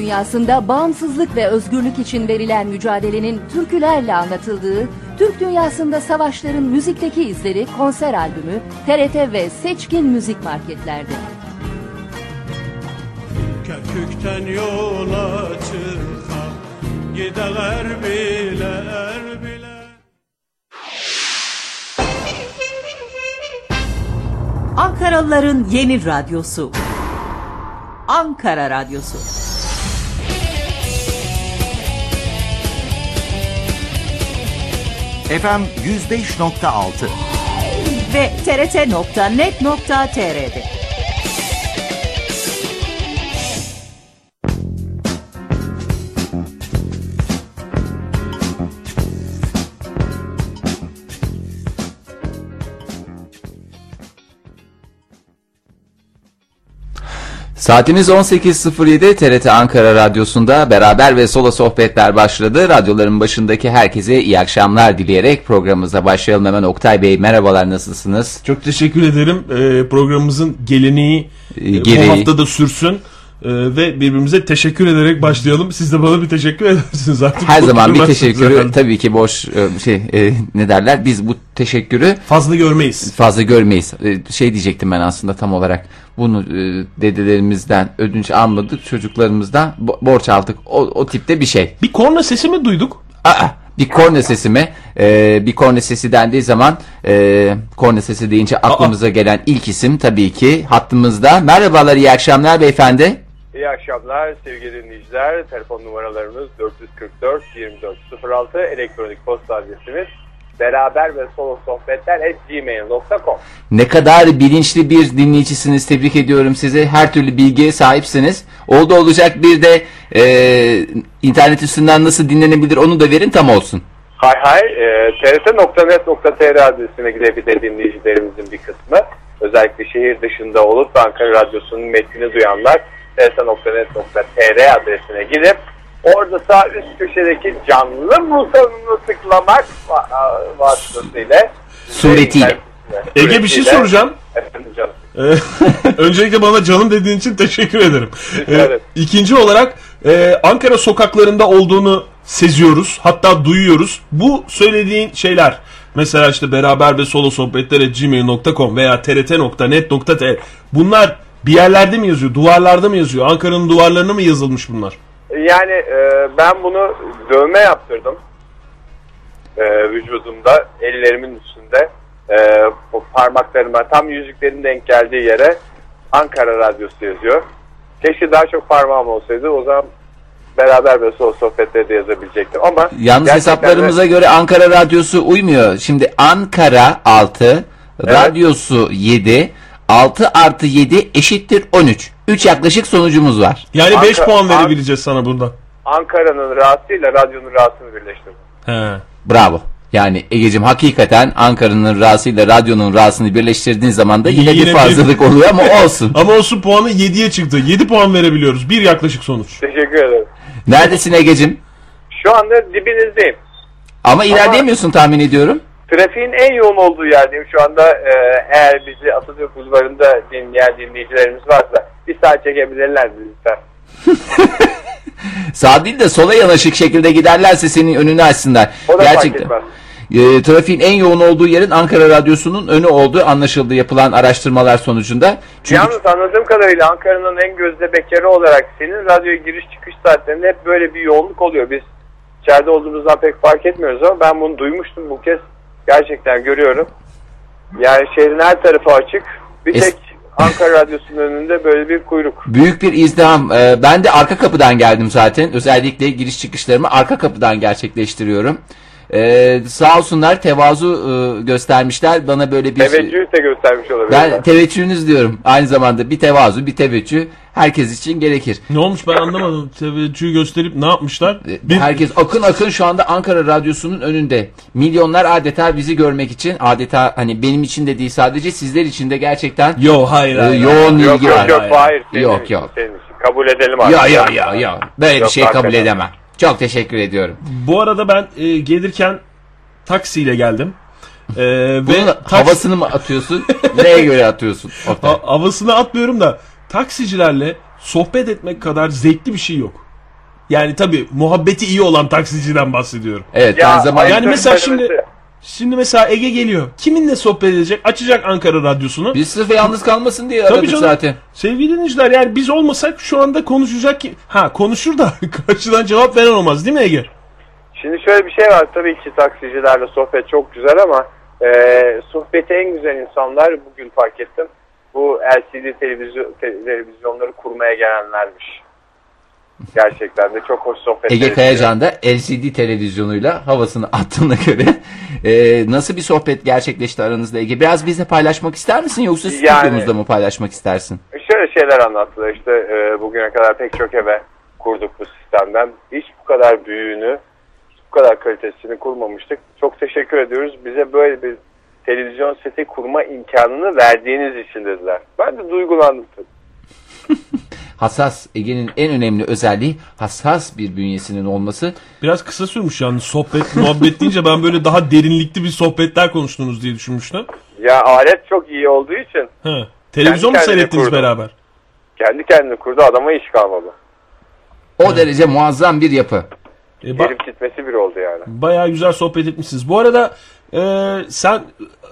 dünyasında bağımsızlık ve özgürlük için verilen mücadelenin türkülerle anlatıldığı, Türk dünyasında savaşların müzikteki izleri konser albümü TRT ve seçkin müzik marketlerde. Kerkük'ten yola çıka Gider biler bile Ankaralıların yeni radyosu. Ankara Radyosu. FM 105.6 ve trt.net.tr'de. Saatimiz 18.07 TRT Ankara Radyosu'nda beraber ve solo sohbetler başladı. Radyoların başındaki herkese iyi akşamlar dileyerek programımıza başlayalım. Hemen Oktay Bey merhabalar nasılsınız? Çok teşekkür ederim. Ee, programımızın geleneği gereği. bu hafta da sürsün. Ee, ve birbirimize teşekkür ederek başlayalım. Siz de bana bir teşekkür edersiniz artık. Her zaman bir teşekkürü tabii ki boş e, şey e, ne derler biz bu teşekkürü Fazla görmeyiz. fazla görmeyiz. E, Şey diyecektim ben aslında tam olarak bunu e, dedelerimizden ödünç almadık çocuklarımızdan bo- borç aldık o, o tipte bir şey. Bir korna sesi mi duyduk? Aa, bir korna sesi mi? Ee, bir korna sesi dendiği zaman e, korna sesi deyince aklımıza gelen ilk isim tabii ki hattımızda. Merhabalar iyi akşamlar beyefendi. İyi akşamlar sevgili dinleyiciler. Telefon numaralarımız 444 2406 elektronik posta adresimiz beraber ve solo sohbetler gmail.com Ne kadar bilinçli bir dinleyicisiniz tebrik ediyorum sizi. Her türlü bilgiye sahipsiniz. Oldu olacak bir de e, internet üstünden nasıl dinlenebilir onu da verin tam olsun. Hay hay e, trt.net.tr adresine gidebilir dinleyicilerimizin bir kısmı. Özellikle şehir dışında olup Ankara Radyosu'nun metnini duyanlar trt.net.tr adresine gidip orada sağ üst köşedeki canlı butonunu tıklamak va- vasıtasıyla Suretiyle. Ege bir şey soracağım. Efendim canım. Ee, Öncelikle bana canım dediğin için teşekkür ederim. Ee. İkinci olarak e, Ankara sokaklarında olduğunu seziyoruz. Hatta duyuyoruz. Bu söylediğin şeyler mesela işte beraber ve solo sohbetlere gmail.com veya trt.net.tr bunlar bir yerlerde mi yazıyor? Duvarlarda mı yazıyor? Ankara'nın duvarlarına mı yazılmış bunlar? Yani e, ben bunu dövme yaptırdım. E, vücudumda, ellerimin üstünde. E, parmaklarıma tam yüzüklerin denk geldiği yere Ankara Radyosu yazıyor. Keşke daha çok parmağım olsaydı o zaman beraber ve sol sohbetleri de yazabilecektim ama Yalnız hesaplarımıza de- göre Ankara Radyosu uymuyor. Şimdi Ankara 6, Radyosu 7, 6 artı 7 eşittir 13. 3 yaklaşık sonucumuz var. Yani 5 Anka- puan An- verebileceğiz sana buradan. Ankara'nın rahatsıyla radyonun rahatsını birleştirdim. He. Bravo. Yani Ege'cim hakikaten Ankara'nın ra'sıyla radyonun ra'sını birleştirdiğin zaman da yine, Yine bir bir- fazlalık oluyor ama olsun. Ama olsun puanı 7'ye çıktı. 7 puan verebiliyoruz. Bir yaklaşık sonuç. Teşekkür ederim. Neredesin Ege'cim? Şu anda dibinizdeyim. Ama ilerleyemiyorsun tahmin ediyorum. Trafiğin en yoğun olduğu yerdeyim şu anda. Ee, eğer bizi Atatürk Bulvarı'nda dinleyen dinleyicilerimiz varsa bir saat çekebilirler lütfen? Sağ değil de sola yanaşık şekilde giderlerse senin önünü açsınlar. O da fark Gerçekten. etmez. E, trafiğin en yoğun olduğu yerin Ankara Radyosu'nun önü olduğu anlaşıldı yapılan araştırmalar sonucunda. Çünkü Yalnız anladığım kadarıyla Ankara'nın en gözde bekarı olarak senin radyoya giriş çıkış saatlerinde hep böyle bir yoğunluk oluyor. Biz içeride olduğumuzdan pek fark etmiyoruz ama ben bunu duymuştum bu kez. Gerçekten görüyorum. Yani şehrin her tarafı açık. Bir Es- tek Ankara Radyosu'nun önünde böyle bir kuyruk. büyük bir izdiham. E, ben de arka kapıdan geldim zaten. Özellikle giriş çıkışlarımı arka kapıdan gerçekleştiriyorum. E, sağ olsunlar tevazu e, göstermişler. Bana böyle bir... Teveccühü de göstermiş olabilirler. Ben teveccühünüz diyorum. Aynı zamanda bir tevazu, bir teveccüh herkes için gerekir. Ne olmuş ben anlamadım. Teveccühü gösterip ne yapmışlar? E, Bir, Herkes akın akın şu anda Ankara Radyosu'nun önünde. Milyonlar adeta bizi görmek için adeta hani benim için de değil sadece sizler için de gerçekten Yo hayır e, hayır. yoğun Yok ilgi yok var. yok hayır. Senin Yok, yok. Senin. Kabul edelim Ya artık. ya ya ya. Böyle bir Yok, şey kabul edemem. Çok teşekkür ediyorum. Bu arada ben e, gelirken taksiyle geldim. E, ve Bunun taks- havasını mı atıyorsun? Neye göre atıyorsun? Oktay? ha- havasını atmıyorum da taksicilerle sohbet etmek kadar zevkli bir şey yok. Yani tabii muhabbeti iyi olan taksiciden bahsediyorum. Evet Ya, ayıp Yani mesela şimdi şimdi mesela Ege geliyor. Kiminle sohbet edecek? Açacak Ankara Radyosunu. biz sırf yalnız kalmasın diye Tabii aradık canım. zaten. Sevgili dinleyiciler yani biz olmasak şu anda konuşacak ki... Ha konuşur da karşıdan cevap veren olmaz değil mi Ege? Şimdi şöyle bir şey var tabii ki taksicilerle sohbet çok güzel ama e, sohbeti en güzel insanlar bugün fark ettim. Bu LCD televizyon, te- televizyonları kurmaya gelenlermiş. Gerçekten de çok hoş sohbet. Ege Kayacan da LCD televizyonuyla havasını attığına göre e, nasıl bir sohbet gerçekleşti aranızda Ege? Biraz bizle paylaşmak ister misin yoksa Yani- stüdyomuzda mı paylaşmak istersin? Şöyle şeyler anlattılar işte e, bugüne kadar pek çok eve kurduk bu sistemden. Hiç bu kadar büyüğünü, bu kadar kalitesini kurmamıştık. Çok teşekkür ediyoruz. Bize böyle bir televizyon seti kurma imkanını verdiğiniz için dediler. Ben de duygulandım. Hassas Ege'nin en önemli özelliği hassas bir bünyesinin olması. Biraz kısa sürmüş yani sohbet muhabbet deyince ben böyle daha derinlikli bir sohbetler konuştunuz diye düşünmüştüm. Ya alet çok iyi olduğu için He. Televizyon mu Kendi kendine seyrettiniz kurdum. beraber? kendi kendine kurdu adama iş kalmadı. O derece muazzam bir yapı. E, ba- Gelip gitmesi bir oldu yani. bayağı güzel sohbet etmişsiniz. Bu arada e, sen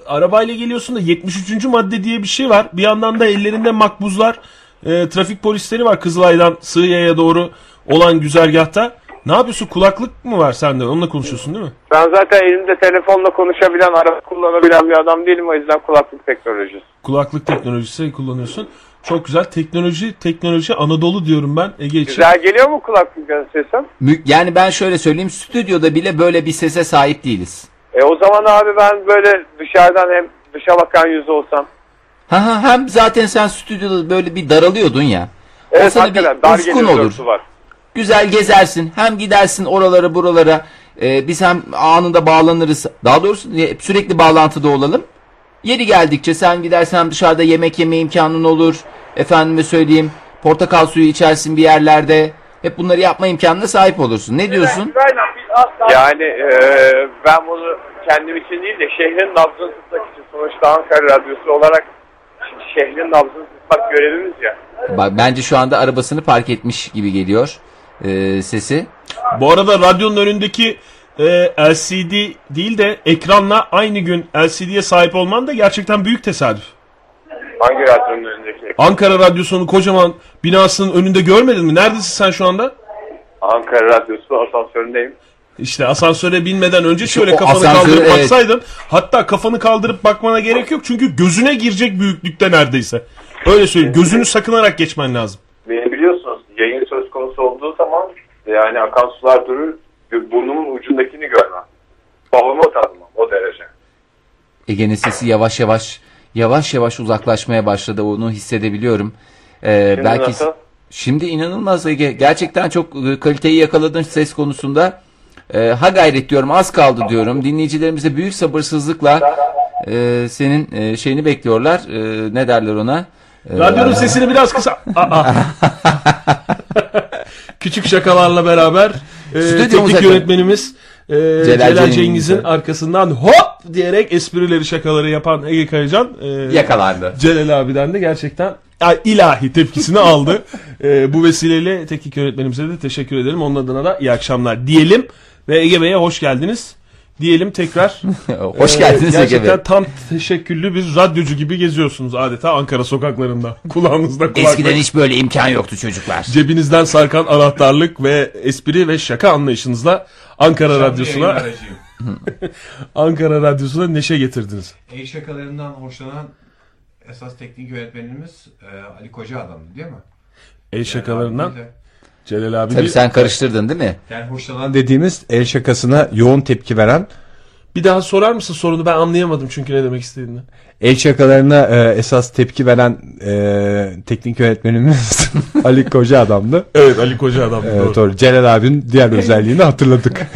arabayla geliyorsun da 73. madde diye bir şey var. Bir yandan da ellerinde makbuzlar, e, trafik polisleri var Kızılay'dan Sığıya'ya doğru olan güzergahta. Ne yapıyorsun? Kulaklık mı var sende? Onunla konuşuyorsun değil mi? Ben zaten elimde telefonla konuşabilen, araba kullanabilen bir adam değilim. O yüzden kulaklık teknolojisi. Kulaklık teknolojisi kullanıyorsun. Çok güzel. Teknoloji, teknoloji Anadolu diyorum ben Ege için. Güzel geliyor mu kulaklık sesim? Yani ben şöyle söyleyeyim stüdyoda bile böyle bir sese sahip değiliz. E o zaman abi ben böyle dışarıdan hem dışa bakan yüz olsam. Ha ha hem zaten sen stüdyoda böyle bir daralıyordun ya. o Evet sana hakikaten bir dar ufkun olur. var. Güzel gezersin. Hem gidersin oralara buralara. Ee, biz hem anında bağlanırız. Daha doğrusu e, sürekli bağlantıda olalım. Yeri geldikçe sen gidersen dışarıda yemek yeme imkanın olur. Efendime söyleyeyim portakal suyu içersin bir yerlerde. Hep bunları yapma imkanına sahip olursun. Ne diyorsun? Yani e, ben bunu kendim için değil de şehrin nabzını tutmak için sonuçta Ankara Radyosu olarak şehrin nabzını tutmak görevimiz ya. Bak bence şu anda arabasını park etmiş gibi geliyor ee, sesi. Bu arada radyonun önündeki e, LCD değil de ekranla aynı gün LCD'ye sahip olman da gerçekten büyük tesadüf. Hangi radyonun önündeki? Ankara Radyosu'nun kocaman binasının önünde görmedin mi? Neredesin sen şu anda? Ankara Radyosu asansöründeyim. İşte asansöre binmeden önce şöyle kafanı asansör, kaldırıp evet. baksaydın. Hatta kafanı kaldırıp bakmana gerek yok. Çünkü gözüne girecek büyüklükte neredeyse. Öyle söyleyeyim. Gözünü sakınarak geçmen lazım. Beni biliyorsunuz yayın söz konusu olduğu zaman yani akan sular durur burnumun ucundakini görmem. Babamı tanımam o derece. Ege'nin sesi yavaş yavaş yavaş yavaş uzaklaşmaya başladı. Onu hissedebiliyorum. Ee, Şimdi belki nasıl? şimdi inanılmaz Ege. Gerçekten çok e, kaliteyi yakaladın ses konusunda. Ee, ha gayret diyorum. Az kaldı diyorum. Dinleyicilerimiz de büyük sabırsızlıkla e, senin e, şeyini bekliyorlar. E, ne derler ona? E, Radyonun sesini biraz kısa... Küçük şakalarla beraber e, teknik yönetmenimiz e, Celal, Cengiz'e. Cengiz'in arkasından hop diyerek esprileri şakaları yapan Ege Kayacan e, yakalandı. Celal abiden de gerçekten ay, ilahi tepkisini aldı. E, bu vesileyle teknik yönetmenimize de teşekkür ederim. Onun adına da iyi akşamlar diyelim ve Ege Bey'e hoş geldiniz. Diyelim tekrar. Hoş Ee, geldiniz Ege Gerçekten Bey. tam teşekküllü bir radyocu gibi geziyorsunuz adeta Ankara sokaklarında. Kulağınızda kulaklık. Eskiden hiç böyle imkan yoktu çocuklar. Cebinizden sarkan anahtarlık ve espri ve şaka anlayışınızla Ankara Radyosu'na Ankara Radyosu'na neşe getirdiniz. El şakalarından hoşlanan esas teknik yönetmenimiz e, Ali Koca adamdı değil mi? El şakalarından Yani, değil de- Celal abi Tabii bir, sen karıştırdın değil mi? yani hoşlanan dediğimiz el şakasına yoğun tepki veren bir daha sorar mısın sorunu ben anlayamadım çünkü ne demek istediğini. el şakalarına e, esas tepki veren e, teknik yönetmenimiz Ali Koca adamdı. Evet Ali Koca adam. Evet, doğru. doğru. Celal abinin diğer özelliğini hatırladık.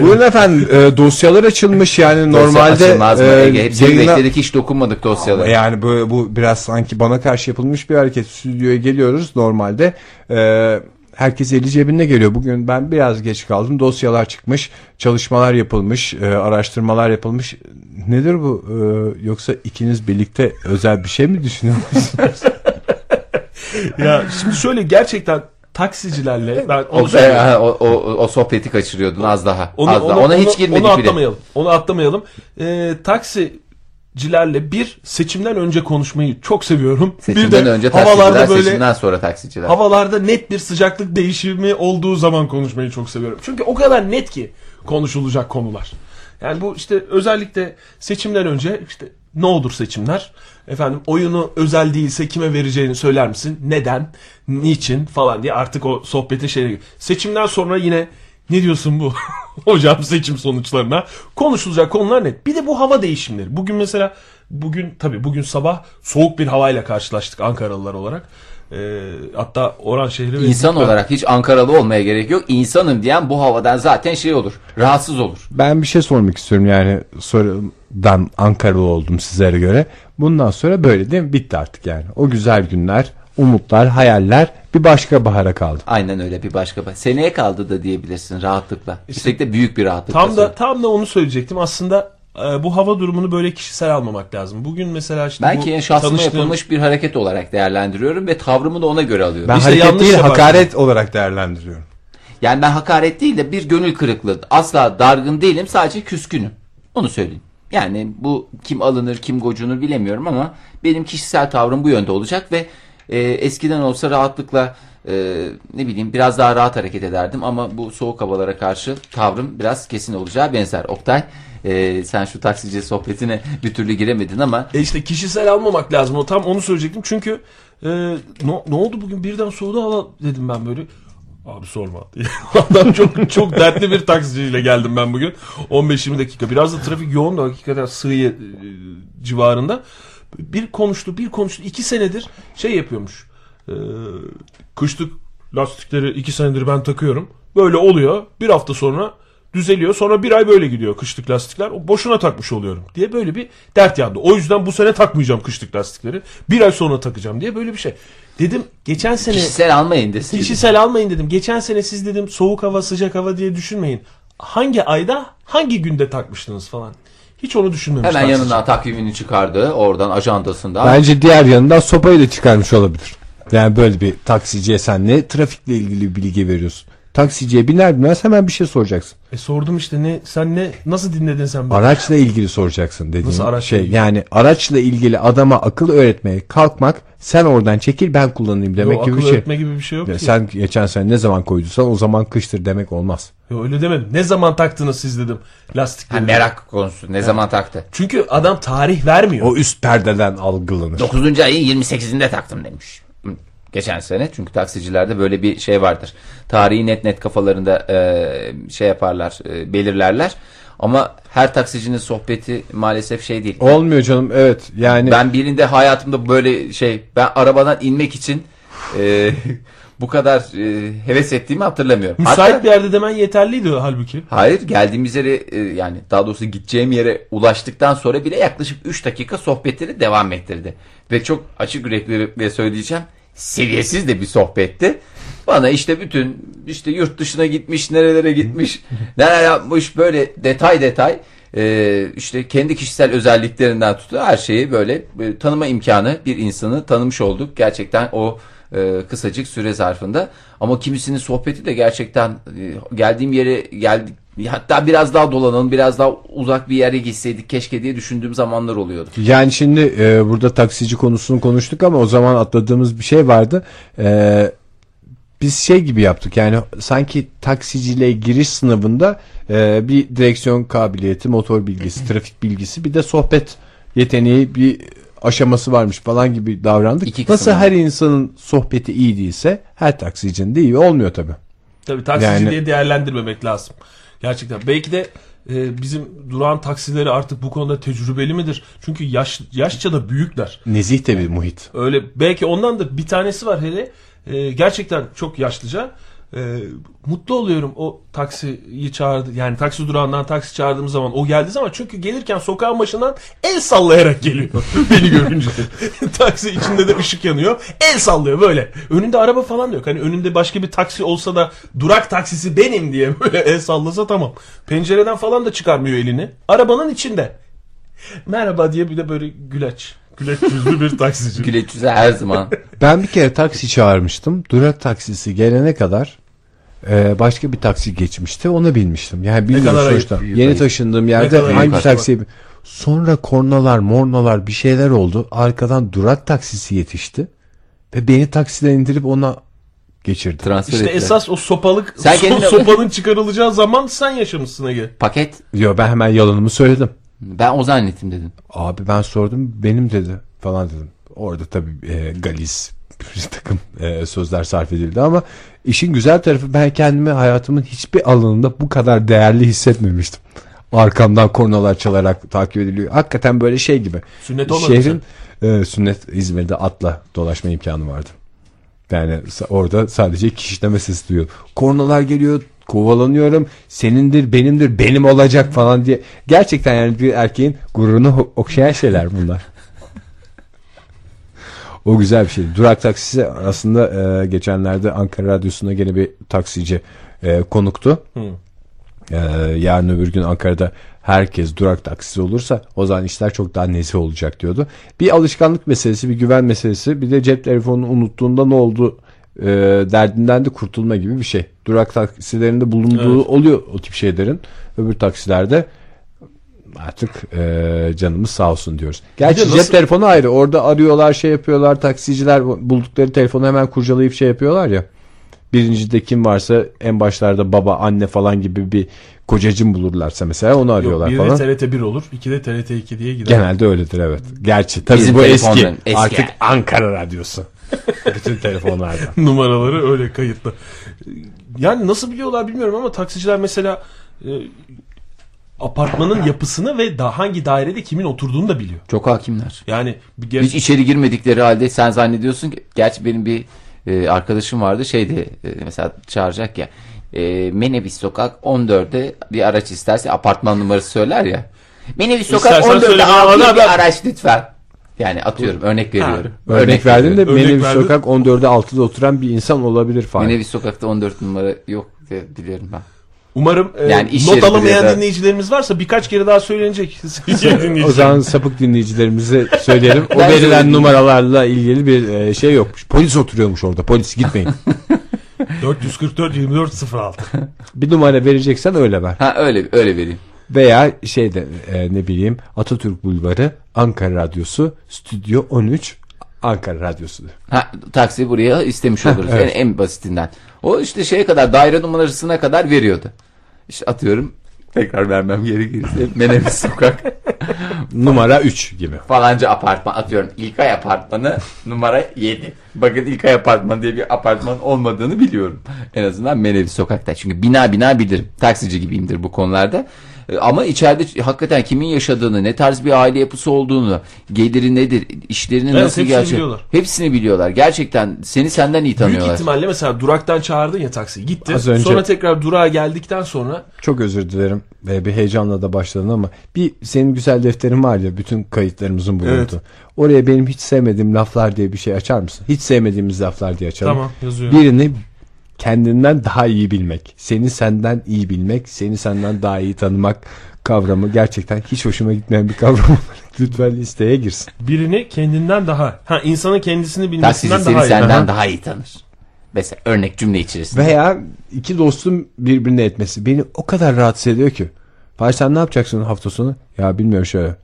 Buyurun efendim e, dosyalar açılmış yani normalde Açılmaz mı e, Ege? Hepsini yayına- bekledik hiç dokunmadık dosyalara. Yani bu, bu biraz sanki bana karşı yapılmış bir hareket. Stüdyoya geliyoruz normalde. E, herkes eli cebinde geliyor. Bugün ben biraz geç kaldım. Dosyalar çıkmış, çalışmalar yapılmış, e, araştırmalar yapılmış. Nedir bu? E, yoksa ikiniz birlikte özel bir şey mi düşünüyorsunuz? ya şimdi şöyle gerçekten taksicilerle ben onu O, e, o, o, o sohbeti kaçırıyordun az daha. Onu, az onu- daha. Ona onu- hiç girmedik onu bile. atlamayalım. Onu atlamayalım. Ee, taksicilerle bir seçimden önce konuşmayı çok seviyorum. Seçimden bir de önce havalarda taksiciler, böyle seçimden sonra taksiciler. havalarda net bir sıcaklık değişimi olduğu zaman konuşmayı çok seviyorum. Çünkü o kadar net ki konuşulacak konular. Yani bu işte özellikle seçimden önce işte ne olur seçimler? Efendim oyunu özel değilse kime vereceğini söyler misin? Neden? Niçin? Falan diye artık o sohbete şey Seçimden sonra yine ne diyorsun bu? Hocam seçim sonuçlarına konuşulacak konular net. Bir de bu hava değişimleri. Bugün mesela bugün tabii bugün sabah soğuk bir havayla karşılaştık Ankaralılar olarak. Ee, hatta Oran şehri ve İnsan olarak hiç Ankaralı olmaya gerek yok. İnsanım diyen bu havadan zaten şey olur. Rahatsız olur. Ben bir şey sormak istiyorum yani sorudan Ankaralı oldum sizlere göre. Bundan sonra böyle değil mi? Bitti artık yani. O güzel günler, umutlar, hayaller bir başka bahara kaldı. Aynen öyle bir başka. Seneye kaldı da diyebilirsin rahatlıkla. Üstelik de büyük bir rahatlıkla. Tam da tam da onu söyleyecektim. Aslında e, bu hava durumunu böyle kişisel almamak lazım. Bugün mesela işte Ben bu ki şahsıma tanıştığım- yapılmış bir hareket olarak değerlendiriyorum ve tavrımı da ona göre alıyorum. Ben İşte hareket yanlış değil yaparsın. hakaret olarak değerlendiriyorum. Yani ben hakaret değil de bir gönül kırıklığı. Asla dargın değilim sadece küskünüm. Onu söyleyeyim. Yani bu kim alınır kim gocunur bilemiyorum ama benim kişisel tavrım bu yönde olacak ve e, eskiden olsa rahatlıkla e, ne bileyim biraz daha rahat hareket ederdim ama bu soğuk havalara karşı tavrım biraz kesin olacağı benzer. Oktay e, sen şu taksici sohbetine bir türlü giremedin ama E işte kişisel almamak lazım. O tam onu söyleyecektim. Çünkü e, ne, ne oldu bugün birden soğudu hava dedim ben böyle. Abi sorma. Adam çok çok dertli bir taksiciyle geldim ben bugün. 15-20 dakika. Biraz da trafik yoğun da hakikaten Sığıye e, civarında. Bir konuştu, bir konuştu. iki senedir şey yapıyormuş. E, kışlık lastikleri iki senedir ben takıyorum. Böyle oluyor. Bir hafta sonra düzeliyor. Sonra bir ay böyle gidiyor kışlık lastikler. O boşuna takmış oluyorum diye böyle bir dert yandı. O yüzden bu sene takmayacağım kışlık lastikleri. Bir ay sonra takacağım diye böyle bir şey. Dedim geçen sene kişisel almayın deseydin. kişisel almayın dedim. Geçen sene siz dedim soğuk hava sıcak hava diye düşünmeyin. Hangi ayda hangi günde takmıştınız falan. Hiç onu düşünmemiş. Hemen yanından takvimini çıkardı oradan ajandasından. Bence diğer yanından sopayı da çıkarmış olabilir. Yani böyle bir taksiciye sen ne trafikle ilgili bilgi veriyorsun? Taksiciye biner binmez hemen bir şey soracaksın. E sordum işte ne sen ne nasıl dinledin sen beni? Araçla ilgili soracaksın dediğin Nasıl araçla şey. ilgili? Yani araçla ilgili adama akıl öğretmeye kalkmak sen oradan çekil ben kullanayım demek Yo, gibi bir şey. öğretme gibi bir şey yok Ya ki. sen geçen sene ne zaman koyduysan o zaman kıştır demek olmaz. Yo, öyle demedim. Ne zaman taktınız siz dedim lastikleri. Ha, merak konusu ne zaman taktı? Çünkü adam tarih vermiyor. O üst perdeden algılanır. 9. ayın 28'inde taktım demiş. Geçen sene çünkü taksicilerde böyle bir şey vardır. Tarihi net net kafalarında e, şey yaparlar, e, belirlerler. Ama her taksicinin sohbeti maalesef şey değil. Olmuyor canım evet yani Ben birinde hayatımda böyle şey, ben arabadan inmek için e, bu kadar e, heves ettiğimi hatırlamıyorum. Müsait Hatta- bir yerde demen yeterliydi halbuki. Hayır geldiğimiz yere e, yani daha doğrusu gideceğim yere ulaştıktan sonra bile yaklaşık 3 dakika sohbetleri devam ettirdi. Ve çok açık yüreklilikle söyleyeceğim seviyesiz de bir sohbetti. Bana işte bütün işte yurt dışına gitmiş nerelere gitmiş neler yapmış böyle detay detay e, işte kendi kişisel özelliklerinden tutuyor her şeyi böyle e, tanıma imkanı bir insanı tanımış olduk. Gerçekten o e, kısacık süre zarfında. Ama kimisinin sohbeti de gerçekten e, geldiğim yere geldik hatta biraz daha dolanalım biraz daha uzak bir yere gitseydik keşke diye düşündüğüm zamanlar oluyordu. Yani şimdi e, burada taksici konusunu konuştuk ama o zaman atladığımız bir şey vardı. E, biz şey gibi yaptık yani sanki taksiciliğe giriş sınavında e, bir direksiyon kabiliyeti, motor bilgisi, trafik bilgisi bir de sohbet yeteneği bir aşaması varmış falan gibi davrandık. İki Nasıl her insanın sohbeti iyi değilse her taksicinin de iyi olmuyor tabi. Tabii taksici Yani- diye değerlendirmemek lazım. Gerçekten. Belki de e, bizim duran taksileri artık bu konuda tecrübeli midir? Çünkü yaş yaşça da büyükler. Nezih de bir muhit. Öyle belki ondan da bir tanesi var hele e, gerçekten çok yaşlıca. E, mutlu oluyorum o taksiyi çağırdı yani taksi durağından taksi çağırdığım zaman o geldiği zaman çünkü gelirken sokağın başından el sallayarak geliyor beni görünce. taksi içinde de ışık yanıyor. El sallıyor böyle. Önünde araba falan da yok. Hani önünde başka bir taksi olsa da durak taksisi benim diye böyle el sallasa tamam. Pencereden falan da çıkarmıyor elini. Arabanın içinde. Merhaba diye bir de böyle güleç. Güleç yüzlü bir taksici. Güleç yüzü her zaman. Ben bir kere taksi çağırmıştım. Durak taksisi gelene kadar e, başka bir taksi geçmişti. Ona binmiştim. Yani bilmiyorum ayıp. sonuçta. Yeni ayıp. taşındığım yerde hangi taksiye Sonra kornalar, mornalar bir şeyler oldu. Arkadan durak taksisi yetişti. Ve beni taksiden indirip ona geçirdi. Transfer İşte ettiler. esas o sopalık Sen so- kendine- sopanın çıkarılacağı zaman sen yaşamışsın Ege. Paket. Yo ben hemen yalanımı söyledim. Ben o zannettim dedim. Abi ben sordum benim dedi falan dedim. Orada tabii e, Galis bir takım e, sözler sarf edildi ama işin güzel tarafı ben kendimi hayatımın hiçbir alanında bu kadar değerli hissetmemiştim. Arkamdan kornalar çalarak takip ediliyor. Hakikaten böyle şey gibi. Sünnet olmadı Şehrin e, sünnet İzmir'de atla dolaşma imkanı vardı. Yani orada sadece kişileme sesi duyuyor. Kornalar geliyor, kovalanıyorum. Senindir, benimdir, benim olacak falan diye. Gerçekten yani bir erkeğin gururunu okşayan şeyler bunlar. o güzel bir şey. Durak taksisi aslında e, geçenlerde Ankara Radyosu'na gene bir taksici e, konuktu. E, yarın öbür gün Ankara'da herkes durak taksisi olursa o zaman işler çok daha nezih olacak diyordu. Bir alışkanlık meselesi, bir güven meselesi, bir de cep telefonunu unuttuğunda ne oldu e, derdinden de kurtulma gibi bir şey. Durak taksilerinde bulunduğu Evet. oluyor o tip şeylerin. Öbür taksilerde artık e, canımız sağ olsun diyoruz. Gerçi nasıl- cep telefonu ayrı. Orada arıyorlar, şey yapıyorlar. Taksiciler buldukları telefonu hemen kurcalayıp şey yapıyorlar ya. Birincide kim varsa en başlarda baba, anne falan gibi bir kocacım bulurlarsa mesela onu Yok, arıyorlar biri falan. TRT 1 olur, iki de TRT 2 diye gider. Genelde öyledir evet. Gerçi tabii Bizim bu eski. eski. Artık Ankara Radyosu. Bütün telefonlarda. Numaraları öyle kayıtlı. Yani nasıl biliyorlar bilmiyorum ama taksiciler mesela e, apartmanın yapısını ve da hangi dairede kimin oturduğunu da biliyor. Çok hakimler. Yani bir ger- Hiç içeri girmedikleri halde sen zannediyorsun ki gerçi benim bir e, arkadaşım vardı şeydi e, mesela çağıracak ya e, Menevis Sokak 14'de bir araç isterse apartman numarası söyler ya. Menevis Sokak İstersen 14'de söyle, acil bana bir ben- araç lütfen. Yani atıyorum örnek veriyorum. Örnek verdim de Örnek Menevi. Sokak 14'de 6'da oturan bir insan olabilir falan. Menevis Sokak'ta 14 numara yok diye biliyorum ben. Umarım e, Yani iş not alamayan ya da- dinleyicilerimiz varsa birkaç kere daha söylenecek. O zaman sapık dinleyicilerimize söyleyelim. O Ben verilen söyleyeyim. numaralarla ilgili bir e, şey yokmuş. Polis oturuyormuş orada. Polis gitmeyin. 444 24 06. bir numara vereceksen öyle ver. Ha öyle öyle vereyim. Veya şeyde e, ne bileyim Atatürk Bulvarı Ankara Radyosu Stüdyo 13 Ankara Radyosu. Ha, taksi buraya istemiş oluruz. evet. En, en basitinden. O işte şeye kadar daire numarasına kadar veriyordu. İşte atıyorum tekrar vermem gerekirse Menevis Sokak Numara 3 gibi. falanca apartman atıyorum İlkay apartmanı numara 7. Bakın İlkay apartman diye bir apartman olmadığını biliyorum. En azından Menevis Sokak'ta. Çünkü bina bina bilirim. Taksici gibiyimdir bu konularda. E, Ama içeride hakikaten kimin yaşadığını, ne tarz bir aile yapısı olduğunu, geliri nedir, işlerini Evet, nasıl gerçek. biliyorlar. Hepsini biliyorlar. Gerçekten seni senden iyi Büyük tanıyorlar. ihtimalle mesela duraktan çağırdın ya taksi gitti. Az önce- Sonra tekrar durağa geldikten sonra Çok özür dilerim. Ve bir heyecanla da başladın ama bir senin güzel defterin var ya bütün kayıtlarımızın bulunduğu. Evet. Oraya benim hiç sevmediğim laflar diye bir şey açar mısın? Hiç sevmediğimiz laflar diye açalım. Tamam, yazıyorum. Birini kendinden daha iyi bilmek, seni senden iyi bilmek, seni senden daha iyi tanımak kavramı gerçekten hiç hoşuma gitmeyen bir kavram lütfen listeye girsin. birini kendinden daha ha insanın kendisini Taksici bilmesinden seni daha iyi. senden Aha. daha iyi tanır. Mesela örnek cümle içerisinde. Veya iki dostum birbirine etmesi beni o kadar rahatsız ediyor ki. Fahir sen ne yapacaksın hafta sonu? Ya bilmiyorum şöyle.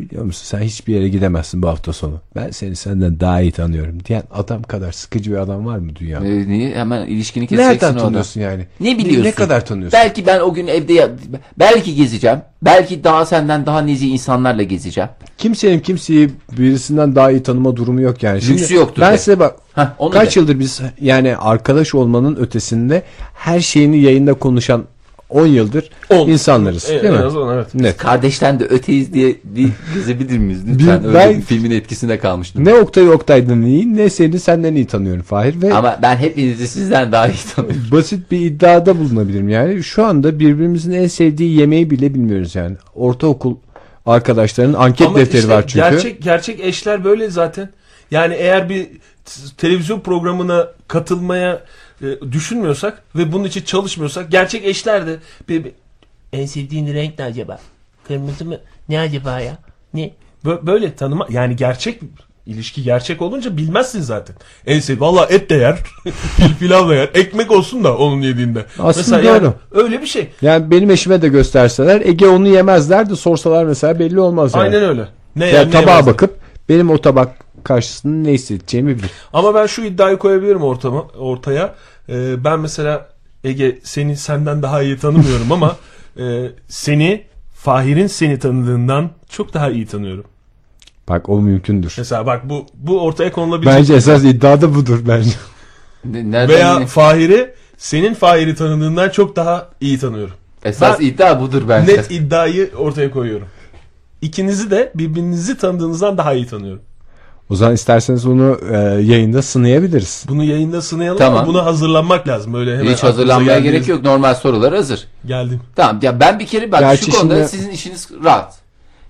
Biliyor musun sen hiçbir yere gidemezsin bu hafta sonu. Ben seni senden daha iyi tanıyorum diyen adam kadar sıkıcı bir adam var mı dünyada? Ee, niye hemen ilişkini keseceksin Nereden tanıyorsun yani? Ne biliyorsun? Ne kadar tanıyorsun? Belki ben o gün evde ya- belki gezeceğim. Belki daha senden daha nezih insanlarla gezeceğim. Kimsenin kimseyi birisinden daha iyi tanıma durumu yok yani. Lüksü yoktur Ben de. size bak Heh, kaç de. yıldır biz yani arkadaş olmanın ötesinde her şeyini yayında konuşan 10 yıldır On. insanlarız. E, değil en mi? azından evet. Net. Kardeşten de öteyiz diye bir gezebilir miyiz? Lütfen Bir- öyle ben- bir filmin etkisinde kalmıştım. Ne Oktay Oktay'dan iyi ne seni senden iyi tanıyorum Fahir ve Ama ben hepinizi sizden daha iyi tanıyorum. basit bir iddiada bulunabilirim yani. Şu anda birbirimizin en sevdiği yemeği bile bilmiyoruz yani. Ortaokul arkadaşlarının anket Ama defteri işte var çünkü. Gerçek gerçek eşler böyle zaten. Yani eğer bir t- televizyon programına katılmaya e, düşünmüyorsak ve bunun için çalışmıyorsak gerçek eşler de bir, bir- En sevdiğin renk ne acaba? Kırmızı mı? Ne acaba ya? Ne? Bö- böyle tanıma yani gerçek ilişki gerçek olunca bilmezsin zaten. En sev valla et de yer, pil pilav da yer, ekmek olsun da onun yediğinde. Aslında Mesela yani doğru. öyle bir şey. Yani benim eşime de gösterseler Ege onu yemezler de sorsalar mesela belli olmaz yani. Aynen öyle. Ne Ya yer, ne tabağa yemez de. bakıp benim o tabak karşısında ne hissedeceğimi bilir. Ama ben şu iddiayı koyabilirim ortama, ortaya. Ee, ben mesela Ege seni senden daha iyi tanımıyorum ama e, seni Fahir'in seni tanıdığından çok daha iyi tanıyorum. Bak o mümkündür. Mesela bak bu bu ortaya konulabilecek. Bence esas iddia da budur bence. Ne- Nereden Veya yine- Fahir'i senin Fahir'i tanıdığından çok daha iyi tanıyorum. Esas Ben- iddia budur bence. Net iddiayı ortaya koyuyorum. İkinizi de birbirinizi tanıdığınızdan daha iyi tanıyorum. O zaman isterseniz onu e, yayında sınayabiliriz. Bunu yayında sınayalım Tamam. ama buna hazırlanmak lazım. Öyle hemen Hiç hazırlanmaya aklınıza gerek geldiğiniz- yok. Normal sorular hazır. Geldim. Tamam ya ben bir kere bak Gerçi şu konuda şimdi- sizin işiniz rahat.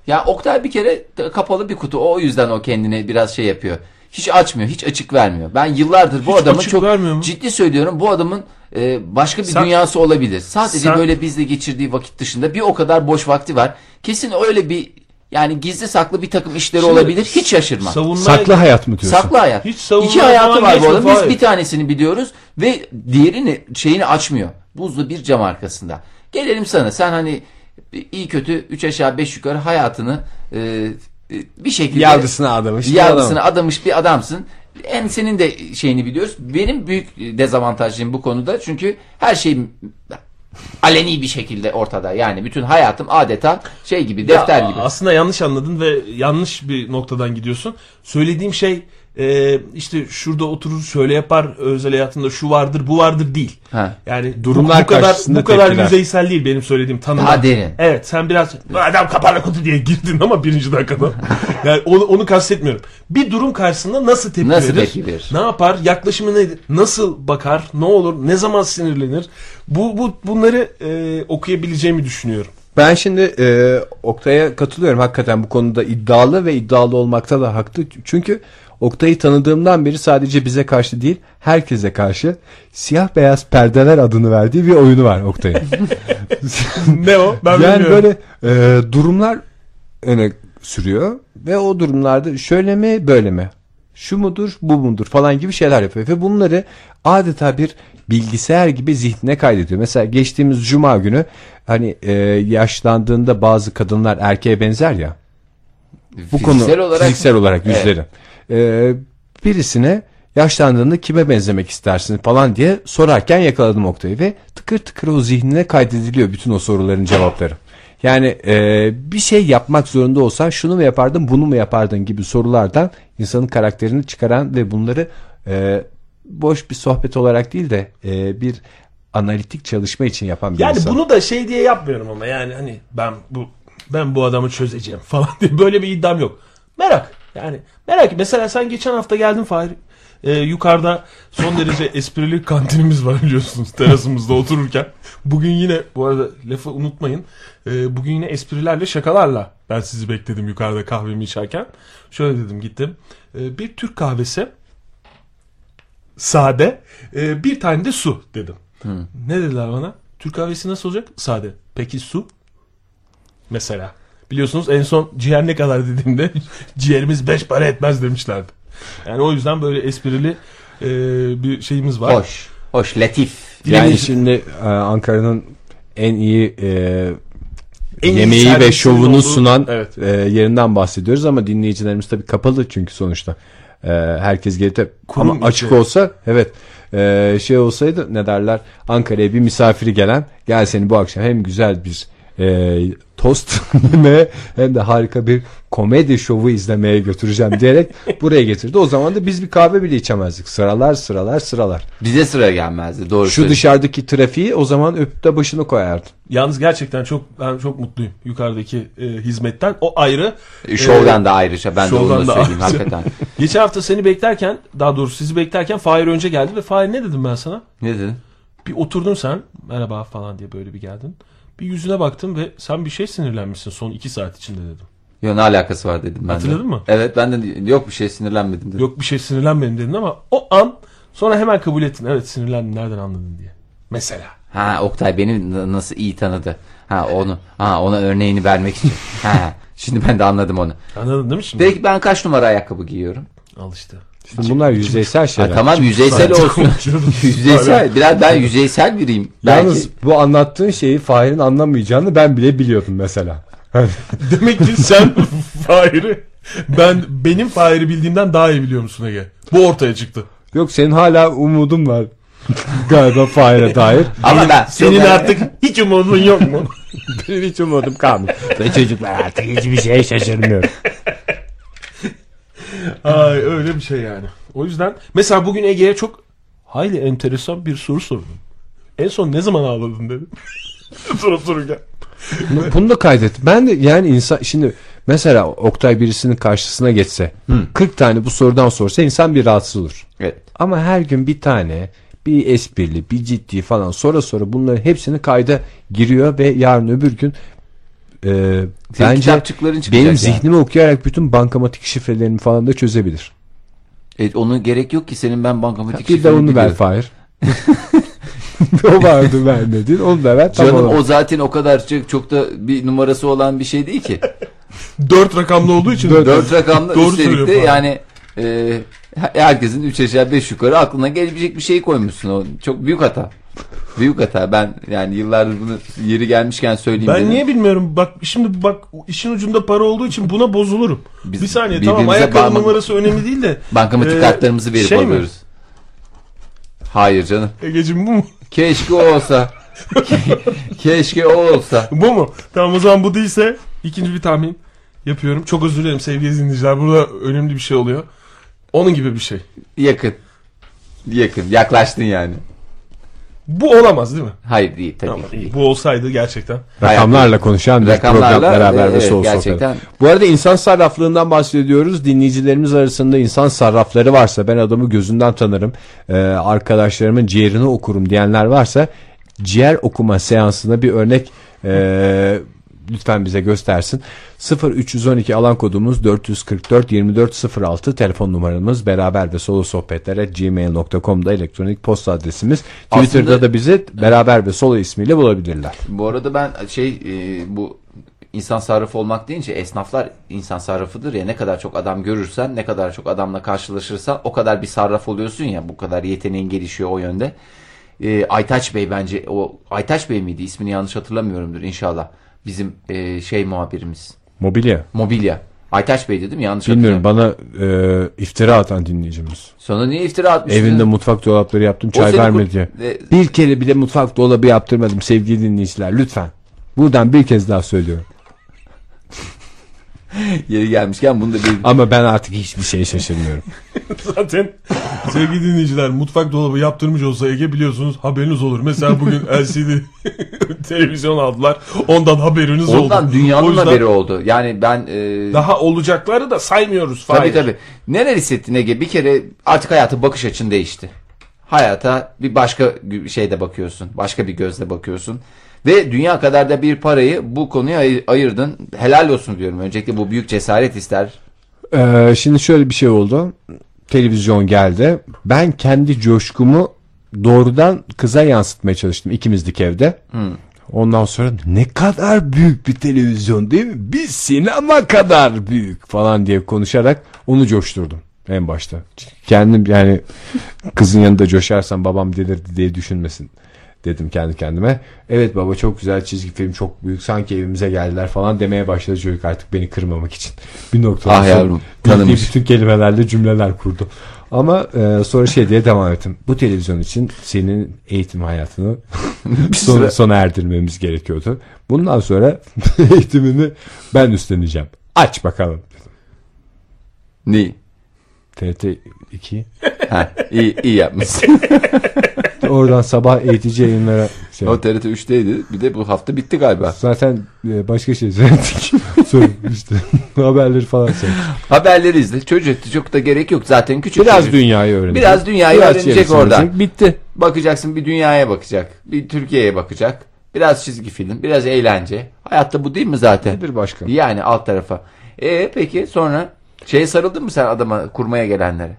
Ya Oktay bir kere kapalı bir kutu. O yüzden o kendine biraz şey yapıyor. Hiç açmıyor, hiç açık vermiyor. Ben yıllardır bu Hiç adamın açık çok vermiyor mu? ciddi söylüyorum. Bu adamın e, başka bir Sen- dünyası olabilir. Sadece Sen- böyle bizle geçirdiği vakit dışında bir o kadar boş vakti var. Kesin öyle bir yani gizli saklı bir takım işleri Şimdi olabilir. Hiç şaşırmam. Savunmaya Saklı hayat mı diyorsun? Saklı hayat. Hiç İki hayatı var bu adamın. Biz bir tanesini biliyoruz ve diğerini şeyini açmıyor. Buzlu bir cam arkasında. Gelelim sana. Sen hani iyi kötü 3 aşağı 5 yukarı hayatını e, e, bir şekilde Yaldısına adamış. bir yaldısına adam. adamış bir adamsın. En senin de şeyini biliyoruz. Benim büyük dezavantajım bu konuda. Çünkü her şey aleni bir şekilde ortada. Yani bütün hayatım adeta şey gibi, defter Ya, gibi. Aslında yanlış anladın ve yanlış bir noktadan gidiyorsun. Söylediğim şey e, işte şurada oturur şöyle yapar özel hayatında şu vardır bu vardır değil. Ha. Yani bu- Durumlar bu, kadar karşısında bu kadar tepkiler. yüzeysel değil benim söylediğim tanımlar. Daha derin. Evet sen biraz "Bu adam kapalı kutu diye girdin ama birinci dakikada. yani onu, onu kastetmiyorum. Bir durum karşısında nasıl tepki Nasıl verir? tepki verir? Ne yapar? Yaklaşımı nedir? Nasıl bakar? Ne olur? Ne zaman sinirlenir? Bu, bu bunları e, okuyabileceğimi düşünüyorum. Ben şimdi e, Oktay'a katılıyorum. Hakikaten bu konuda iddialı ve iddialı olmakta da haklı. Çünkü Oktay'ı tanıdığımdan beri sadece bize karşı değil herkese karşı siyah beyaz perdeler adını verdiği bir oyunu var Oktay'ın. ne o? Ben yani bilmiyorum. böyle e, durumlar öne sürüyor ve o durumlarda şöyle mi böyle mi şu mudur bu mudur falan gibi şeyler yapıyor ve bunları adeta bir bilgisayar gibi zihnine kaydediyor. Mesela geçtiğimiz cuma günü hani e, yaşlandığında bazı kadınlar erkeğe benzer ya bu Fiziksel konu olarak fiziksel olarak Evet. E, birisine yaşlandığında kime benzemek istersin falan diye sorarken yakaladım Oktay'ı ve tıkır tıkır o zihnine kaydediliyor bütün o soruların cevapları. Yani e, bir şey yapmak zorunda olsan şunu mu yapardın bunu mu yapardın gibi sorulardan insanın karakterini çıkaran ve bunları e, boş bir sohbet olarak değil de e, bir analitik çalışma için yapan bir Yani insan. bunu da şey diye yapmıyorum ama yani hani ben bu ben bu adamı çözeceğim falan diye böyle bir iddiam yok. Merak. Yani merak. Mesela sen geçen hafta geldin Fahir. Ee, yukarıda son derece esprili kantinimiz var biliyorsunuz terasımızda otururken. Bugün yine bu arada lafı unutmayın. Ee, bugün yine esprilerle şakalarla ben sizi bekledim yukarıda kahvemi içerken. Şöyle dedim gittim. Ee, bir Türk kahvesi sade e, bir tane de su dedim. Ne dediler bana? Türk kahvesi nasıl olacak? Sade. Peki su? Mesela. Biliyorsunuz en son ciğer ne kadar dediğimde ciğerimiz beş para etmez demişlerdi. Yani o yüzden böyle esprili e, bir şeyimiz var. hoş, hoş, latif. Yani şimdi e, Ankara'nın en iyi e, En iyi yemeği ve servisinin şovunu olduğu- sunan Evet. e, yerinden bahsediyoruz ama dinleyicilerimiz tabii kapalı çünkü sonuçta. E, herkes gelip de Kurum ama açık içi. olsa evet e, şey olsaydı ne derler Ankara'ya bir misafiri gelen gel seni bu akşam hem güzel bir e, tost yemeye hem de harika bir komedi şovu izlemeye götüreceğim diyerek buraya getirdi. O zaman da biz bir kahve bile içemezdik. Sıralar sıralar sıralar. Bize sıra gelmezdi. Doğru Şu söylüyorsun. dışarıdaki trafiği o zaman öpüp de başını koyardın. Yalnız gerçekten çok ben çok mutluyum yukarıdaki e, hizmetten. O ayrı. E, Şovdan E, da ayrıca ben de onu şovdan da da söyleyeyim ayrıca. hakikaten. Geçen hafta seni beklerken daha doğrusu sizi beklerken Fahir önce geldi ve Fahir ne dedim ben sana? Ne dedin? Bir oturdun sen merhaba falan diye böyle bir geldin. Bir yüzüne baktım ve sen bir şey sinirlenmişsin son iki saat içinde dedim. Yo ne alakası var dedim ben de. Hatırladın mı? Evet ben de yok bir şey sinirlenmedim dedim. Yok bir şey sinirlenmedim dedin ama o an sonra hemen kabul ettin. Evet sinirlendim nereden anladın diye. Mesela. Ha Oktay beni nasıl iyi tanıdı. Ha onu ha ona örneğini vermek için. Ha Şimdi ben de anladım onu. Anladın değil mi şimdi? Peki ben kaç numara ayakkabı giyiyorum? Al işte. Şimdi bunlar yüzeysel Ha, şeyler. tamam yüzeysel olsun. yüzeysel. Biraz ben yüzeysel biriyim. Yalnız Belki bu anlattığın şeyi Fahir'in anlamayacağını ben bile biliyordum mesela. Demek ki sen Fahir'i ben benim Fahir'i bildiğimden daha iyi biliyor musun Ege? Bu ortaya çıktı. Yok senin hala umudun var. Galiba Fahir'e dair. ama ben Senin artık hiç umudun yok mu? Benim hiç umudum kalmadı. Ve çocuklar artık hiçbir şeye şaşırmıyorum. Ay öyle bir şey yani. O yüzden mesela bugün Ege'ye çok hayli enteresan bir soru sordum. En son ne zaman ağladın dedim. Sorup dururken. Bunu da kaydet. Ben de yani insan şimdi mesela Oktay birisinin karşısına geçse 40 tane bu sorudan sorsa insan bir rahatsız olur. Evet. Ama her gün bir tane bir esprili bir ciddi falan sonra sonra bunların hepsini kayda giriyor ve yarın öbür gün e, bence kitapçıkların çıkacak benim yani. zihnimi okuyarak bütün bankamatik şifrelerimi falan da çözebilir. E, onun gerek yok ki senin ben bankamatik Bir de şifreni onu ver. Fahir. o vardı vermedin onu da ver. Canım tamam. o zaten o kadar çok, çok da bir numarası olan bir şey değil ki. Dört rakamlı olduğu için. Dört rakamlı Doğru üstelik de yani e, herkesin üç aşağı beş yukarı aklına gelebilecek bir şey koymuşsun. O çok büyük hata. Büyük hata. Ben yani yıllardır bunu yeri gelmişken söyleyeyim Ben dedim. niye bilmiyorum. Bak şimdi bak işin ucunda para olduğu için buna bozulurum. Biz bir saniye tamam ayakkabı bağlı- numarası önemli değil de. Bankamatik Ee, kartlarımızı verip şey mi? alıyoruz. Hayır canım. Egeciğim bu mu? Keşke o olsa. Keşke o olsa. Bu mu? Tamam o zaman bu değilse ikinci bir tahmin yapıyorum. Çok özür dilerim sevgili dinleyiciler. Burada önemli bir şey oluyor. Onun gibi bir şey. Yakın. Yakın. Yaklaştın yani. Bu olamaz değil mi? Hayır değil tabii. Tamam, ki değil. Bu olsaydı gerçekten. Rakamlarla konuşan bir Rakamlarla, program beraber evet, ve soğuk gerçekten. sohbet. Bu arada insan sarraflığından bahsediyoruz. Dinleyicilerimiz arasında insan sarrafları varsa ben adamı gözünden tanırım. Ee, arkadaşlarımın ciğerini okurum diyenler varsa ciğer okuma seansına bir örnek e, lütfen bize göstersin. 0312 alan kodumuz 444 2406 telefon numaramız beraber ve solo sohbetlere gmail.com'da elektronik posta adresimiz. Twitter'da Aslında- da bizi beraber ve solo ismiyle bulabilirler. Bu arada ben şey e, bu insan sarrafı olmak deyince esnaflar insan sarrafıdır ya ne kadar çok adam görürsen ne kadar çok adamla karşılaşırsan o kadar bir sarraf oluyorsun ya bu kadar yeteneğin gelişiyor o yönde. E, Aytaç Bey bence o Aytaç Bey miydi ismini yanlış hatırlamıyorumdur inşallah bizim e, şey muhabirimiz Mobilya. mobilya. Aytaç Bey dedim yanlış Bilmiyorum bana e, iftira atan dinleyicimiz. Sonra niye iftira atmıştın? Evinde mutfak dolapları yaptım çay vermedi diye. E, Bir kere bile mutfak dolabı yaptırmadım sevgili dinleyiciler lütfen. Buradan bir kez daha söylüyorum. yeri gelmişken bunu da bir Ama ben artık hiçbir şeye şaşırmıyorum. Zaten sevgili dinleyiciler mutfak dolabı yaptırmış olsa Ege biliyorsunuz haberiniz olur. Mesela bugün LCD televizyon aldılar. Ondan haberiniz oldu. ondan O dünyanın yüzden haberi oldu. Yani ben e, Daha olacakları da saymıyoruz. Tabii Fahir. tabii. Neler hissettin Ege? Bir kere artık hayata bakış açın değişti. Hayata bir başka şeyde bakıyorsun. Başka bir gözle bakıyorsun. Ve dünya kadar da bir parayı bu konuya ay- ayırdın. Helal olsun diyorum. Öncelikle bu büyük cesaret ister. Ee, şimdi şöyle bir şey oldu. Televizyon geldi. Ben kendi coşkumu doğrudan kıza yansıtmaya çalıştım ikimizdik evde. Ondan sonra ne kadar büyük bir televizyon değil mi? Bir sinema kadar büyük falan diye konuşarak onu coşturdum en başta. Kendim yani kızın yanında coşarsam babam delirdi diye düşünmesin dedim kendi kendime. Evet baba çok güzel çizgi film çok büyük sanki evimize geldiler falan demeye başladı çocuk artık beni kırmamak için. Bir noktadan Ah yavrum, tanımış. bütün kelimelerle cümleler kurdu. Ama e, sonra şey diye devam ettim. Bu televizyon için senin eğitim hayatını son, sona erdirmemiz gerekiyordu. Bundan sonra eğitimini ben üstleneceğim. Aç bakalım. Neyi? TRT 2. Ha, iyi, iyi yapmışsın. Oradan sabah eğitici yayınlara şey. o TRT 3'teydi. Bir de bu hafta bitti galiba. Zaten e, başka şey söyledik. Sonra işte haberleri falan söyledik. Haberleri izle. Çocuk çok da gerek yok. Zaten küçük Biraz çocuk. dünyayı öğrenecek. Biraz dünyayı öğrenecek oradan. öğrenecek. Bitti. Bakacaksın bir dünyaya bakacak. Bir Türkiye'ye bakacak. Biraz çizgi film. Biraz eğlence. Hayatta bu değil mi zaten? Nedir başka? Yani alt tarafa. E peki sonra şeye sarıldın mı sen adama kurmaya gelenlere?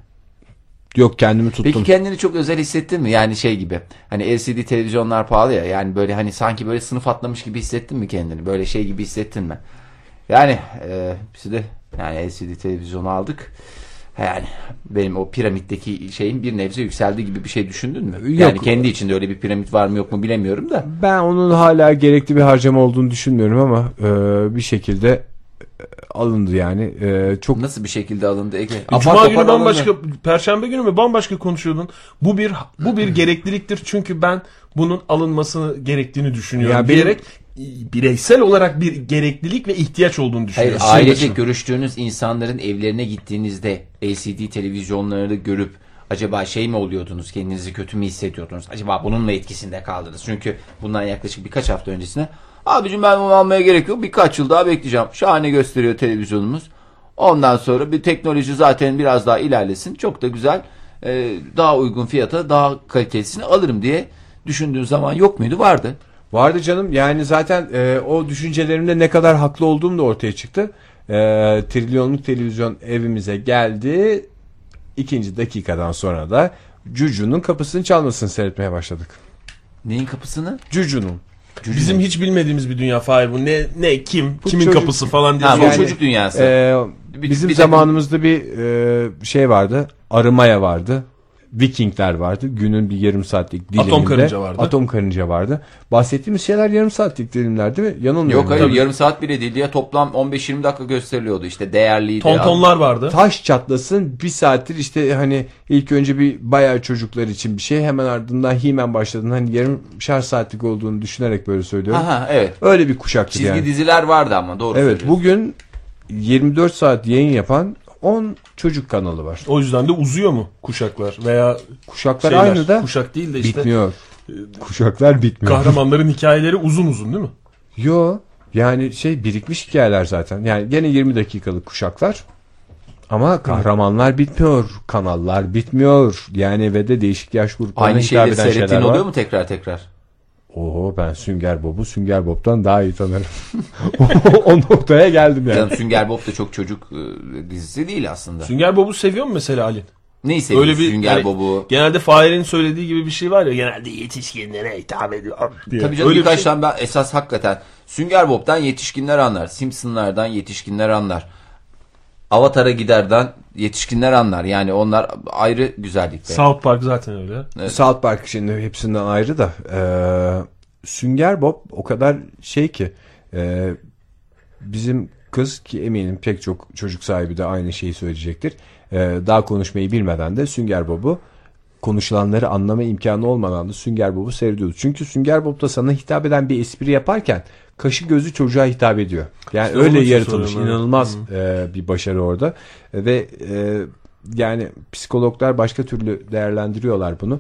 Yok kendimi tuttum. Peki kendini çok özel hissettin mi? Yani şey gibi. Hani LCD televizyonlar pahalı ya. Yani böyle hani sanki böyle sınıf atlamış gibi hissettin mi kendini? Böyle şey gibi hissettin mi? Yani e, biz de yani LCD televizyonu aldık. Yani benim o piramitteki şeyin bir nebze yükseldi gibi bir şey düşündün mü? Yani Yok. kendi içinde öyle bir piramit var mı yok mu bilemiyorum da. Ben onun hala gerekli bir harcama olduğunu düşünmüyorum ama e, bir şekilde alındı yani. E, çok Nasıl bir şekilde alındı Ege? Apar Cuma topar günü alındı. bambaşka, Perşembe günü mü bambaşka konuşuyordun. Bu bir bu bir gerekliliktir çünkü ben bunun alınmasını gerektiğini düşünüyorum Ya benim- diyerek e, bireysel olarak bir gereklilik ve ihtiyaç olduğunu Hayır düşünüyorum. ailece görüştüğünüz insanların evlerine gittiğinizde LCD televizyonları görüp acaba şey mi oluyordunuz kendinizi kötü mü hissediyordunuz? Acaba bunun mu etkisinde kaldınız? Çünkü bundan yaklaşık birkaç hafta öncesine abicim ben bunu almaya gerek yok birkaç yıl daha bekleyeceğim. Şahane gösteriyor televizyonumuz. Ondan sonra bir teknoloji zaten biraz daha ilerlesin. Çok da güzel e, daha uygun fiyata daha kalitesini alırım diye düşündüğün zaman yok muydu? Vardı. Vardı canım yani zaten e, o düşüncelerimde ne kadar haklı olduğum da ortaya çıktı. E, trilyonluk televizyon evimize geldi. İkinci dakikadan sonra da Cucu'nun kapısını çalmasını seyretmeye başladık. Neyin kapısını? Cucu'nun. Bizim hiç bilmediğimiz bir dünya Fahir bu. Ne ne kim? kimin çocuk- kapısı falan diye. Ha, bu soruyor. çocuk dünyası. E, Bir- bizim bir zamanımızda bir e, şey vardı. Arımaya vardı. Vikingler vardı. Günün bir yarım saatlik diliminde. Atom karınca vardı. Atom karınca vardı. Bahsettiğimiz şeyler yarım saatlik dilimler değil mi? Yanılmıyorum. Yok hayır Tabii. yarım saat bile değil ya toplam 15-20 dakika gösteriliyordu işte değerliydi. Tontonlar vardı. taş çatlasın bir saattir işte hani ilk önce bir bayağı çocuklar için bir şey hemen ardından He-Man başladın hani yarım şar saatlik olduğunu düşünerek böyle söylüyorum. Aha evet. Öyle bir kuşaktır Çizgi yani. diziler vardı ama doğru Evet bugün 24 saat yayın yapan 10 çocuk kanalı var. O yüzden de uzuyor mu kuşaklar veya Kuşaklar şeyler? aynı da Kuşak değil de işte bitmiyor. Kuşaklar bitmiyor. kahramanların hikayeleri uzun uzun değil mi? Yo yani şey birikmiş hikayeler zaten. Yani gene 20 dakikalık kuşaklar. Ama kahramanlar bitmiyor, kanallar bitmiyor. Yani ve de değişik yaş gruplarına Aynı eden seyrettiğin şeyler var. oluyor mu tekrar tekrar? Oho ben Sünger Bob'u Sünger Bob'tan daha iyi tanırım. o noktaya geldim yani. Canım Sünger Bob da çok çocuk e, dizisi değil aslında. Sünger Bob'u seviyor mu mesela Ali? Neyse Öyle bir Sünger yani Bob'u. Genelde Fahir'in söylediği gibi bir şey var ya genelde yetişkinlere hitap ediyor diye. Tabii canım Öyle bir birkaç şey- ben esas hakikaten Sünger Bob'dan yetişkinler anlar. Simpsonlardan yetişkinler anlar. Avatar'a giderden yetişkinler anlar. Yani onlar ayrı güzellikte. South Park zaten öyle. Evet. South Park şimdi hepsinden ayrı da eee, Sünger Bob o kadar şey ki eee, bizim kız ki eminim pek çok çocuk sahibi de aynı şeyi söyleyecektir. Eee, daha konuşmayı bilmeden de Sünger Bob'u konuşulanları anlama imkanı olmadan da Sünger Bob'u seyrediyordu. Çünkü Sünger Bob da sana hitap eden bir espri yaparken kaşı gözü çocuğa hitap ediyor. Yani İşte öyle yaratılmış inanılmaz eee, bir başarı orada ve eee, yani psikologlar başka türlü değerlendiriyorlar bunu.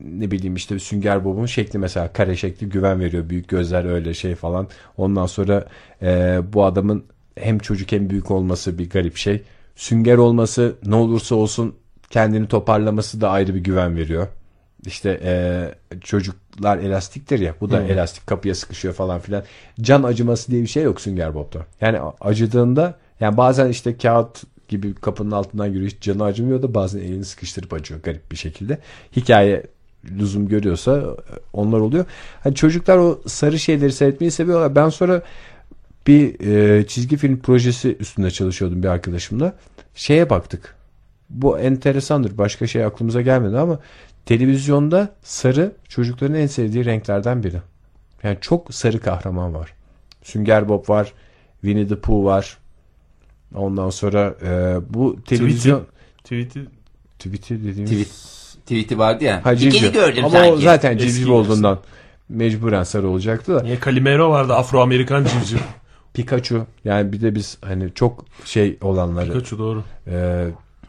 Ne bileyim işte Sünger Bob'un şekli mesela kare şekli güven veriyor. Büyük gözler öyle şey falan. Ondan sonra eee, bu adamın hem çocuk hem büyük olması bir garip şey. Sünger olması ne olursa olsun kendini toparlaması da ayrı bir güven veriyor. İşte eee, çocuklar elastiktir ya. Bu da elastik kapıya sıkışıyor falan filan. Can acıması diye bir şey yok Sünger Bob'da. Yani acıdığında yani bazen işte kağıt gibi kapının altından yürüyor. Hiç canı acımıyor da bazen elini sıkıştırıp acıyor garip bir şekilde. Hikaye lüzum görüyorsa e, onlar oluyor. Hani çocuklar o sarı şeyleri seyretmeyi seviyorlar. Ben sonra bir e, çizgi film projesi üstünde çalışıyordum bir arkadaşımla. Şeye baktık. Bu enteresandır. Başka şey aklımıza gelmedi ama televizyonda sarı çocukların en sevdiği renklerden biri. Yani çok sarı kahraman var. Sünger Bob var. Winnie the Pooh var. Ondan sonra e, bu televizyon Tweet'i tweet'i dediğimiz Tweet, tweet'i vardı ya. Ha, civciv. gördüm Ama o sanki. zaten Eski civciv olduğundan mecburen sarı olacaktı da. Niye Calimero vardı Afro-Amerikan civciv. Pikachu yani bir de biz hani çok şey olanları Pikachu doğru. e,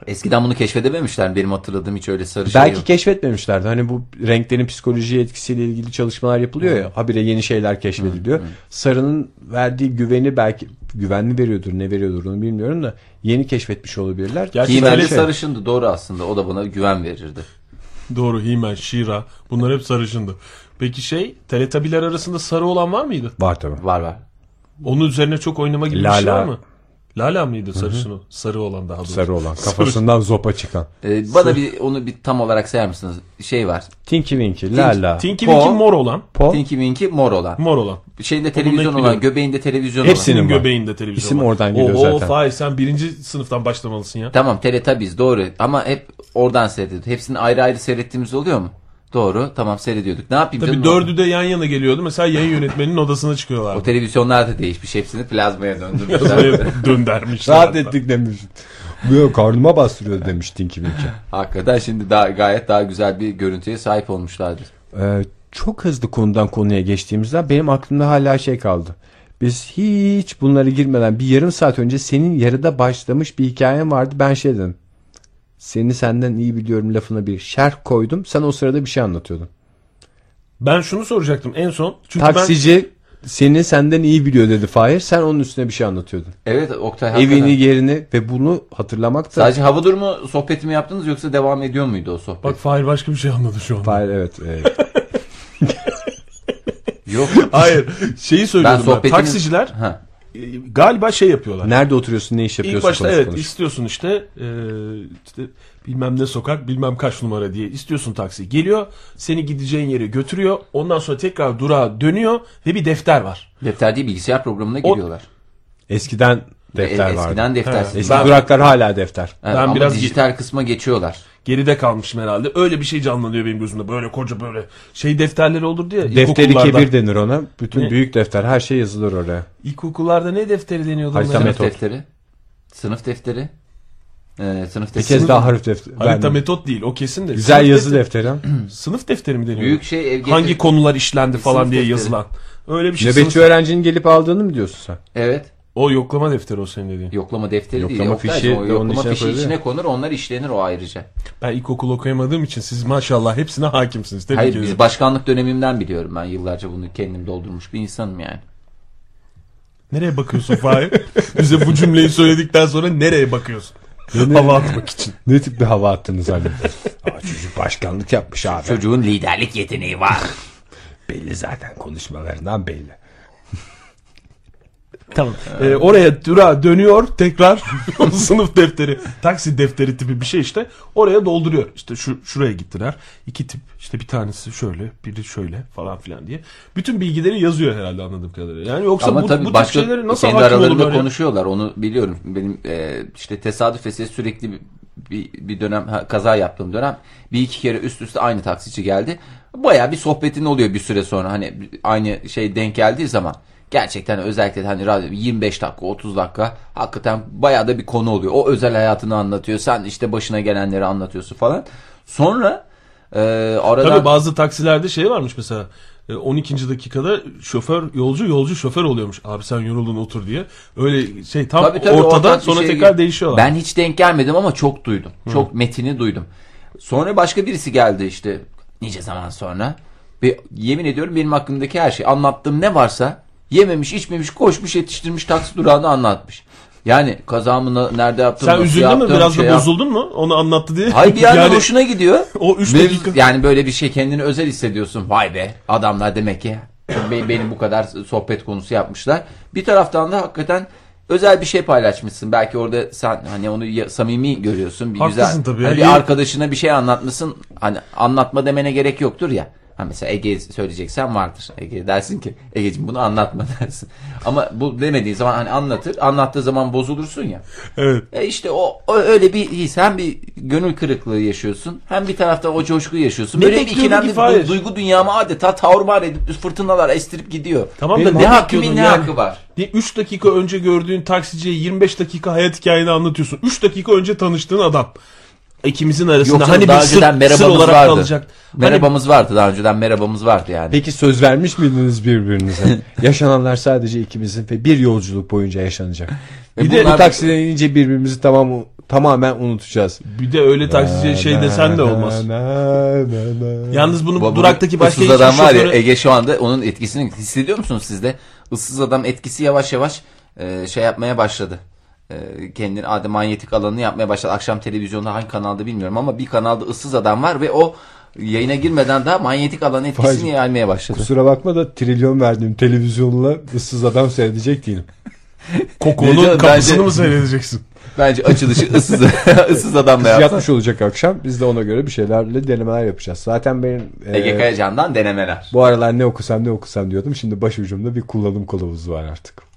Eskiden bunu keşfedememişler. Benim hatırladığım hiç öyle sarı şey belki yok. keşfetmemişlerdi. Hani bu renklerin psikolojiye etkisiyle ilgili çalışmalar yapılıyor ya. Habire yeni şeyler keşfediliyor. Sarının verdiği güveni belki güvenli veriyordur, ne veriyordur onu bilmiyorum da yeni keşfetmiş olabilirler. Gerçi tele- sarışındı doğru aslında. O da bana güven verirdi. Doğru He-Man, She-Ra bunlar hep sarışındı. Peki şey Teletabiler arasında sarı olan var mıydı? Var tabii. Var var. Onun üzerine çok oynama gibi bir şey Lala. var mı? Lala mıydı sarışın o? Sarı olan daha doğrusu. Sarı olan kafasından zopa çıkan. Ee, bana bir onu bir tam olarak sayar mısınız? Şey var. Tinky Winky, Lala. Tinky Po. Winky mor olan. Po. Tinky Winky mor olan. Mor olan. Şeyinde televizyon net olan, biliyorum. göbeğinde televizyon Hepsinin olan. Var. göbeğinde televizyon İsim var. oradan geliyor Oo, zaten. Fahir sen birinci sınıftan başlamalısın ya. Tamam Teletubbies doğru ama hep oradan seyrediyorduk. Hepsini ayrı ayrı seyrettiğimiz oluyor mu? Doğru tamam seyrediyorduk. Ne yapayım Tabii canım? dördü de yan yana geliyordu. Mesela yayın yönetmeninin odasına O çıkıyorlardı. televizyonlar da değişmiş. Hepsini plazmaya döndürmüşler. Döndermişler. Rahat ettik demiş. Yok, karnıma bastırıyor demiş Tinky Winky. Hakikaten şimdi daha gayet daha güzel bir görüntüye sahip olmuşlardır. Ee, çok hızlı konudan konuya geçtiğimizde benim aklımda hala şey kaldı. Biz hiç bunları girmeden bir yarım saat önce senin yarıda başlamış bir hikayen vardı. Ben şey dedim. Seni senden iyi biliyorum lafına bir şerh koydum. Sen o sırada bir şey anlatıyordun. Ben şunu soracaktım en son. Çünkü Taksici seni senden iyi biliyor dedi Fahir. Sen onun üstüne bir şey anlatıyordun. Evet Oktay hakikaten. Evini yerini ve bunu hatırlamak da Sadece hava durumu sohbeti mi yaptınız yoksa devam ediyor muydu o sohbet? ben... Bak Fahir başka bir şey anladı şu an. Fahir evet. e, Yok. Hayır. Şeyi ben söylüyorum ben. sohbetiniz... Taksiciler Ha. E, galiba şey yapıyorlar. nerede oturuyorsun ne iş İlk yapıyorsun başta konuş evet konuş. istiyorsun işte, e, işte bilmem ne sokak bilmem kaç numara diye istiyorsun taksi. Geliyor seni gideceğin yere götürüyor. Ondan sonra tekrar durağa dönüyor ve bir defter var. Defter değil bilgisayar programına O- giriyorlar. Eskiden defter E, vardı. Eskiden defter. He. Eski Ben- duraklar hala defter. Evet, Ben ama biraz- dijital kısma geçiyorlar. Geride kalmışım herhalde. Öyle bir şey canlanıyor benim gözümde. Böyle koca böyle şey defterleri olurdu ya. Defteri kebir denir ona. Bütün Ne? büyük defter her şey yazılır oraya. İlkokullarda ne defteri deniyordu? Harita? Sınıf metot. defteri. Sınıf defteri. Ee, sınıf Bir defteri. kez daha harf defteri. Harita Ben- metot değil o kesin de. Güzel Sınıf yazı defteri. defteri. Sınıf defteri mi deniyor? Büyük şey ev Hangi konular işlendi falan Sınıf diye defteri. yazılan. Öyle bir şey. Nöbetçi Sınıf- öğrencinin gelip aldığını mı diyorsun sen? Evet. O yoklama defteri o senin dediğin. Yoklama defteri değil. Yoklama fişi o yoklama içine fişi koyuluyor. içine konur onlar işlenir o ayrıca. Ben ilkokul okuyamadığım için siz maşallah hepsine hakimsiniz. Tebrik Hayır biz başkanlık dönemimden biliyorum ben yıllarca bunu kendim doldurmuş bir insanım yani. Nereye bakıyorsun Fahir? Bize bu cümleyi söyledikten sonra nereye bakıyorsun? Hava atmak için. Ne tip bir hava attınız hani? Aa, çocuk başkanlık yapmış abi. Çocuğun liderlik yeteneği var. Belli zaten konuşmalarından belli. Tamam. Ee, oraya dura dönüyor tekrar sınıf defteri, taksi defteri tipi bir şey işte. Oraya dolduruyor. İşte şu şuraya gittiler. İki tip. işte bir tanesi şöyle, biri şöyle falan filan diye. Bütün bilgileri yazıyor herhalde anladığım kadarıyla. Yani yoksa Ama bu, tabii bu tip başka şeyleri nasıl kendi aralarında konuşuyorlar onu biliyorum. Benim e, işte tesadüf eseri sürekli bir, bir, bir dönem ha, kaza yaptığım dönem bir iki kere üst üste aynı taksici geldi. Baya bir sohbetin oluyor bir süre sonra hani aynı şey denk geldiği zaman. Gerçekten özellikle hani radyo 25 dakika 30 dakika hakikaten bayağı da bir konu oluyor. O özel hayatını anlatıyor. Sen işte başına gelenleri anlatıyorsun falan. Sonra e, aradan Tabii bazı taksilerde şey varmış mesela. e, 12. dakikada şoför yolcu yolcu şoför oluyormuş. Abi sen yoruldun otur diye. Öyle şey tam Tabii, tabii, ortada ortak bir sonra şey tekrar değişiyorlar. Ben hiç denk gelmedim ama çok duydum. Çok metini duydum. Sonra başka birisi geldi işte nice zaman sonra. Ve yemin ediyorum benim hakkımdaki her şey anlattığım ne varsa yememiş içmemiş koşmuş yetiştirmiş taksi durağını anlatmış. Yani kazamı nerede yaptım Sen üzüldün mü? yaptım, Biraz şey da bozuldun mu? Onu anlattı diye. Hayır bir yandan Yani hoşuna gidiyor. O üç Ve- dakika- Yani böyle bir şey kendini özel hissediyorsun. Vay be adamlar demek ki be- benim bu kadar sohbet konusu yapmışlar. Bir taraftan da hakikaten özel bir şey paylaşmışsın. Belki orada sen hani onu ya- samimi görüyorsun. Bir Haklısın güzel. tabii Hani bir arkadaşına bir şey anlatmışsın. Hani anlatma demene gerek yoktur ya. Ha mesela Ege söyleyeceksen vardır. Ege dersin ki Ege'cim bunu anlatma dersin. Ama bu demediğin zaman hani anlatır. Anlattığı zaman bozulursun ya. Evet. E işte o, o öyle bir his. Hem bir gönül kırıklığı yaşıyorsun. Hem bir taraftan o coşkuyu yaşıyorsun. Ne Böyle bir Fahir? du- duygu dünyamı adeta tavrımar edip fırtınalar estirip gidiyor. Tamam da Benim ne ne hakkı bekliyordun ne yani? hakkı var? 3 dakika önce gördüğün taksiciye 25 dakika hayat hikayeni anlatıyorsun. 3 dakika önce tanıştığın adam. İkimizin arasında Yoksa hani daha bir sır, önceden sır merhabamız olarak vardı. kalacak. Hani Merhabamız vardı daha önceden merhabamız vardı yani. Peki söz vermiş miydiniz birbirinize? Yaşananlar sadece ikimizin ve bir yolculuk boyunca yaşanacak. Ve bir de bunlar- bu taksiden inince birbirimizi tamam tamamen unutacağız. bir de öyle taksiciye şey desen de olmaz. Yalnız bunu Bu- duraktaki başka ıssız adam var ya şoföre- Ege şu anda onun etkisini hissediyor musunuz siz de? Issız adam etkisi yavaş yavaş e, şey yapmaya başladı. E, kendini adem manyetik alanını yapmaya başladı. Akşam televizyonda hangi kanalda bilmiyorum ama bir kanalda ıssız adam var ve o yayına girmeden daha manyetik alan etkisini Vay. yaymaya başladı. Kusura bakma da trilyon verdiğim televizyonla ıssız adam seyredecek değilim. Koko'nun kapısını bence- mı seyredeceksin? Bence açılışı ıssız, ıssız adamla yapsa. Yatmış olacak akşam. Biz de ona göre bir şeylerle denemeler yapacağız. Zaten benim e, Ege Kayacan'dan denemeler. bu aralar ne okusam ne okusam diyordum. Şimdi başucumda bir kullanım kılavuzu var artık.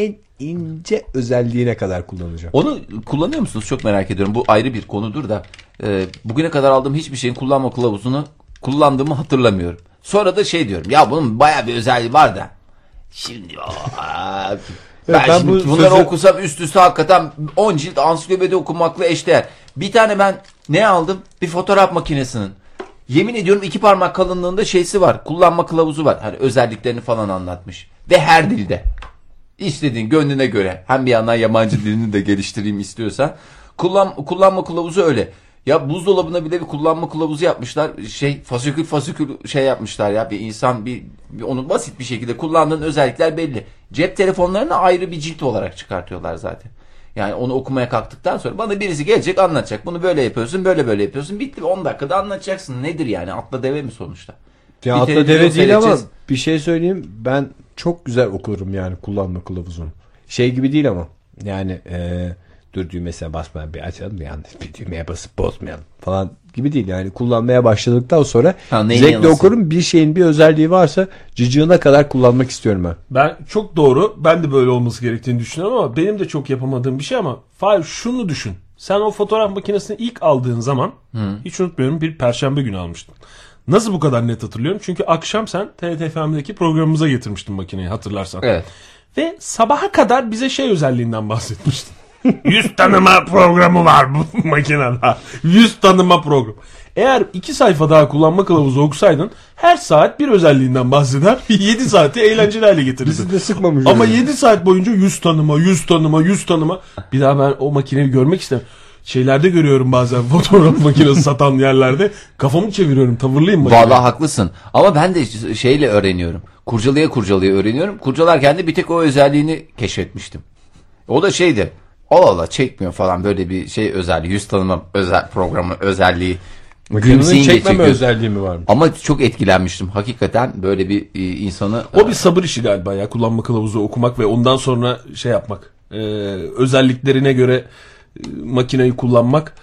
En ince özelliğine kadar kullanacağım. Onu kullanıyor musunuz? Çok merak ediyorum. Bu ayrı bir konudur da. e, bugüne kadar aldığım hiçbir şeyin kullanma kılavuzunu kullandığımı hatırlamıyorum. Sonra da şey diyorum. Ya bunun baya bir özelliği var da. Şimdi aa, ben, ben şimdi bu bunları sözü- okusam üst üste hakikaten 10 cilt ansiklopedi okumakla eşdeğer. Bir tane ben ne aldım? Bir fotoğraf makinesinin. Yemin ediyorum iki parmak kalınlığında şeysi var. Kullanma kılavuzu var. Hani özelliklerini falan anlatmış. Ve her dilde. İstediğin gönlüne göre. Hem bir yandan yabancı dilini de geliştireyim istiyorsan. Kullan, kullanma kılavuzu öyle. Ya buzdolabına bile bir kullanma kılavuzu yapmışlar. Şey fasikül fasikül şey yapmışlar ya. Bir insan bir, bir onu basit bir şekilde kullandığın özellikler belli. Cep telefonlarını ayrı bir cilt olarak çıkartıyorlar zaten. Yani onu okumaya kalktıktan sonra bana birisi gelecek anlatacak. Bunu böyle yapıyorsun, böyle böyle yapıyorsun. Bitti 10 dakikada anlatacaksın. Nedir yani? Atla deve mi sonuçta? Ya Bir atla deve değil ama bir şey söyleyeyim. Ben çok güzel okurum yani kullanma kılavuzunu. Şey gibi değil ama. Yani e, dur düğmesine basmayan bir açalım yanlış bir düğmeye basıp bozmayalım falan gibi değil. Yani kullanmaya başladıktan sonra Ha, zevkle okurum. Bir şeyin bir özelliği varsa cıcığına kadar kullanmak istiyorum ben. Ben çok doğru. Ben de böyle olması gerektiğini düşünüyorum ama benim de çok yapamadığım bir şey ama Fahir şunu düşün. Sen o fotoğraf makinesini ilk aldığın zaman hiç unutmuyorum bir perşembe günü almıştın. Nasıl bu kadar net hatırlıyorum? Çünkü akşam sen TRT FM'deki programımıza getirmiştin makineyi hatırlarsan. Evet. Ve sabaha kadar bize şey özelliğinden bahsetmiştin. Yüz tanıma programı var bu makinede. Yüz tanıma programı. Eğer iki sayfa daha kullanma kılavuzu okusaydın her saat bir özelliğinden bahseder. 7 saati eğlenceli hale getirirdin. Bizi de sıkmamış. Ama öyle. 7 saat boyunca yüz tanıma, yüz tanıma, yüz tanıma. Bir daha ben o makineyi görmek istemem. Şeylerde görüyorum bazen fotoğraf makinesi satan yerlerde. Kafamı çeviriyorum tavırlıyım makine. Vallahi haklısın. Ama ben de şeyle öğreniyorum. Kurcalaya kurcalaya öğreniyorum. Kurcalarken de bir tek o özelliğini keşfetmiştim. O da şeydi. Allah Allah çekmiyor falan böyle bir şey özelliği. Yüz tanıma özel programı özelliği. Makinenin çekmeme özelliği mi var mı? Ama çok etkilenmiştim. Hakikaten böyle bir e, insanı... O bir sabır işi galiba ya kullanma kılavuzu okumak ve ondan sonra şey yapmak. Ee, özelliklerine göre e, makineyi kullanmak.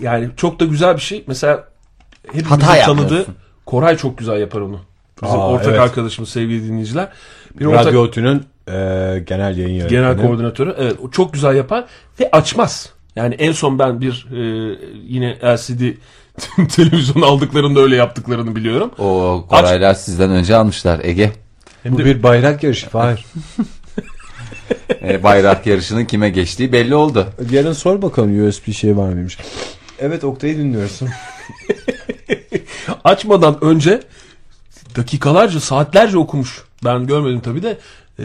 Yani çok da güzel bir şey. Mesela hepimizin Hata tanıdığı. Koray çok güzel yapar onu. Bizim Aa, ortak evet. arkadaşımız sevgili dinleyiciler. Bir ortak Radyo Otü'nün e, genel yayın yönetmeni. genel koordinatörü. Evet o çok güzel yapar ve açmaz. Yani en son ben bir e, yine LCD televizyon aldıklarında öyle yaptıklarını biliyorum. O Koraylar sizden önce almışlar Ege. Hem Bu de bir bayrak yarışı. Hayır. E, bayrak yarışının kime geçtiği belli oldu. Yarın sor bakalım USB şey var mıymış. Evet Oktay'ı dinliyorsun. açmadan önce dakikalarca saatlerce okumuş. Ben görmedim tabii de e,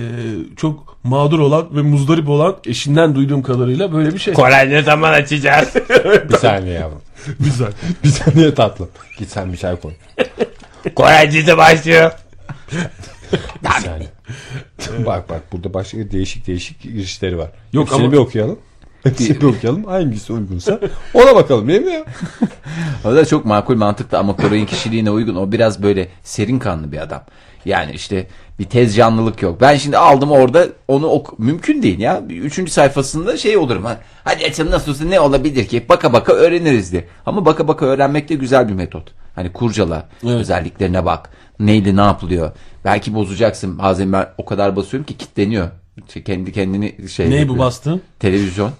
çok mağdur olan ve muzdarip olan eşinden duyduğum kadarıyla böyle bir şey. Koray ne zaman açacağız? bir saniye yavrum. Güzel. Bir saniye tatlım. Git sen bir çay koy. Koray dizi başlıyor. bir saniye. bak bak burada başka değişik değişik girişleri var. Yok Hepsini ama- bir okuyalım. Hepsini bir okuyalım. Hangisi uygunsa ona bakalım değil mi ya? O da çok makul mantıklı ama Koray'ın kişiliğine uygun. O biraz böyle serin kanlı bir adam. Yani işte bir tez canlılık yok. Ben şimdi aldım orada onu ok mümkün değil ya. Üçüncü sayfasında şey olurum. Ha, Hadi açalım nasıl olsa ne olabilir ki? Baka baka öğreniriz diye. Ama baka baka öğrenmek de güzel bir metot. Hani kurcala. Özelliklerine bak. Neyle ne yapılıyor? Belki bozacaksın. Bazen ben o kadar basıyorum ki kitleniyor. Şey, Kendi kendini şey Ne bu bastığın? Televizyon.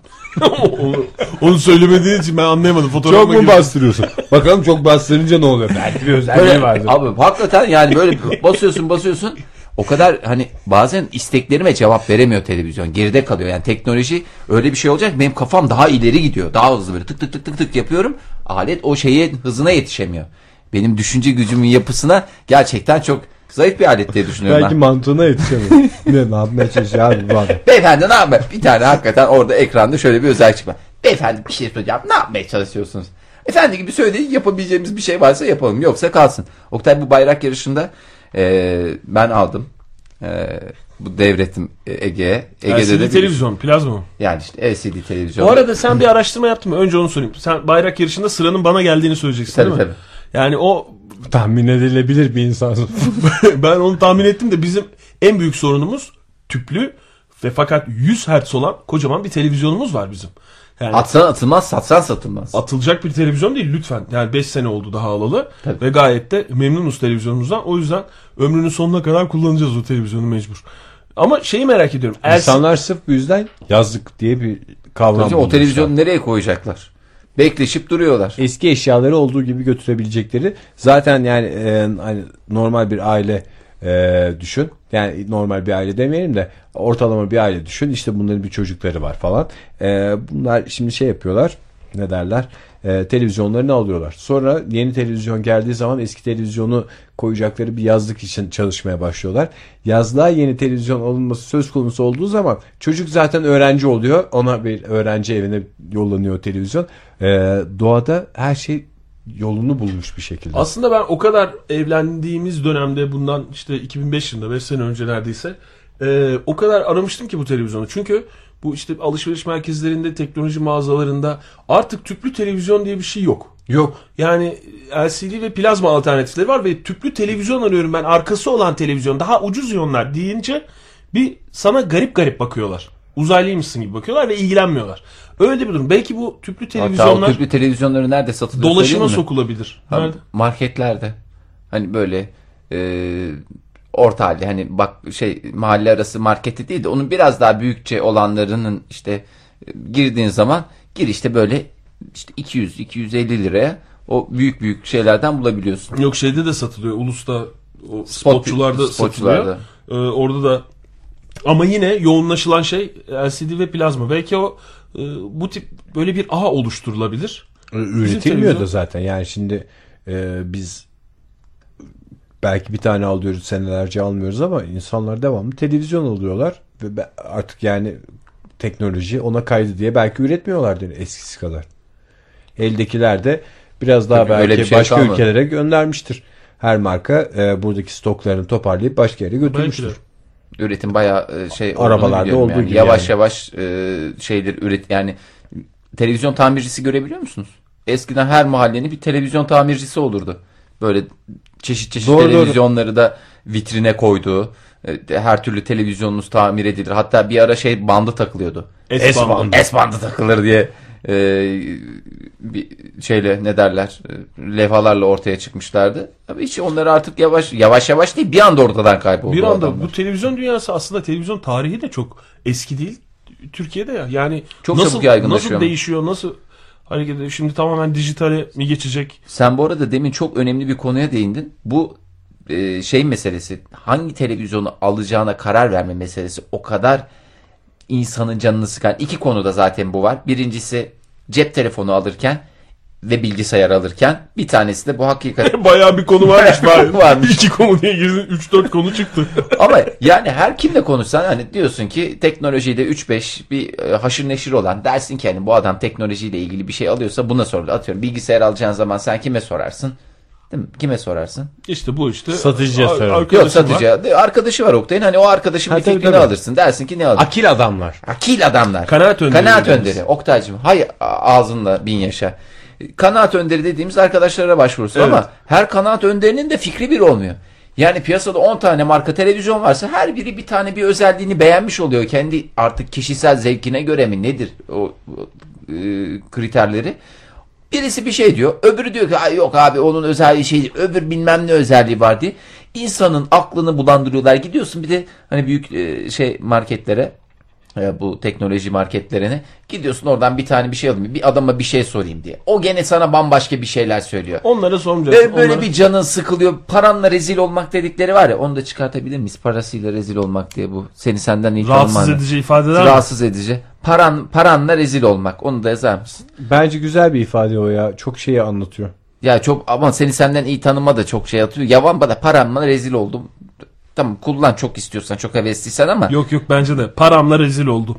onu, onu söylemediğin için ben anlayamadım. Fotoğrafıma Çok mu girdim. bastırıyorsun? Bakalım çok bastırınca ne oluyor? Belki bir özelliği vardır. abi hakikaten yani böyle basıyorsun basıyorsun. O kadar hani bazen isteklerime cevap veremiyor televizyon. Geride kalıyor. Yani teknoloji öyle bir şey olacak. Benim kafam daha ileri gidiyor. Daha hızlı böyle tık tık tık tık tık yapıyorum. Alet o şeye hızına yetişemiyor. Benim düşünce gücümün yapısına gerçekten çok zayıf bir alet diye düşünüyorum Belki ben. mantığına yetişemiyor. ne, ne yapmaya çalışıyor abi bu adam? Beyefendi ne yapayım? Bir tane hakikaten orada ekranda şöyle bir özellik çıkma. Beyefendi bir şey soracağım. Ne yapmaya çalışıyorsunuz? Efendi gibi söyleyin yapabileceğimiz bir şey varsa yapalım. Yoksa kalsın. Oktay bu bayrak yarışında e, ben aldım. E, bu devrettim Ege'ye. Ege'de LCD de bir- televizyon, plazma mı? Yani işte LCD televizyon. Bu arada sen bir araştırma yaptın mı? Önce onu sorayım. Sen bayrak yarışında sıranın bana geldiğini söyleyeceksin Tabii, değil mi? tabii. Yani o Tahmin edilebilir bir insansın. ben onu tahmin ettim de bizim en büyük sorunumuz tüplü Ve fakat 100 Hz olan kocaman bir televizyonumuz var bizim. Yani Atsan atılmaz, satsan satılmaz. atılacak bir televizyon değil lütfen. Yani 5 sene oldu daha alalı. Tabii. Ve gayet de memnunuz televizyonumuzdan. O yüzden ömrünün sonuna kadar kullanacağız o televizyonu mecbur. Ama şeyi merak ediyorum. Ersin- İnsanlar sırf bu yüzden yazlık diye bir kavram Hocam, o televizyonu nereye koyacaklar? Bekleşip duruyorlar. eski eşyaları olduğu gibi götürebilecekleri. Zaten yani e, hani normal bir aile e, düşün. Yani normal bir aile demeyelim de ortalama bir aile düşün. İşte bunların bir çocukları var falan. E, bunlar şimdi şey yapıyorlar ne derler E, televizyonlarını alıyorlar sonra yeni televizyon geldiği zaman eski televizyonu koyacakları bir yazlık için çalışmaya başlıyorlar yazlığa yeni televizyon alınması söz konusu olduğu zaman çocuk zaten öğrenci oluyor ona bir öğrenci evine yollanıyor televizyon E, doğada her şey yolunu bulmuş bir şekilde. Aslında ben o kadar evlendiğimiz dönemde bundan işte 2005 yılında 5 sene önce neredeyse e, o kadar aramıştım ki bu televizyonu. Çünkü bu işte alışveriş merkezlerinde, teknoloji mağazalarında artık tüplü televizyon diye bir şey yok. Yok. Yani LCD ve plazma alternatifleri var ve tüplü televizyon arıyorum ben. Arkası olan televizyon daha ucuz iyonlar deyince bir sana garip garip bakıyorlar. Uzaylıymışsın gibi bakıyorlar ve ilgilenmiyorlar. Öyle bir durum. Belki bu tüplü Hatta o televizyonlar tüplü televizyonları nerede satılıyor? dolaşıma sokulabilir. Ha, Nerede? marketlerde. Hani böyle e, orta halde hani bak şey mahalle arası marketi değil de onun biraz daha büyükçe olanlarının işte e, girdiğin zaman gir işte böyle işte 200 250 liraya o büyük büyük şeylerden bulabiliyorsun. Yok şeyde de satılıyor. Ulus'ta o spotçularda, spotçularda. satılıyor. Ee, orada da ama yine yoğunlaşılan şey LCD ve plazma. Belki o e, bu tip böyle bir ağ oluşturulabilir. Üretilmiyor da zaten. Yani şimdi e, biz belki bir tane alıyoruz senelerce almıyoruz ama insanlar devamlı televizyon alıyorlar ve artık yani teknoloji ona kaydı diye belki üretmiyorlardır eskisi kadar. Eldekiler de biraz daha Tabii belki bir şey başka kalmadı. ülkelere göndermiştir. Her marka e, buradaki stoklarını toparlayıp başka yere Belki de. götürmüştür. Üretim bayağı e, şey Arabalarda olduğu yani. gibi Yavaş yani. yavaş e, şeyler üret yani televizyon tamircisi görebiliyor musunuz? Eskiden her mahallenin bir televizyon tamircisi olurdu. Böyle çeşit çeşit Doğru, doğru. televizyonları da vitrine koyduğu e, her türlü televizyonunuz tamir edilir. Hatta bir ara şey bandı takılıyordu. S-bandı. S bandı takılır diye e, bir şeyle ne derler e, levhalarla ortaya çıkmışlardı. Ama hiç onları artık yavaş yavaş yavaş değil bir anda ortadan kayboldu. Bir anda adamlar. bu televizyon dünyası aslında televizyon tarihi de çok eski değil. Türkiye'de ya. Yani Çok nasıl çabuk yaygınlaşıyor nasıl değişiyor? Nasıl hareket ediyor? Şimdi tamamen dijitale mi geçecek? Sen bu arada demin çok önemli bir konuya değindin. Bu e, şey meselesi hangi televizyonu alacağına karar verme meselesi o kadar insanın canını sıkan. iki konuda zaten bu var. Birincisi cep telefonu alırken ve bilgisayar alırken bir tanesi de bu hakikaten Bayağı bir konu varmış. bari. Varmış. İki konu diye girdin. 3-4 konu çıktı. Ama yani her kimle konuşsan hani diyorsun ki teknolojide 3-5 bir e, haşır neşir olan dersin ki hani bu adam teknolojiyle ilgili bir şey alıyorsa buna sorulur. Atıyorum bilgisayar alacağın zaman sen kime sorarsın? Değil mi? Kime sorarsın? İşte bu işte. Satıcıya Ar- sorarım. arkadaşım Yok satıcı. var. Arkadaşı var Oktay'ın. Hani o arkadaşın Ha, bir tabii, fikrini tabii. alırsın. Dersin ki ne alır? Akil adamlar. Akil adamlar. Kanaat önderi Kanaat önderi. Oktay'cığım. Hay a- ağzınla bin yaşa. Kanaat önderi dediğimiz arkadaşlara başvurursun Evet. ama her kanaat önderinin de fikri bir olmuyor. Yani piyasada 10 tane marka televizyon varsa her biri bir tane bir özelliğini beğenmiş oluyor. Kendi artık kişisel zevkine göre mi nedir o, e, kriterleri. Birisi bir şey diyor. Öbürü diyor ki "Ay yok abi onun özelliği şey. Öbür bilmem ne özelliği var diye. İnsanın aklını bulandırıyorlar. Gidiyorsun bir de hani büyük e, şey marketlere e, bu teknoloji marketlerine gidiyorsun oradan bir tane bir şey alayım. Bir adama bir şey sorayım diye. O gene sana bambaşka bir şeyler söylüyor. Onlara sormayacaksın. Ve böyle Onlara- bir canın sıkılıyor. Paranla rezil olmak dedikleri var ya onu da çıkartabilir miyiz? Parasıyla rezil olmak diye bu. Seni senden iyi rahatsız tanıman. edici ifadeler mi? Rahatsız edici. Paran, paranla rezil olmak. Onu da yazar mısın? Bence güzel bir ifade o ya. Çok şeyi anlatıyor. Ya çok ama seni senden iyi tanıma da çok şey atıyor. Yavan bana paramla rezil oldum. Tamam kullan çok istiyorsan çok hevesliysen ama Yok yok bence de. Paramla rezil oldum.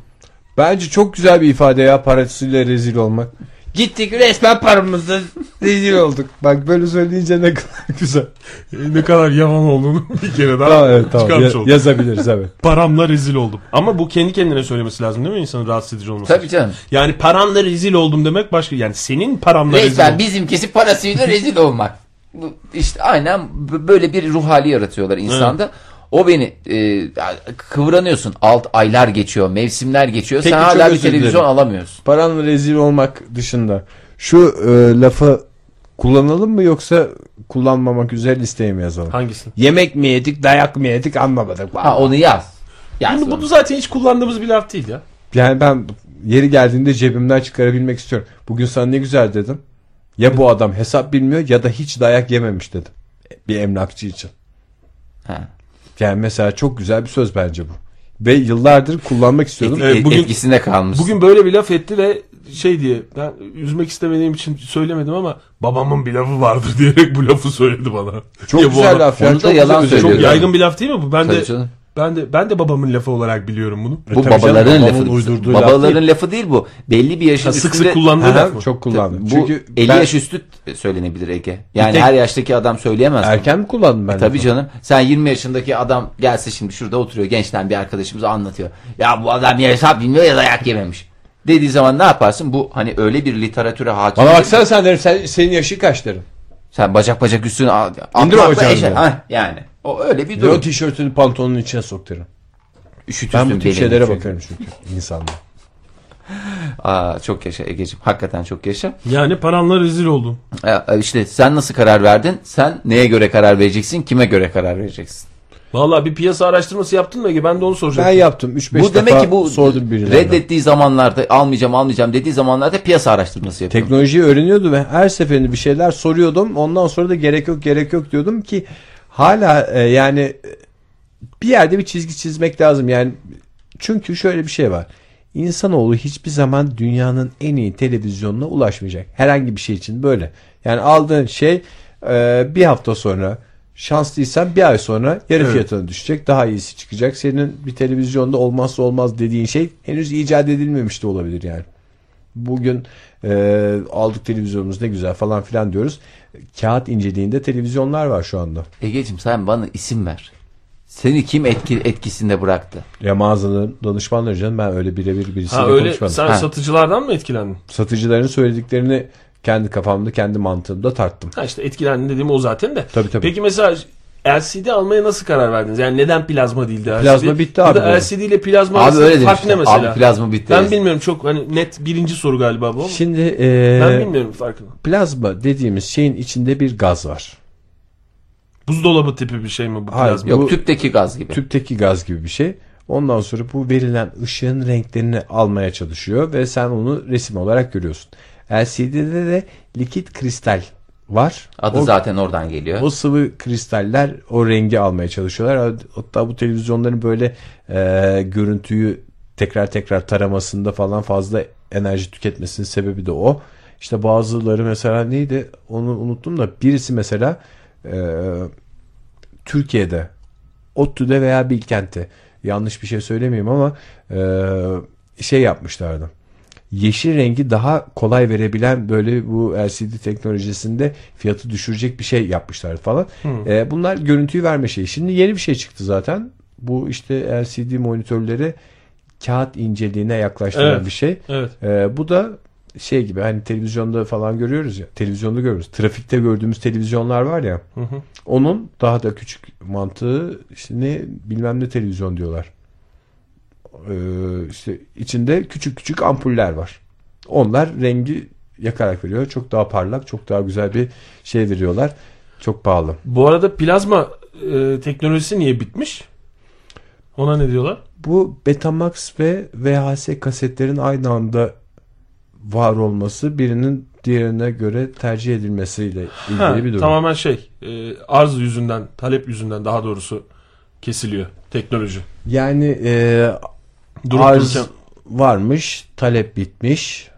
Bence çok güzel bir ifade ya parasıyla rezil olmak. Gittik resmen paramızla rezil olduk. Bak böyle söyleyince ne kadar güzel. E, ne kadar yavan olduğunu bir kere daha Tamam evet tamam çıkarmış Ya- yazabiliriz evet. Paramla rezil oldum. Ama bu kendi kendine söylemesi lazım değil mi insanın rahatsız edici olması? tabii canım. Yani paranla rezil oldum demek başka. Yani senin paramla rezil Resmen oldum. bizimkisi parasıyla rezil olmak. Bu işte aynen böyle bir ruh hali yaratıyorlar insanda. O beni e, kıvranıyorsun. Alt aylar geçiyor, mevsimler geçiyor. Peki, Sen hala bir televizyon dilerim. alamıyorsun. Paranla rezil olmak dışında şu e, lafı kullanalım mı yoksa kullanmamak üzere listeye mi yazalım? Hangisi? Yemek mi yedik dayak mı yedik anlamadık. Ha onu yaz. Yaz Bunu, onu. bu zaten hiç kullandığımız bir laf değil ya. Yani ben yeri geldiğinde cebimden çıkarabilmek istiyorum. Bugün sana ne güzel dedim. Ya bu adam hesap bilmiyor ya da hiç dayak yememiş dedim. Bir emlakçı için. Ha. Yani mesela çok güzel bir söz bence bu. Ve yıllardır kullanmak istiyordum. Et- Evet, bugün- etkisinde kalmış. Bugün böyle bir laf etti ve şey diye ben üzmek istemediğim için söylemedim ama babamın bir lafı vardır diyerek bu lafı söyledi bana. Çok Ya güzel adam- laf ya. Onu da çok yalan güzel- söylüyor. Çok yaygın bir laf değil mi bu? Ben Tabii de canım. Ben de ben de babamın lafı olarak biliyorum bunu. Bu Tabii canım, babaların babamın lafı. uydurduğu laf Babaların değil. lafı değil bu. Belli bir yaşın Ha, sık üstünde sık kullandığı Aha, laf mı? çok kullandım. bu Çünkü 50 ben yaş üstü söylenebilir Ege. Yani tek- her yaştaki adam söyleyemez. erken mi kullandım ben? E, tabii lafı? canım. Sen 20 yaşındaki adam gelse şimdi şurada oturuyor gençten bir arkadaşımız anlatıyor. Ya bu adam ya hesap bilmiyor ya dayak yememiş. Dediği zaman ne yaparsın? Bu hani öyle bir literatüre hakim. Bana baksana sen derim sen, senin yaşın kaç derim. Sen bacak bacak üstüne al- İndir bacağını eşe-. Ha, yani. O öyle bir durum. tişörtünü pantolonun içine sok derim. Üşütürsün Ben bu tip şeylere çünkü. bakarım çünkü insanlar. Aa, çok yaşa Ege'ciğim. Hakikaten çok yaşa. Yani paranla rezil oldum. Ee, işte sen nasıl karar verdin? Sen neye göre karar vereceksin? Kime göre karar vereceksin? Vallahi bir piyasa araştırması yaptın mı Ege? Ben de onu Ben soracaktım. yaptım 3-5 bu demek ki bu sordum birilerine. reddettiği zamanlarda almayacağım almayacağım dediği zamanlarda piyasa araştırması yapıyor. Teknolojiyi öğreniyordu ve her seferinde bir şeyler soruyordum. Ondan sonra da gerek yok gerek yok diyordum ki hala e, yani bir yerde bir çizgi çizmek lazım. Yani çünkü şöyle bir şey var. İnsanoğlu hiçbir zaman dünyanın en iyi televizyonuna ulaşmayacak. Herhangi bir şey için böyle. Yani aldığın şey e, bir hafta sonra şanslıysan bir ay sonra yarı fiyatına düşecek. Daha iyisi çıkacak. Senin bir televizyonda olmazsa olmaz dediğin şey henüz icat edilmemiş de olabilir yani bugün e, aldık televizyonumuz ne güzel falan filan diyoruz. Kağıt inceliğinde televizyonlar var şu anda. Ege'ciğim sen bana isim ver. Seni kim etki, etkisinde bıraktı? Ya mağazanın danışmanları canım ben öyle birebir birisiyle Ha öyle konuşmadım. sen Ha. satıcılardan mı etkilendin? Satıcıların söylediklerini kendi kafamda kendi mantığımda tarttım. Ha işte etkilendin dediğim o zaten de. Tabii, tabii. Peki mesela LCD almaya nasıl karar verdiniz? Yani neden plazma değildi LCD? Plazma bitti Ya abi da böyle. LCD ile plazma Abi öyle fark ne mesela? Abi plazma bitti. Ben bilmiyorum çok hani net birinci soru galiba bu ama Şimdi e, ben bilmiyorum farkını. plazma dediğimiz şeyin içinde bir gaz var. Buzdolabı tipi bir şey mi bu Hayır, plazma? Yok Bu- tüpteki gaz gibi. Tüpteki gaz gibi bir şey. Ondan sonra bu verilen ışığın renklerini almaya çalışıyor ve sen onu resim olarak görüyorsun. LCD'de de likit kristal var. Adı O- zaten oradan geliyor. O sıvı kristaller o rengi almaya çalışıyorlar. Hatta bu televizyonların böyle e, görüntüyü tekrar tekrar taramasında falan fazla enerji tüketmesinin sebebi de o. İşte bazıları mesela neydi onu unuttum da birisi mesela e, Türkiye'de ODTÜ'de veya Bilkent'te yanlış bir şey söylemeyeyim ama e, şey yapmışlardı yeşil rengi daha kolay verebilen böyle bu LCD teknolojisinde fiyatı düşürecek bir şey yapmışlar falan. Ee, bunlar görüntüyü verme şeyi. Şimdi yeni bir şey çıktı zaten. Bu işte LCD monitörleri kağıt inceliğine yaklaştıran Evet. bir şey. Evet. Ee, bu da şey gibi hani televizyonda falan görüyoruz ya. Televizyonda görüyoruz. Trafikte gördüğümüz televizyonlar var ya. Onun daha da küçük mantığı işte ne bilmem ne televizyon diyorlar. Ee, işte içinde küçük küçük ampuller var. Onlar rengi yakarak veriyor. Çok daha parlak, çok daha güzel bir şey veriyorlar. Çok pahalı. Bu arada plazma e, teknolojisi niye bitmiş? Ona ne diyorlar? Bu Betamax ve VHS kasetlerin aynı anda var olması birinin diğerine göre tercih edilmesiyle ilgili Ha, bir durum. tamamen şey e, arz yüzünden talep yüzünden daha doğrusu kesiliyor teknoloji. Yani e, Durup arz dururken- varmış, talep bitmiş.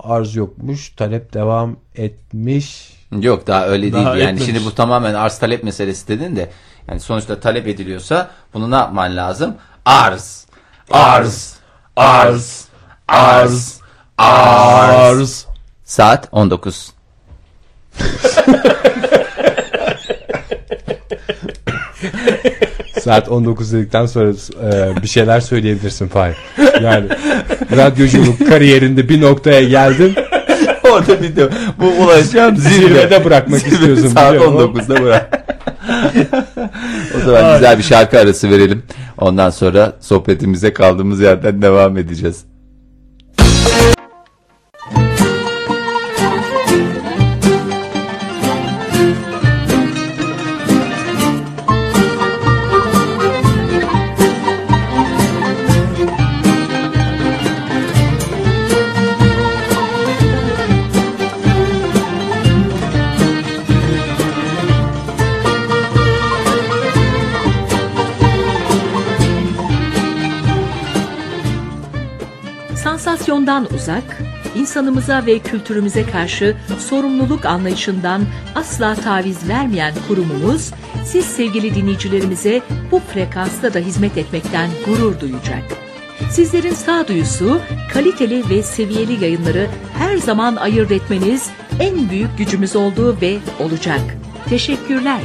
Arz yokmuş, talep devam etmiş. Yok daha öyle Daha değil. Yani etmemiş. şimdi bu tamamen arz talep meselesi dedin de yani sonuçta talep ediliyorsa bunu ne yapman lazım? Arz. Arz. Arz. Arz. Arz. Saat 19. Saat 19 dedikten sonra e, bir şeyler söyleyebilirsin Fahir. Yani radyoculuk kariyerinde bir noktaya geldin. Orada bir de bu ulaşacağım Zirvede bırakmak istiyorsun. Saat biliyorum ama 19'da bırak. O zaman güzel bir şarkı arası verelim. Ondan sonra sohbetimize kaldığımız yerden devam edeceğiz. Uzak, insanımıza ve kültürümüze karşı sorumluluk anlayışından asla taviz vermeyen kurumumuz, siz sevgili dinleyicilerimize bu frekansta da hizmet etmekten gurur duyacak. Sizlerin sağduyusu, kaliteli ve seviyeli yayınları her zaman ayırt etmeniz en büyük gücümüz olduğu ve olacak. Teşekkürler.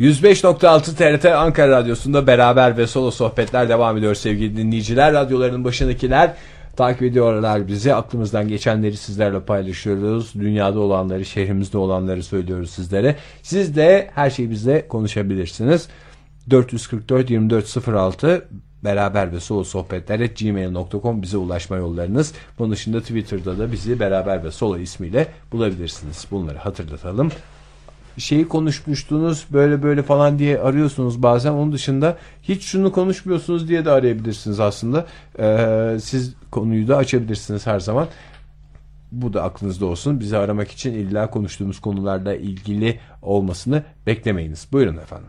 %105.6 TRT Ankara Radyosu'nda beraber ve solo sohbetler devam ediyor sevgili dinleyiciler. Radyolarının başındakiler takip ediyorlar bizi. Aklımızdan geçenleri sizlerle paylaşıyoruz. Dünyada olanları, şehrimizde olanları söylüyoruz sizlere. Siz de her şeyi bizle konuşabilirsiniz. 444 2406 beraber ve solo sohbetlere gmail.com bize ulaşma yollarınız. Bunun dışında Twitter'da da bizi beraber ve solo ismiyle bulabilirsiniz. Bunları hatırlatalım şeyi konuşmuştunuz böyle böyle falan diye arıyorsunuz bazen. Onun dışında hiç şunu konuşmuyorsunuz diye de arayabilirsiniz aslında. Ee, siz konuyu da açabilirsiniz her zaman. Bu da aklınızda olsun. Bizi aramak için illa konuştuğumuz konularla ilgili olmasını beklemeyiniz. Buyurun efendim.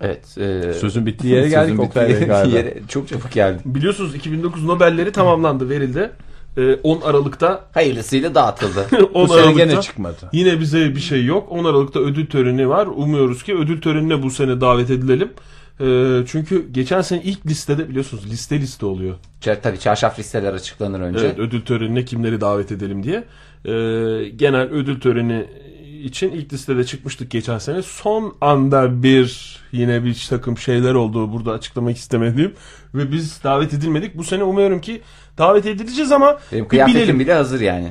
Evet. e, Sözün bittiği yere geldik sözün Oktay bittiği Bey galiba. yere çok çabuk geldi. Biliyorsunuz 2009 Nobel'leri tamamlandı, verildi. Ee, 10 Aralık'ta Hayırlısıyla dağıtıldı. 10 Bu sene Aralık'ta gene çıkmadı. Yine bize bir şey yok. 10 Aralık'ta ödül töreni var. Umuyoruz ki ödül törenine bu sene davet edilelim. Ee, çünkü geçen sene ilk listede biliyorsunuz liste liste oluyor. Çar- Tabii çarşaf listeler açıklanır önce. Evet, ödül törenine kimleri davet edelim diye. Ee, genel ödül töreni için ilk listede çıkmıştık geçen sene. Son anda bir yine bir takım şeyler oldu burada açıklamak istemediğim ve biz davet edilmedik. Bu sene umuyorum ki davet edileceğiz ama Benim bir kıyafetim bilelim. bile hazır yani.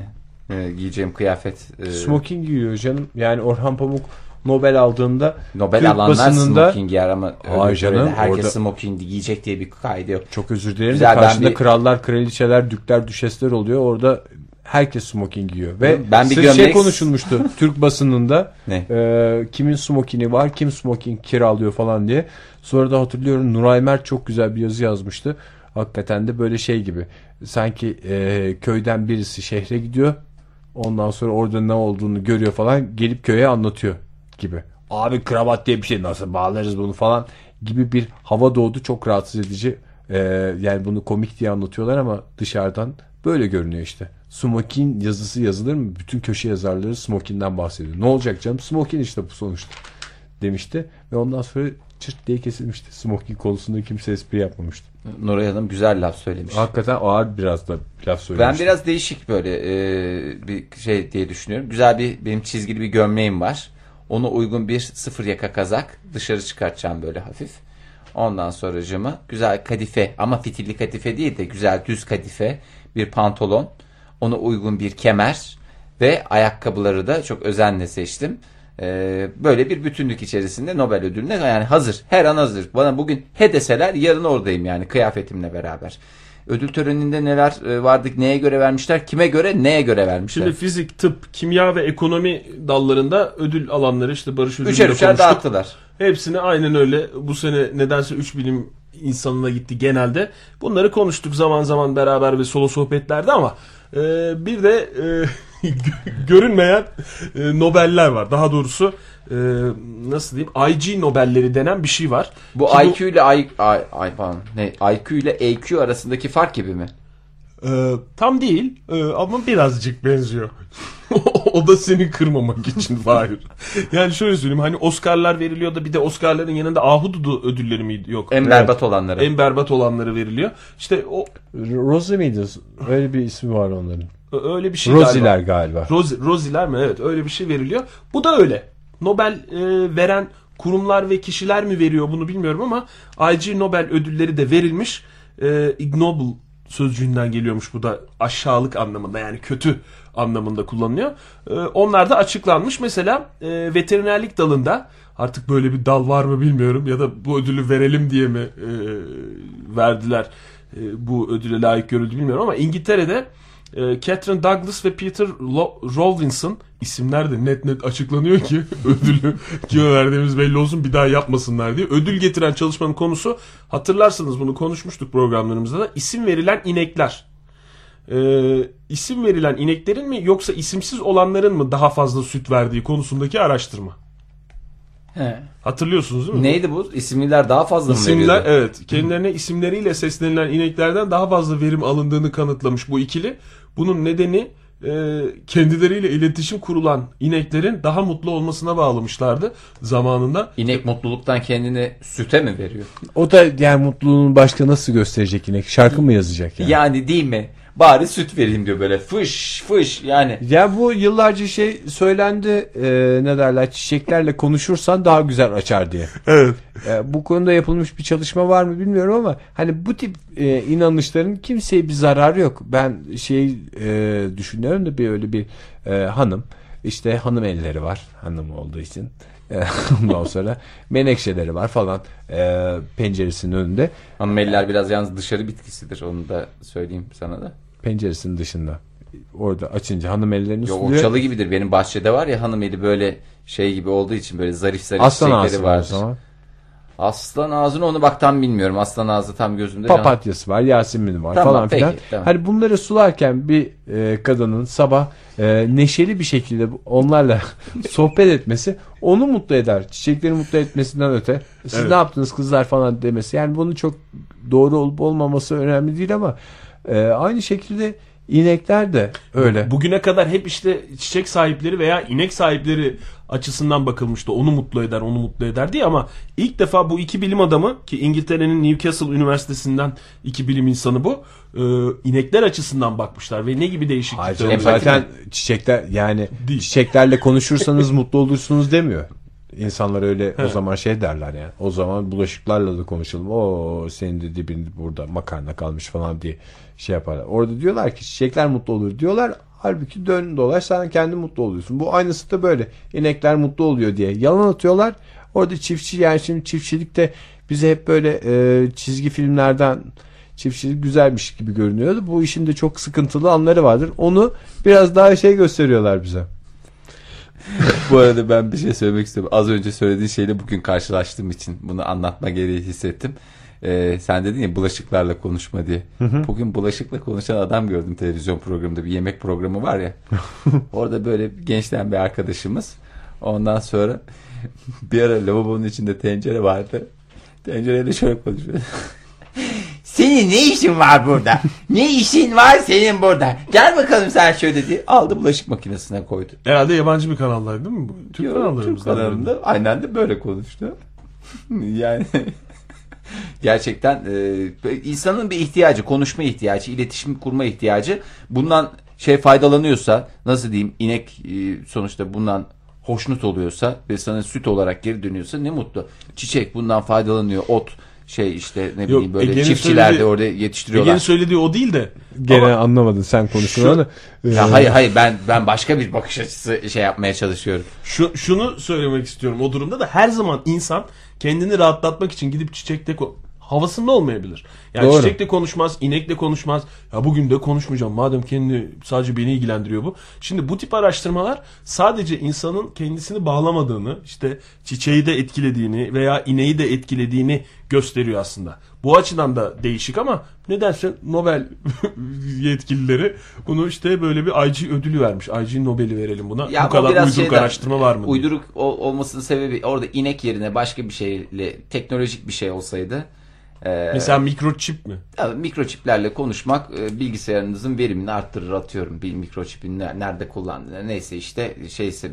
Ee, giyeceğim kıyafet. e, Smoking giyiyor canım. Yani Orhan Pamuk Nobel aldığında Nobel Türk alanlar basınında- smoking giyer ama Ay canım, herkes orada- smoking giyecek diye bir kaydı yok. Çok özür dilerim. Güzel, de karşında bir- krallar, kraliçeler, dükler, düşesler oluyor. Orada herkes smoking giyiyor. Ve Ben bir şey gömlek- konuşulmuştu Türk basınında. Ne? e, kimin smokini var, kim smoking kiralıyor falan diye. Sonra da hatırlıyorum Nuray Mert çok güzel bir yazı yazmıştı. Hakikaten de böyle şey gibi. Sanki e, köyden birisi şehre gidiyor. Ondan sonra orada ne olduğunu görüyor falan. Gelip köye anlatıyor gibi. Abi kravat diye bir şey nasıl bağlarız bunu falan gibi bir hava doğdu. Çok rahatsız edici. E, yani bunu komik diye anlatıyorlar ama dışarıdan böyle görünüyor işte. Smokin yazısı yazılır mı? Bütün köşe yazarları smokinden bahsediyor. Ne olacak canım? Smokin işte bu sonuçta demişti. Ve ondan sonra çırt diye kesilmişti. Smoking konusunda kimse espri yapmamıştı. Nuray Hanım güzel laf söylemiş. Hakikaten ağır biraz da laf Ben söylemişti. biraz değişik böyle e, bir şey diye düşünüyorum. Güzel bir benim çizgili bir gömleğim var. Ona uygun bir sıfır yaka kazak dışarı çıkartacağım böyle hafif. Ondan sonracığıma güzel kadife ama fitilli kadife değil de güzel düz kadife bir pantolon. Ona uygun bir kemer ve ayakkabıları da çok özenle seçtim. Ee, böyle bir bütünlük içerisinde Nobel ödülüne yani hazır. Her an hazır. Bana bugün he deseler yarın oradayım yani kıyafetimle beraber. Ödül töreninde neler e, vardı, neye göre vermişler, kime göre, neye göre vermişler. Şimdi fizik, tıp, kimya ve ekonomi dallarında ödül alanları işte Barış Ödülü'nde Üçer üçer konuştuk. dağıttılar. Hepsini aynen öyle. Bu sene nedense üç bilim insanına gitti genelde. Bunları konuştuk zaman zaman beraber ve solo sohbetlerde ama e, bir de e, görünmeyen e, Nobeller var. Daha doğrusu e, nasıl diyeyim IG Nobelleri denen bir şey var. Bu Ki IQ ile I, I, I pardon, ne, IQ ile EQ arasındaki fark gibi mi? Ee, tam değil ee, ama birazcık benziyor. o da seni kırmamak için Fahir. Yani şöyle söyleyeyim hani Oscar'lar veriliyor da bir de Oscar'ların yanında Ahududu ödülleri mi yok? En berbat olanları. En berbat olanları veriliyor. İşte o Rosie miydi? Öyle bir ismi var onların. Öyle bir şey Roziler galiba. galiba. Rozi, Roziler mi? Evet öyle bir şey veriliyor. Bu da öyle. Nobel e, veren kurumlar ve kişiler mi veriyor bunu bilmiyorum ama IG Nobel ödülleri de verilmiş. E, ignoble sözcüğünden geliyormuş bu da aşağılık anlamında yani kötü anlamında kullanılıyor. E, onlar da açıklanmış. Mesela e, veterinerlik dalında artık böyle bir dal var mı bilmiyorum ya da bu ödülü verelim diye mi e, verdiler e, bu ödüle layık görüldü bilmiyorum ama İngiltere'de e, Catherine Douglas ve Peter Lo- Rawlinson isimler de net net açıklanıyor ki ödülü kime verdiğimiz belli olsun bir daha yapmasınlar diye. Ödül getiren çalışmanın konusu hatırlarsınız bunu konuşmuştuk programlarımızda da isim verilen inekler. E, isim verilen ineklerin mi yoksa isimsiz olanların mı daha fazla süt verdiği konusundaki araştırma. He. Hatırlıyorsunuz değil mi? Neydi bu? İsimliler daha fazla mı İsimler veriyordu? evet kendilerine isimleriyle seslenilen ineklerden daha fazla verim alındığını kanıtlamış bu ikili. Bunun nedeni e, kendileriyle iletişim kurulan ineklerin daha mutlu olmasına bağlamışlardı zamanında. İnek mutluluktan kendini süte mi veriyor? O da yani mutluluğunu başka nasıl gösterecek yine? Şarkı mı yazacak yani? Yani değil mi? Bari süt vereyim diyor böyle fış fış yani. Ya bu yıllarca şey söylendi e, ne derler çiçeklerle konuşursan daha güzel açar diye. Evet. E, bu konuda yapılmış bir çalışma var mı bilmiyorum ama hani bu tip e, inanışların kimseye bir zararı yok. Ben şey e, düşünüyorum da bir öyle bir e, hanım işte hanım elleri var hanım olduğu için. E, Ondan sonra menekşeleri var falan e, penceresinin önünde. Hanımeliler biraz yalnız dışarı bitkisidir onu da söyleyeyim sana da. Penceresinin dışında. Orada açınca hanım ellerini Yo, o suluyor. çalı gibidir. Benim bahçede var ya hanımeli böyle şey gibi olduğu için böyle zarif zarif Aslan çiçekleri ağzı var o var. zaman. Aslan ağzını onu bak tam bilmiyorum. Aslan ağzı tam gözümde. Papatyası var, Yasemin var Tamam, falan peki, filan. tamam. Hani bunları sularken bir e, kadının sabah e, neşeli bir şekilde onlarla sohbet etmesi onu mutlu eder. Çiçekleri mutlu etmesinden öte. Siz Evet. ne yaptınız kızlar falan demesi. Yani bunun çok doğru olup olmaması önemli değil ama e, aynı şekilde inekler de öyle. Bugüne kadar hep işte çiçek sahipleri veya inek sahipleri açısından bakılmıştı. Onu mutlu eder, onu mutlu eder diye ama ilk defa bu iki bilim adamı ki İngiltere'nin Newcastle Üniversitesi'nden iki bilim insanı bu. e, inekler açısından bakmışlar ve ne gibi değişiklikler Hayır zaten çiçekler yani Değil. çiçeklerle konuşursanız mutlu olursunuz demiyor. İnsanlar öyle o zaman şey derler yani. O zaman bulaşıklarla da konuşalım. O senin de dibinde burada makarna kalmış falan diye şey yaparlar. Orada diyorlar ki çiçekler mutlu olur diyorlar. Halbuki dön dolaş sen kendi mutlu oluyorsun. Bu aynısı da böyle. İnekler mutlu oluyor diye yalan atıyorlar. Orada çiftçi yani şimdi çiftçilikte bize hep böyle e, çizgi filmlerden çiftçilik güzelmiş gibi görünüyordu. Bu işin de çok sıkıntılı anları vardır. Onu biraz daha şey gösteriyorlar bize. Bu arada ben bir şey söylemek istiyorum. Az önce söylediğin şeyle bugün karşılaştığım için bunu anlatma gereği hissettim. Ee, sen dedin ya bulaşıklarla konuşma diye. Bugün bulaşıkla konuşan adam gördüm televizyon programında. Bir yemek programı var ya. Orada böyle gençten bir arkadaşımız. Ondan sonra bir ara lavabonun içinde tencere vardı. Tencereyle şöyle konuşuyor. Senin ne işin var burada? ne işin var senin burada? Gel bakalım sen şöyle diye. Aldı bulaşık makinesine koydu. Herhalde yabancı bir kanaldaydı değil mi bu? Türk Yok, kanallarımızdan. Türk kanalında aynen de böyle konuştu. yani gerçekten e, insanın bir ihtiyacı, konuşma ihtiyacı, iletişim kurma ihtiyacı. Bundan şey faydalanıyorsa, nasıl diyeyim, inek e, sonuçta bundan hoşnut oluyorsa ve sana süt olarak geri dönüyorsa ne mutlu. Çiçek bundan faydalanıyor, ot şey işte ne bileyim böyle Ege'nin çiftçiler de söylediği- orada Ege'nin yetiştiriyorlar. söylediği o değil de. Gene Ama- anlamadın sen konuştuğunu da. Ya hayır hayır ben ben başka bir bakış açısı şey yapmaya çalışıyorum. Şu, şunu söylemek istiyorum o durumda da her zaman insan kendini rahatlatmak için gidip çiçekte ko- havasında olmayabilir. Yani Doğru. çiçekle konuşmaz, inekle konuşmaz. Ya bugün de konuşmayacağım madem kendi sadece beni ilgilendiriyor bu. Şimdi bu tip araştırmalar sadece insanın kendisini bağlamadığını, işte çiçeği de etkilediğini veya ineği de etkilediğini gösteriyor aslında. Bu açıdan da değişik ama nedense Nobel yetkilileri bunu işte böyle bir IG ödülü vermiş. IG Nobel'i verelim buna. Ya bu kadar uyduruk şeyden, araştırma var mı? diye. Uyduruk ol- olmasının sebebi orada inek yerine başka bir şeyle teknolojik bir şey olsaydı. E, Mesela mikroçip mi? tabii mikroçiplerle konuşmak e, bilgisayarınızın verimini arttırır atıyorum. Bir mikroçipin ne- nerede kullandığını neyse işte şeyse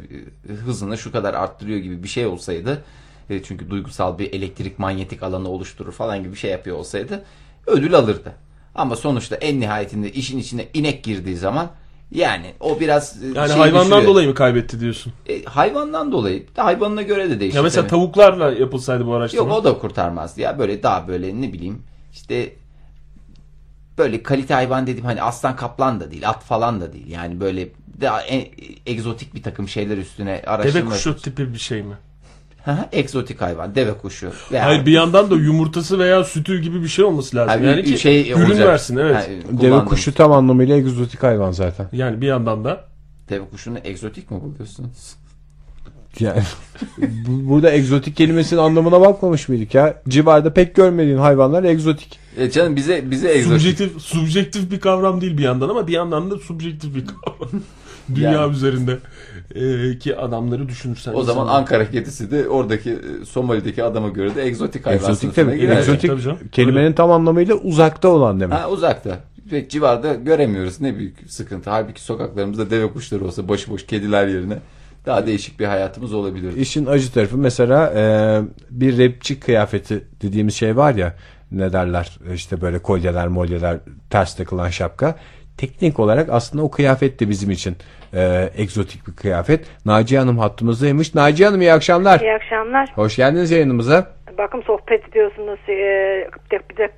e, hızını şu kadar arttırıyor gibi bir şey olsaydı. e, çünkü duygusal bir elektrik manyetik alanı oluşturur falan gibi bir şey yapıyor olsaydı ödül alırdı. Ama sonuçta en nihayetinde işin içine inek girdiği zaman Yani o biraz e, Yani şey hayvandan düşürüyor. dolayı mı kaybetti diyorsun? E, hayvandan dolayı. Hayvanına göre de değişir. Ya mesela tabii. tavuklarla yapılsaydı bu araştırma. Yok o da kurtarmazdı ya. Böyle daha böyle ne bileyim işte böyle kalite hayvan dedim hani aslan kaplan da değil at falan da değil. Yani böyle daha e- egzotik bir takım şeyler üstüne Deve araştırma. kuşu tipi bir şey mi? Hı, egzotik hayvan deve kuşu. Veya- Hayır bir yandan da yumurtası veya sütü gibi bir şey olması lazım. Ha, yani bir ki şey ürün olacak. versin evet. Ha, Deve kuşu tam anlamıyla egzotik hayvan zaten. Yani bir yandan da Deve kuşunu egzotik mi buluyorsunuz? Yani bu- burada egzotik kelimesinin anlamına bakmamış mıydık ya? Civarda pek görmediğin hayvanlar egzotik. E canım bize bize egzotik. subjektif, subjektif bir kavram değil bir yandan ama bir yandan da subjektif bir kavram. Dünya Yani. üzerinde e, ki adamları düşünürsen. O zaman insanlar- Ankara kedisi de oradaki e, Somali'deki adama göre de egzotik hayvan Egzotik tabii. girer. Egzotik Tabii canım. kelimenin tam anlamıyla uzakta olan demek. Ha, uzakta. Pek civarda göremiyoruz. Ne büyük sıkıntı. Halbuki sokaklarımızda deve kuşları olsa başıboş kediler yerine daha değişik bir hayatımız olabilir. İşin acı tarafı mesela e, bir rapçi kıyafeti dediğimiz şey var ya ne derler işte böyle kolyeler molyeler ters takılan şapka. Teknik olarak aslında o kıyafet de bizim için e, egzotik bir kıyafet. Naciye Hanım hattımızdaymış. Naciye Hanım iyi akşamlar. İyi akşamlar. Hoş geldiniz yayınımıza. Bakın sohbet ediyorsunuz. Bir de, bir de,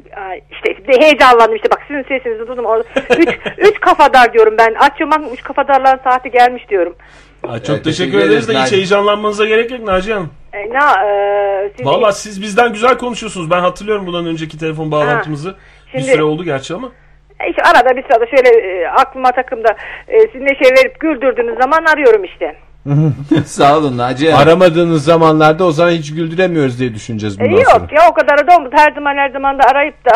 işte de heyecanlandım işte bak sizin sesinizi duydum. Orada üç, üç kafadar diyorum ben. Açıyorum bak üç kafadarların saati gelmiş diyorum. Aa, çok Evet, teşekkür, teşekkür ederiz de hiç heyecanlanmanıza gerek yok Naciye Hanım. E, na, e, siz Valla siz bizden güzel konuşuyorsunuz. Ben hatırlıyorum bundan önceki telefon bağlantımızı. Şimdi- Bir süre oldu gerçi ama. E, işte arada bir sırada şöyle e, aklıma takımda e, siz neşe verip güldürdüğünüz zaman arıyorum işte. Sağ olun. Hanım. Aramadığınız zamanlarda o zaman hiç güldüremiyoruz diye düşüneceğiz E, bundan yok sonra. ya o kadar da olmadı. Her zaman her zaman da arayıp da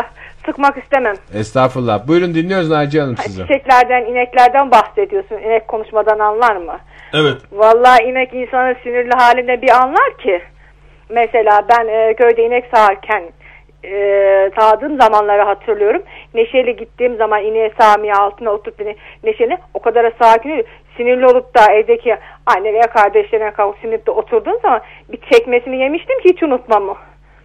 sıkmak istemem. Estağfurullah. Buyurun dinliyoruz Naciye Hanım sizi. Çiçeklerden, ineklerden bahsediyorsun. İnek konuşmadan anlar mı? Evet. Vallahi inek insanı sinirli halinde bir anlar ki. Mesela ben e, köyde inek sağarken e, sağdığım zamanları hatırlıyorum. Neşeli gittiğim zaman ineği sağmaya altına oturup beni neşeli o kadar sakin sinirli olup da evdeki anne veya kardeşlerine kalkıp sinirli de oturduğum zaman bir çekmesini yemiştim ki hiç unutmam o.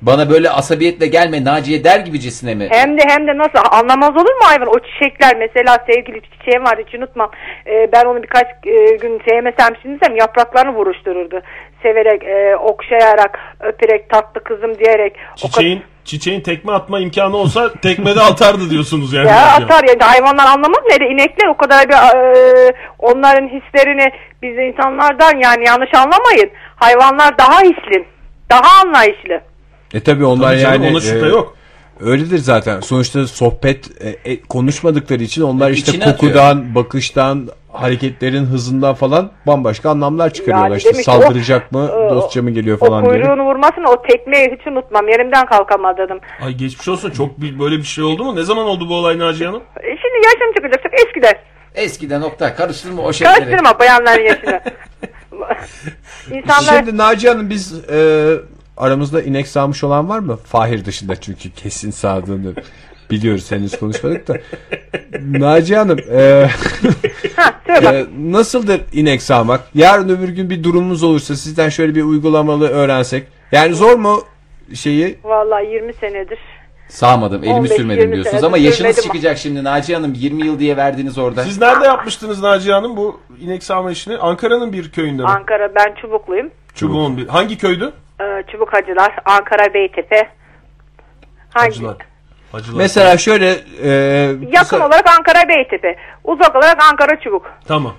Bana böyle asabiyetle gelme Naciye der gibicesine mi? Hem de hem de nasıl anlamaz olur mu hayvan? O çiçekler mesela sevgili bir çiçeğim vardı hiç unutmam. Ee, ben onu birkaç e, gün sevmesem şimdisem yapraklarını vuruştururdu. Severek, e, okşayarak, öperek, tatlı kızım diyerek. O Çiçeğin tekme atma imkanı olsa tekmede atardı diyorsunuz yani. Ya atar yani hayvanlar anlamaz mı? Hele inekler o kadar bir e, onların hislerini biz insanlardan yani yanlış anlamayın. Hayvanlar daha hisli, daha anlayışlı. E tabi onlar Tabii canım, yani ona şüphe e, yok. Öyledir zaten. Sonuçta sohbet e, e, konuşmadıkları için onlar işte İçine kokudan, bakıştan, hareketlerin hızından falan bambaşka anlamlar çıkarıyorlar. Yani işte demiş saldıracak o- mı, o- dostça mı geliyor O falan diye. kuyruğunu vurmasını o tekmeyi hiç unutmam. Yerimden kalkamadım. Ay geçmiş olsun. Çok bir, böyle bir şey oldu mu? Ne zaman oldu bu olay Naciye Hanım? E, Şimdi yaşım çıkacak çok eskiden. Eskiden nokta karıştırma o şeyleri. Karıştırma bayanların yaşını. İnsanlar Şimdi Naciye Hanım biz e, aramızda inek sağmış olan var mı? Fahir dışında çünkü kesin sağdığını biliyoruz henüz konuşmadık da. Naciye Hanım e, ha, söyle bak. e, nasıldır inek sağmak? Yarın öbür gün bir durumumuz olursa sizden şöyle bir uygulamalı öğrensek. Yani zor mu şeyi? Vallahi 20 senedir. Sağmadım elimi 15, sürmedim 20 diyorsunuz senedir ama yaşınız sürmedim. çıkacak şimdi Naciye Hanım 20 yıl diye verdiniz orada. Siz nerede yapmıştınız Naciye Hanım bu inek sağma işini? Ankara'nın bir köyünde mi? Ankara ben Çubukluyum. Çubuğun bir. Hangi köydü? Ee, Çubuk Hacılar, Ankara Beytepe. Hangi? Hacılar. Hacılar. Mesela şöyle e, Yakın kısa- olarak Ankara Beytepe. Uzak olarak Ankara Çubuk. Tamam.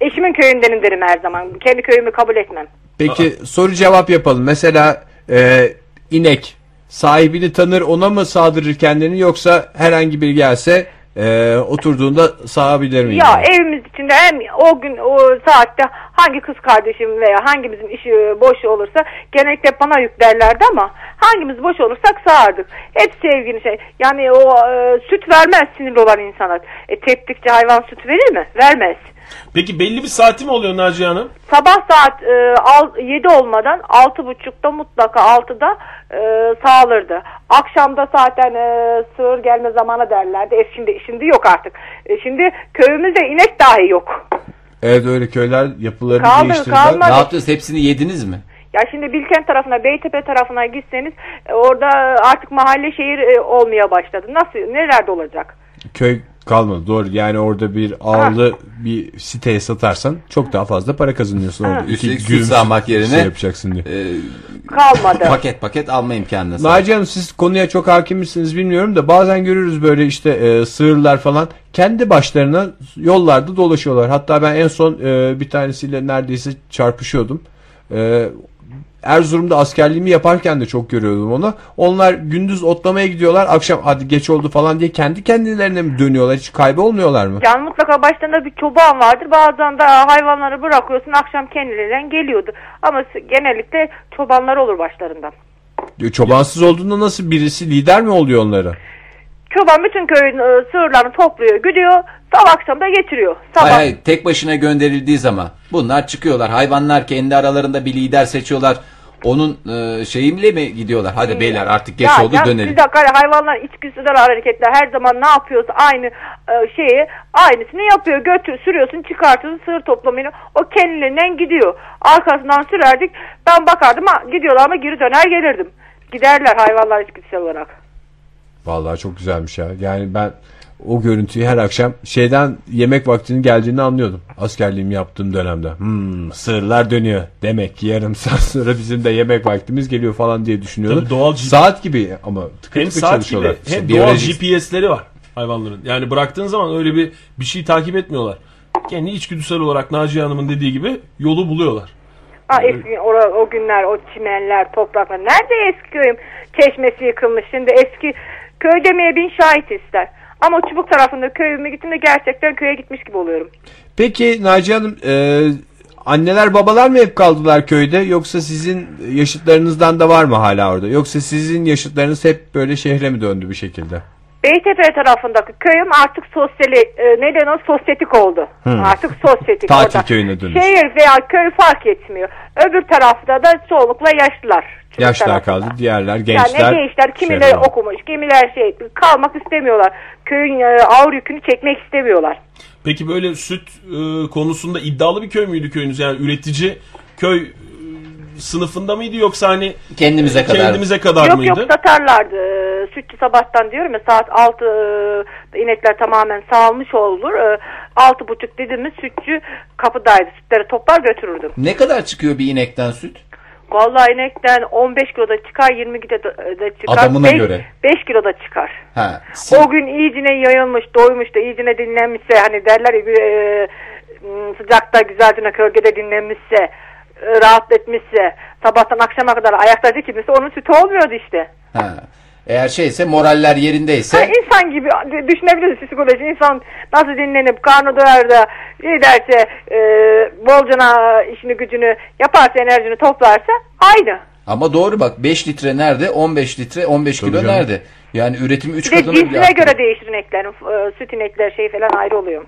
Eşimin köyündenim derim her zaman. Kendi köyümü kabul etmem. Peki soru cevap yapalım. Mesela e, inek sahibini tanır ona mı sağdırır kendini yoksa herhangi biri gelse e, oturduğunda sağabilir mi? Ya evimiz içinde hem o gün o saatte hangi kız kardeşim veya hangimizin işi boş olursa genellikle bana yüklerlerdi ama hangimiz boş olursak sağardık. Hep sevgini şey. Yani o e, süt vermez sinirli olan insanlar. E teptikçe hayvan süt verir mi? Vermez. Peki belli bir saati mi oluyor Naciye Hanım? Sabah saat e, al, 7 olmadan 6.30'da mutlaka 6'da e, sağılırdı. Akşamda zaten e, sığır gelme zamanı derlerdi. E, şimdi, şimdi yok artık. E, şimdi köyümüzde inek dahi yok. Evet öyle köyler yapılarını Kaldı, değiştirdiler. kalmadı. Ne yaptınız hepsini yediniz mi? Ya şimdi Bilkent tarafına, Beytepe tarafına gitseniz e, orada artık mahalle şehir e, olmaya başladı. Nasıl, nelerde olacak? Köy Kalmadı doğru. Yani orada bir ağlı bir siteye satarsan çok daha fazla para kazanıyorsun orada. Üstelik İki süt gün sağmak yerine şey yapacaksın diye. e, Kalmadı. paket paket alma imkanına sahip. Naci Hanım siz konuya çok hakim misiniz bilmiyorum da bazen görürüz böyle işte e, sığırlar falan kendi başlarına yollarda dolaşıyorlar. Hatta ben en son e, bir tanesiyle neredeyse çarpışıyordum. E, Erzurum'da askerliğimi yaparken de çok görüyordum onu. Onlar gündüz otlamaya gidiyorlar. Akşam hadi geç oldu falan diye kendi kendilerine mi dönüyorlar? Hiç kaybolmuyorlar mı? Yani mutlaka başlarında bir çoban vardır. Bazen de hayvanları bırakıyorsun akşam kendilerinden geliyordu. Ama genellikle çobanlar olur başlarında. Çobansız olduğunda nasıl birisi lider mi oluyor onlara? Çoban bütün köyün e, sığırlarını topluyor, gidiyor. Sabah akşam da getiriyor. Sabah. Hayır, hayır, tek başına gönderildiği zaman bunlar çıkıyorlar. Hayvanlar kendi aralarında bir lider seçiyorlar. Onun e, şeyimle mi gidiyorlar? Hadi beyler artık geç Ya, oldu ya dönelim. Bir dakika hayvanlar içgüdüsel hareketler her zaman ne yapıyorsa aynı e, şeyi aynısını yapıyor. Götür sürüyorsun çıkartıyorsun sığır toplamayını o kendilerinden gidiyor. Arkasından sürerdik ben bakardım ha, gidiyorlar ama geri döner gelirdim. Giderler hayvanlar içgüdüsel olarak. Vallahi çok güzelmiş ya. Yani ben o görüntüyü her akşam şeyden yemek vaktinin geldiğini anlıyordum. Askerliğimi yaptığım dönemde. Hmm, sığırlar dönüyor. Demek ki yarım saat sonra bizim de yemek vaktimiz geliyor falan diye düşünüyordum. Tabii doğal G- Saat gibi ama tıkır Hem tıkır saat çalışıyorlar. gibi hem İşte doğal biyolojik- GPS'leri var hayvanların. Yani bıraktığın zaman öyle bir bir şey takip etmiyorlar. Kendi içgüdüsel olarak Naciye Hanım'ın dediği gibi yolu buluyorlar. Ha, eski, o, o günler o çimenler topraklar nerede eski köyüm çeşmesi yıkılmış şimdi eski köy demeye bin şahit ister. Ama çubuk tarafında köyüme gittiğimde gerçekten köye gitmiş gibi oluyorum. Peki Naciye Hanım e, anneler babalar mı hep kaldılar köyde yoksa sizin yaşıtlarınızdan da var mı hala orada? Yoksa sizin yaşıtlarınız hep böyle şehre mi döndü bir şekilde? Beytepe tarafındaki köyüm artık sosyali, e, neden o sosyetik oldu. Artık sosyetik Tatil orada. köyüne dönüş. Şehir veya köy fark etmiyor. Öbür tarafta da çoğunlukla yaşlılar. Yaşlar tarafında. kaldı diğerler Yani gençler. ne gençler kimileri şehre- okumuş kimiler şey kalmak istemiyorlar. Köyün e, ağır yükünü çekmek istemiyorlar. Peki böyle süt e, konusunda iddialı bir köy müydü köyünüz? Yani üretici köy e, sınıfında mıydı yoksa hani Kendimize kadar. kendimize kadar yok mıydı? yok satarlardı. Ee, Sütçü sabahtan diyorum ya saat 6 inekler tamamen sağılmış olur. Altı buçuk dediğimiz sütçü kapıdaydı. Sütleri toplar götürürdüm. Ne kadar çıkıyor bir inekten süt? Vallahi inekten 15 kiloda çıkar 20 kiloda da çıkar. Adamına Beş- göre. 5 kiloda çıkar. Ha. O gün iyicine yayılmış, doymuş da iyicine dinlenmişse hani derler ya bir, e, sıcakta güzelce gölgede dinlenmişse e, rahat etmişse sabahtan akşama kadar ayakta dikilmişse onun sütü olmuyordu işte. ha. Eğer şeyse moraller yerindeyse Ha, insan gibi düşünebiliriz psikoloji. İnsan nasıl dinlenip karnı doyar da şey derse e, bolcana işini gücünü yaparsa enerjini toplarsa aynı. ama doğru bak 5 litre nerede 15 litre 15 kilo canım. nerede? Yani üretimi 3 Bir de katına cinsine göre değişir ineklerin. E, süt inekler şey falan ayrı oluyor.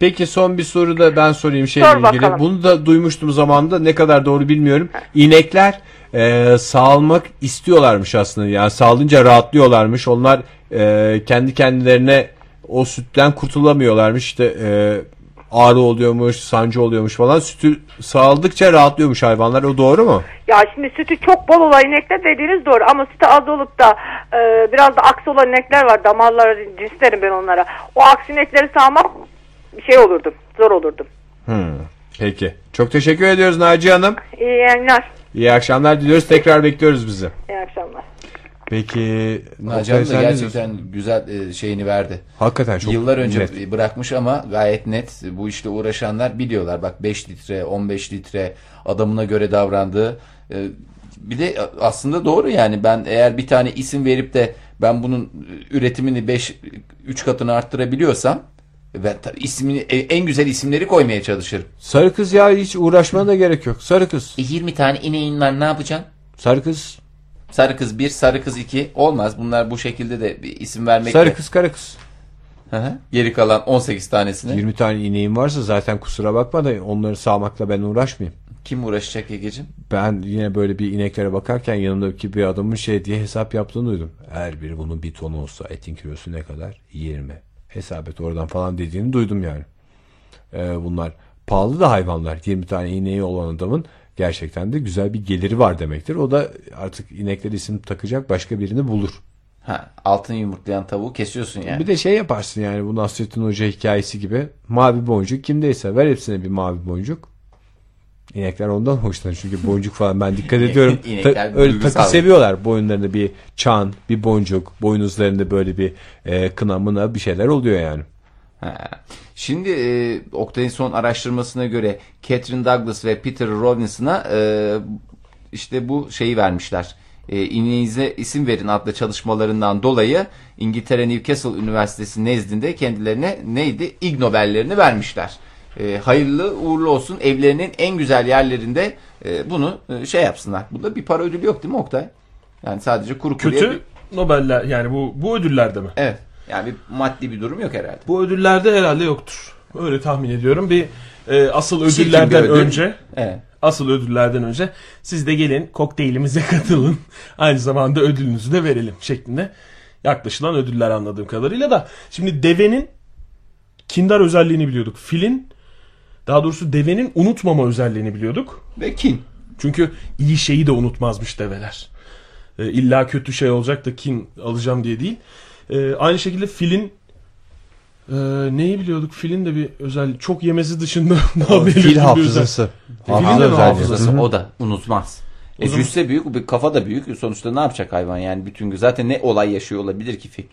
Peki son bir soru da ben sorayım şeyle Sor ilgili. bakalım. Bunu da duymuştum zamanında ne kadar doğru bilmiyorum. İnekler e, sağalmak istiyorlarmış aslında. Yani sağalınca rahatlıyorlarmış. Onlar e, kendi kendilerine o sütten kurtulamıyorlarmış. İşte e, ağrı oluyormuş, sancı oluyormuş falan. Sütü sağaldıkça rahatlıyormuş hayvanlar. O doğru mu? Ya şimdi sütü çok bol olan inekler dediğiniz doğru ama sütü az olup da e, biraz da aksi olan inekler var. Damarlar cins derim ben onlara. O aksi inekleri sağmak şey olurdu. Zor olurdu. Hmm. Peki. Çok teşekkür ediyoruz Naciye Hanım. İyi yayınlar. İyi akşamlar diliyoruz. Tekrar bekliyoruz bizi. İyi akşamlar. Peki. Naci Hanım da gerçekten güzel e, şeyini verdi. Hakikaten çok Yıllar önce net. bırakmış ama gayet net bu işte uğraşanlar biliyorlar. Bak 5 litre 15 litre adamına göre davrandığı. E, Bir de aslında doğru yani ben eğer bir tane isim verip de ben bunun üretimini 5 3 katını arttırabiliyorsam ve ismini e, en güzel isimleri koymaya çalışırım. Sarı kız ya hiç uğraşmana da gerek yok. Sarı kız. E 20 tane ineğin var ne yapacaksın? Sarı kız. Sarı kız 1, sarı kız 2 olmaz. Bunlar bu şekilde de bir isim vermek Sarı kız kara kız. Hı hı. Geri kalan 18 tanesini 20 tane ineğim varsa zaten kusura bakma da onları sağmakla ben uğraşmayayım. kim uğraşacak Egeciğim? Ben yine böyle bir ineklere bakarken yanımdaki bir adamın şey diye hesap yaptığını duydum. Her biri bunun bir tonu olsa etin kilosu ne kadar? 20. Hesap et oradan falan dediğini duydum yani. Ee, bunlar pahalı da hayvanlar. 20 tane ineği olan adamın gerçekten de güzel bir geliri var demektir. O da artık ineklere isim takacak başka birini bulur. Ha, altın yumurtlayan tavuğu kesiyorsun yani. Bir de şey yaparsın yani bu Nasrettin Hoca hikayesi gibi. Mavi boncuk kimdeyse ver hepsine bir mavi boncuk. İnekler ondan hoşlanır çünkü boncuk falan ben dikkat ediyorum. Ta- öyle takı seviyorlar. Boyunlarında bir çan, bir boncuk, boynuzlarında böyle bir e, kına mına bir şeyler oluyor yani. Ha. Şimdi e, Oktay'ın son araştırmasına göre Catherine Douglas ve Peter Robinson'a e, işte bu şeyi vermişler. E, İneğinize isim verin adlı çalışmalarından dolayı İngiltere Newcastle Üniversitesi nezdinde kendilerine neydi? Ig Nobellerini vermişler. E, hayırlı uğurlu olsun evlerinin en güzel yerlerinde e, bunu e, şey yapsınlar. Bunda bir para ödülü yok değil mi Oktay? Yani sadece kuru kuruya Kötü bir- Nobeller yani bu bu ödüllerde mi? Evet. Yani bir maddi bir durum yok herhalde. Bu ödüllerde herhalde yoktur. Öyle tahmin ediyorum. Bir e, asıl ödüllerden bir ödül. önce Evet. asıl ödüllerden önce siz de gelin kokteylimize katılın. Aynı zamanda ödülünüzü de verelim şeklinde yaklaşılan ödüller anladığım kadarıyla da. Şimdi devenin kindar özelliğini biliyorduk. Filin daha doğrusu devenin unutmama özelliğini biliyorduk. Ve kin. Çünkü iyi şeyi de unutmazmış develer. E, illa kötü şey olacak da kin alacağım diye değil. E, aynı şekilde filin e, neyi biliyorduk? Filin de bir özel çok yemesi dışında daha belirgin Fil bir hafızası. özel- Hafıza Filin de hafızası? O da unutmaz. E zaman- cüsse büyük, bir kafa da büyük. Sonuçta ne yapacak hayvan yani bütün gün? Zaten ne olay yaşıyor olabilir ki fil?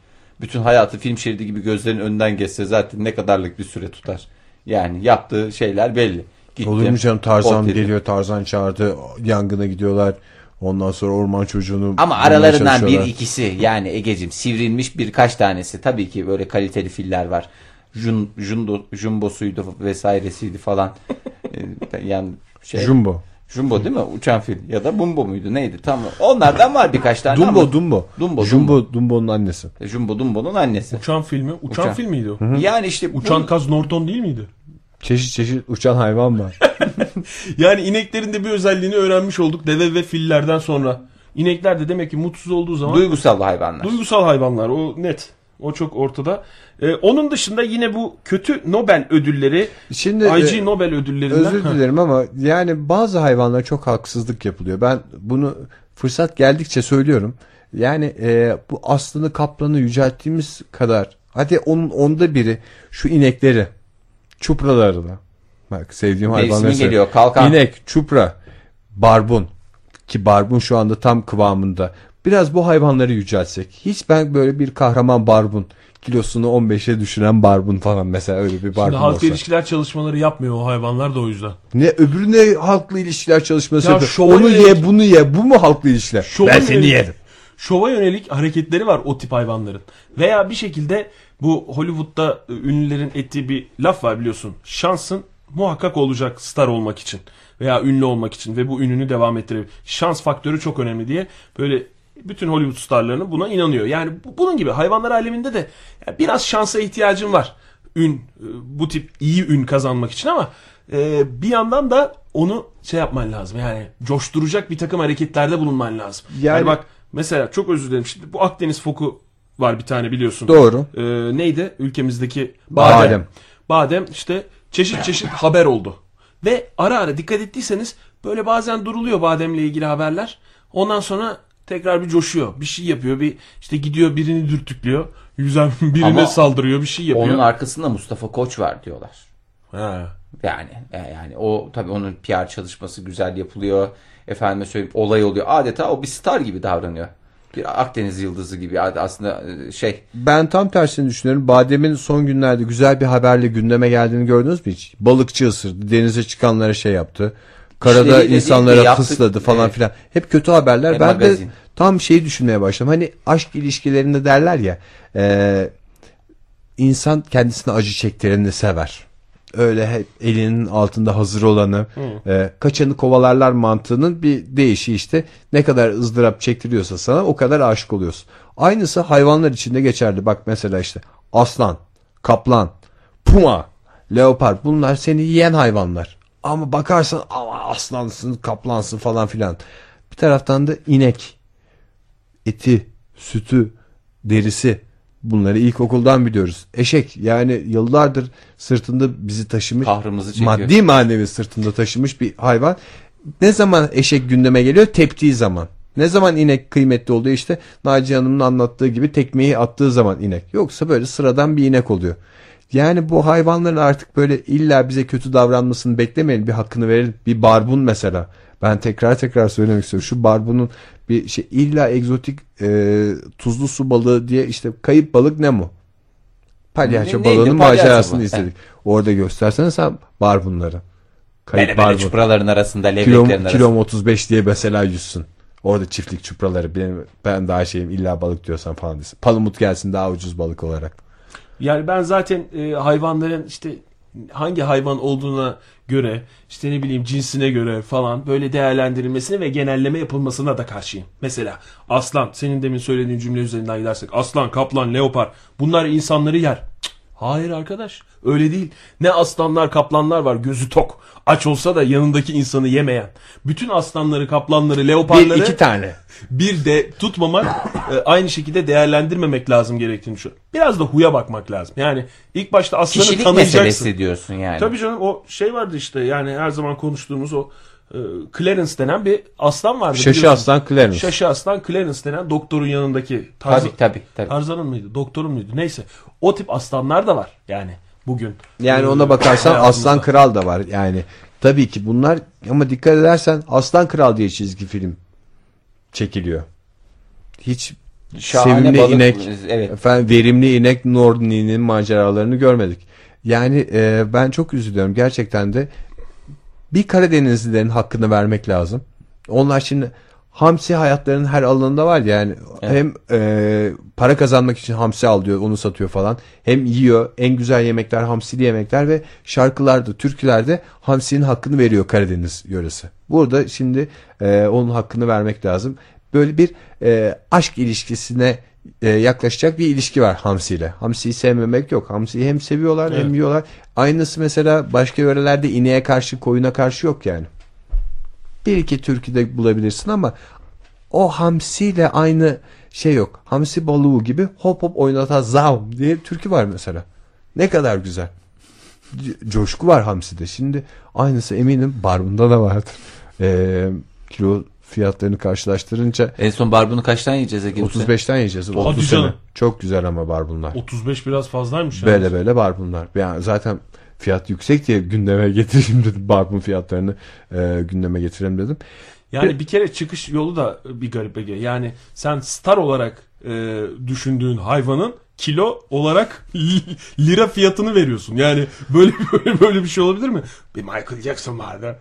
Bütün hayatı film şeridi gibi gözlerin önünden geçse zaten ne kadarlık bir süre tutar. Yani yaptığı şeyler belli. Gitti, Olur mu canım Tarzan ot yedi. geliyor Tarzan çağırdı yangına gidiyorlar. Ondan sonra orman çocuğunu Ama aralarından bir ikisi yani Egecim sivrilmiş birkaç tanesi. Tabii ki böyle kaliteli filler var. Jun, jundo, jumbosuydu vesairesiydi falan. Ee, yani şey, Jumbo. Jumbo değil mi? Uçan fil ya da Bumbo muydu neydi? Tam onlardan var birkaç tane Dumbo ama. Dumbo. Dumbo, Jumbo Dumbo'nun annesi. Jumbo Dumbo'nun annesi. Uçan filmi. Uçan, Uçan. film miydi o? Yani işte bu- Uçan kaz Norton değil miydi? Çeşit çeşit uçan hayvan var. Yani ineklerin de bir özelliğini öğrenmiş olduk deve ve fillerden sonra. İnekler de demek ki mutsuz olduğu zaman duygusal hayvanlar. duygusal hayvanlar. O net. O çok ortada. Ee, onun dışında yine bu kötü Nobel ödülleri, Şimdi IG e, Nobel ödüllerinden özür dilerim ama yani bazı hayvanlara çok haksızlık yapılıyor. Ben bunu fırsat geldikçe söylüyorum. Yani e, bu aslını kaplanı yücelttiğimiz kadar hadi onun onda biri şu inekleri çupraları da bak sevdiğim Mevsimi hayvanları geliyor, kalkan. İnek, çupra, barbun ki barbun şu anda tam kıvamında. Biraz bu hayvanları yüceltsek. Hiç ben böyle bir kahraman barbun kilosunu 15'e düşüren barbun falan mesela öyle bir barbun Şimdi halk olsa. ilişkiler çalışmaları yapmıyor o hayvanlar da o yüzden. Ne öbürü ne halkla ilişkiler çalışması Ya yapıyor. şova Onu yönelik- ye bunu ye bu mu halkla ilişkiler? Şova ben seni yönelik- yerim. Şova yönelik hareketleri var o tip hayvanların. Veya bir şekilde bu Hollywood'da e, ünlülerin ettiği bir laf var biliyorsun. Şansın muhakkak olacak star olmak için veya ünlü olmak için ve bu ününü devam ettirebilir. Şans faktörü çok önemli diye böyle bütün Hollywood starlarının buna inanıyor. Yani bu- bunun gibi hayvanlar aleminde de biraz şansa ihtiyacın var. Ün, e, bu tip iyi ün kazanmak için ama e, bir yandan da onu şey yapman lazım. Yani coşturacak bir takım hareketlerde bulunman lazım. Yani- yani bak Mesela çok özür dilerim. Şimdi bu Akdeniz foku var bir tane biliyorsun. Doğru. Ee, neydi? Ülkemizdeki Badem. badem. Badem işte çeşit çeşit haber oldu. Ve ara ara dikkat ettiyseniz böyle bazen duruluyor bademle ilgili haberler. Ondan sonra tekrar bir coşuyor. Bir şey yapıyor. Bir işte gidiyor birini dürtüklüyor. Yüzen birine Ama saldırıyor. Bir şey yapıyor. Onun arkasında Mustafa Koç var diyorlar. Ha. Yani e, yani o tabii onun PR çalışması güzel yapılıyor. Efendime söyleyeyim olay oluyor. Adeta o bir star gibi davranıyor. Bir Akdeniz yıldızı gibi aslında e, şey Ben tam tersini düşünüyorum. Badem'in son günlerde güzel bir haberle gündeme geldiğini gördünüz mü hiç? Balıkçı ısırdı. Denize çıkanlara şey yaptı. Karada insanlara yaptık- fısladı falan Evet. filan. Hep kötü haberler. E, ben magazin. de tam şeyi düşünmeye başladım. Hani aşk ilişkilerinde derler ya e, insan kendisine acı çektireni sever. Öyle hep elinin altında hazır olanı, e, kaçanı kovalarlar mantığının bir değişi işte. Ne kadar ızdırap çektiriyorsa sana o kadar aşık oluyorsun. Aynısı hayvanlar için de geçerli. Bak mesela işte aslan, kaplan, puma, leopar bunlar seni yiyen hayvanlar. Ama bakarsan ama aslansın, kaplansın falan filan. Bir taraftan da inek, eti, sütü, derisi bunları ilkokuldan biliyoruz. Eşek yani yıllardır sırtında bizi taşımış, Kahrımızı çekiyor. maddi manevi sırtında taşımış bir hayvan. Ne zaman eşek gündeme geliyor? Teptiği zaman. Ne zaman inek kıymetli oluyor işte Naciye Hanım'ın anlattığı gibi tekmeyi attığı zaman inek. Yoksa böyle sıradan bir inek oluyor. Yani bu hayvanların artık böyle illa bize kötü davranmasını beklemeyelim. Bir hakkını verelim. Bir barbun mesela. Ben tekrar tekrar söylemek istiyorum. Şu barbunun bir şey illa egzotik e, tuzlu su balığı diye işte kayıp balık Nemo. Palyaço Ne- balığının macerasını bu. izledik. Orada göstersene sen barbunları. Kayıp böyle barbun. çupraların arasında, Kilom, levreklerin arasında. kilom 35 diye mesela yüzsün. Orada çiftlik çupraları. Benim, ben daha şeyim illa balık diyorsan falan desin. Palamut gelsin daha ucuz balık olarak. Yani ben zaten e, hayvanların işte hangi hayvan olduğuna göre işte ne bileyim cinsine göre falan böyle değerlendirilmesine ve genelleme yapılmasına da karşıyım. Mesela aslan senin demin söylediğin cümle üzerinden gidersek aslan, kaplan, leopar bunlar insanları yer. Cık, hayır arkadaş öyle değil. Ne aslanlar kaplanlar var gözü tok. Aç olsa da yanındaki insanı yemeyen. Bütün aslanları, kaplanları, leoparları Bir iki tane. bir de tutmamak e, aynı şekilde değerlendirmemek lazım gerektiğini düşünüyorum. Biraz da huya bakmak lazım. Yani ilk başta aslanı Kişilik tanıyacaksın. meselesi diyorsun yani. Tabii canım o şey vardı işte yani her zaman konuştuğumuz o e, Clarence denen bir aslan vardı. Şaşı biliyorsun. aslan Clarence. Şaşı aslan Clarence denen doktorun yanındaki Tarzan, Tabii tabii. tabii. Tarzan'ın mıydı? Doktorun muydu? Neyse. O tip aslanlar da var yani bugün. Yani Ee, ona bakarsan hayatımızda. Aslan Kral da var. Yani tabii ki bunlar ama dikkat edersen Aslan Kral diye çizgi film çekiliyor. Hiç Şahane sevimli balık- inek, evet. efendim verimli inek Nordni'nin maceralarını görmedik. Yani e, ben çok üzülüyorum gerçekten de bir Karadenizlilerin hakkını vermek lazım. Onlar şimdi hamsi hayatlarının her alanında var ya, yani hem e, para kazanmak için hamsi al diyor onu satıyor falan hem yiyor en güzel yemekler hamsili yemekler ve şarkılarda türkülerde hamsinin hakkını veriyor Karadeniz yöresi. Burada şimdi e, onun hakkını vermek lazım. Böyle bir e, aşk ilişkisine e, yaklaşacak bir ilişki var hamsiyle. Hamsiyi sevmemek yok. Hamsiyi hem seviyorlar hem Evet. yiyorlar. Aynısı mesela başka yörelerde ineğe karşı koyuna karşı yok yani. Bir iki türküde bulabilirsin ama o hamsiyle aynı şey yok. Hamsi balığı gibi hop hop oynata zav diye türkü var mesela. Ne kadar güzel. Coşku var hamside. Şimdi aynısı eminim barbunda da vardır. Ee, kilo fiyatlarını karşılaştırınca En son barbunu kaçtan yiyeceğiz Ege? bu sene? 35'ten yiyeceğiz. Hadi 30 canım. sene. Çok güzel ama barbunlar. 35 biraz fazlaymış. Böyle yani. böyle barbunlar. Yani zaten fiyat yüksek diye gündeme getireyim dedim. Barbun fiyatlarını e, gündeme getireyim dedim. Yani bir kere çıkış yolu da bir garip Ege. Yani sen star olarak e, düşündüğün hayvanın kilo olarak lira fiyatını veriyorsun. Yani böyle böyle böyle bir şey olabilir mi? Bir Michael Jackson vardı.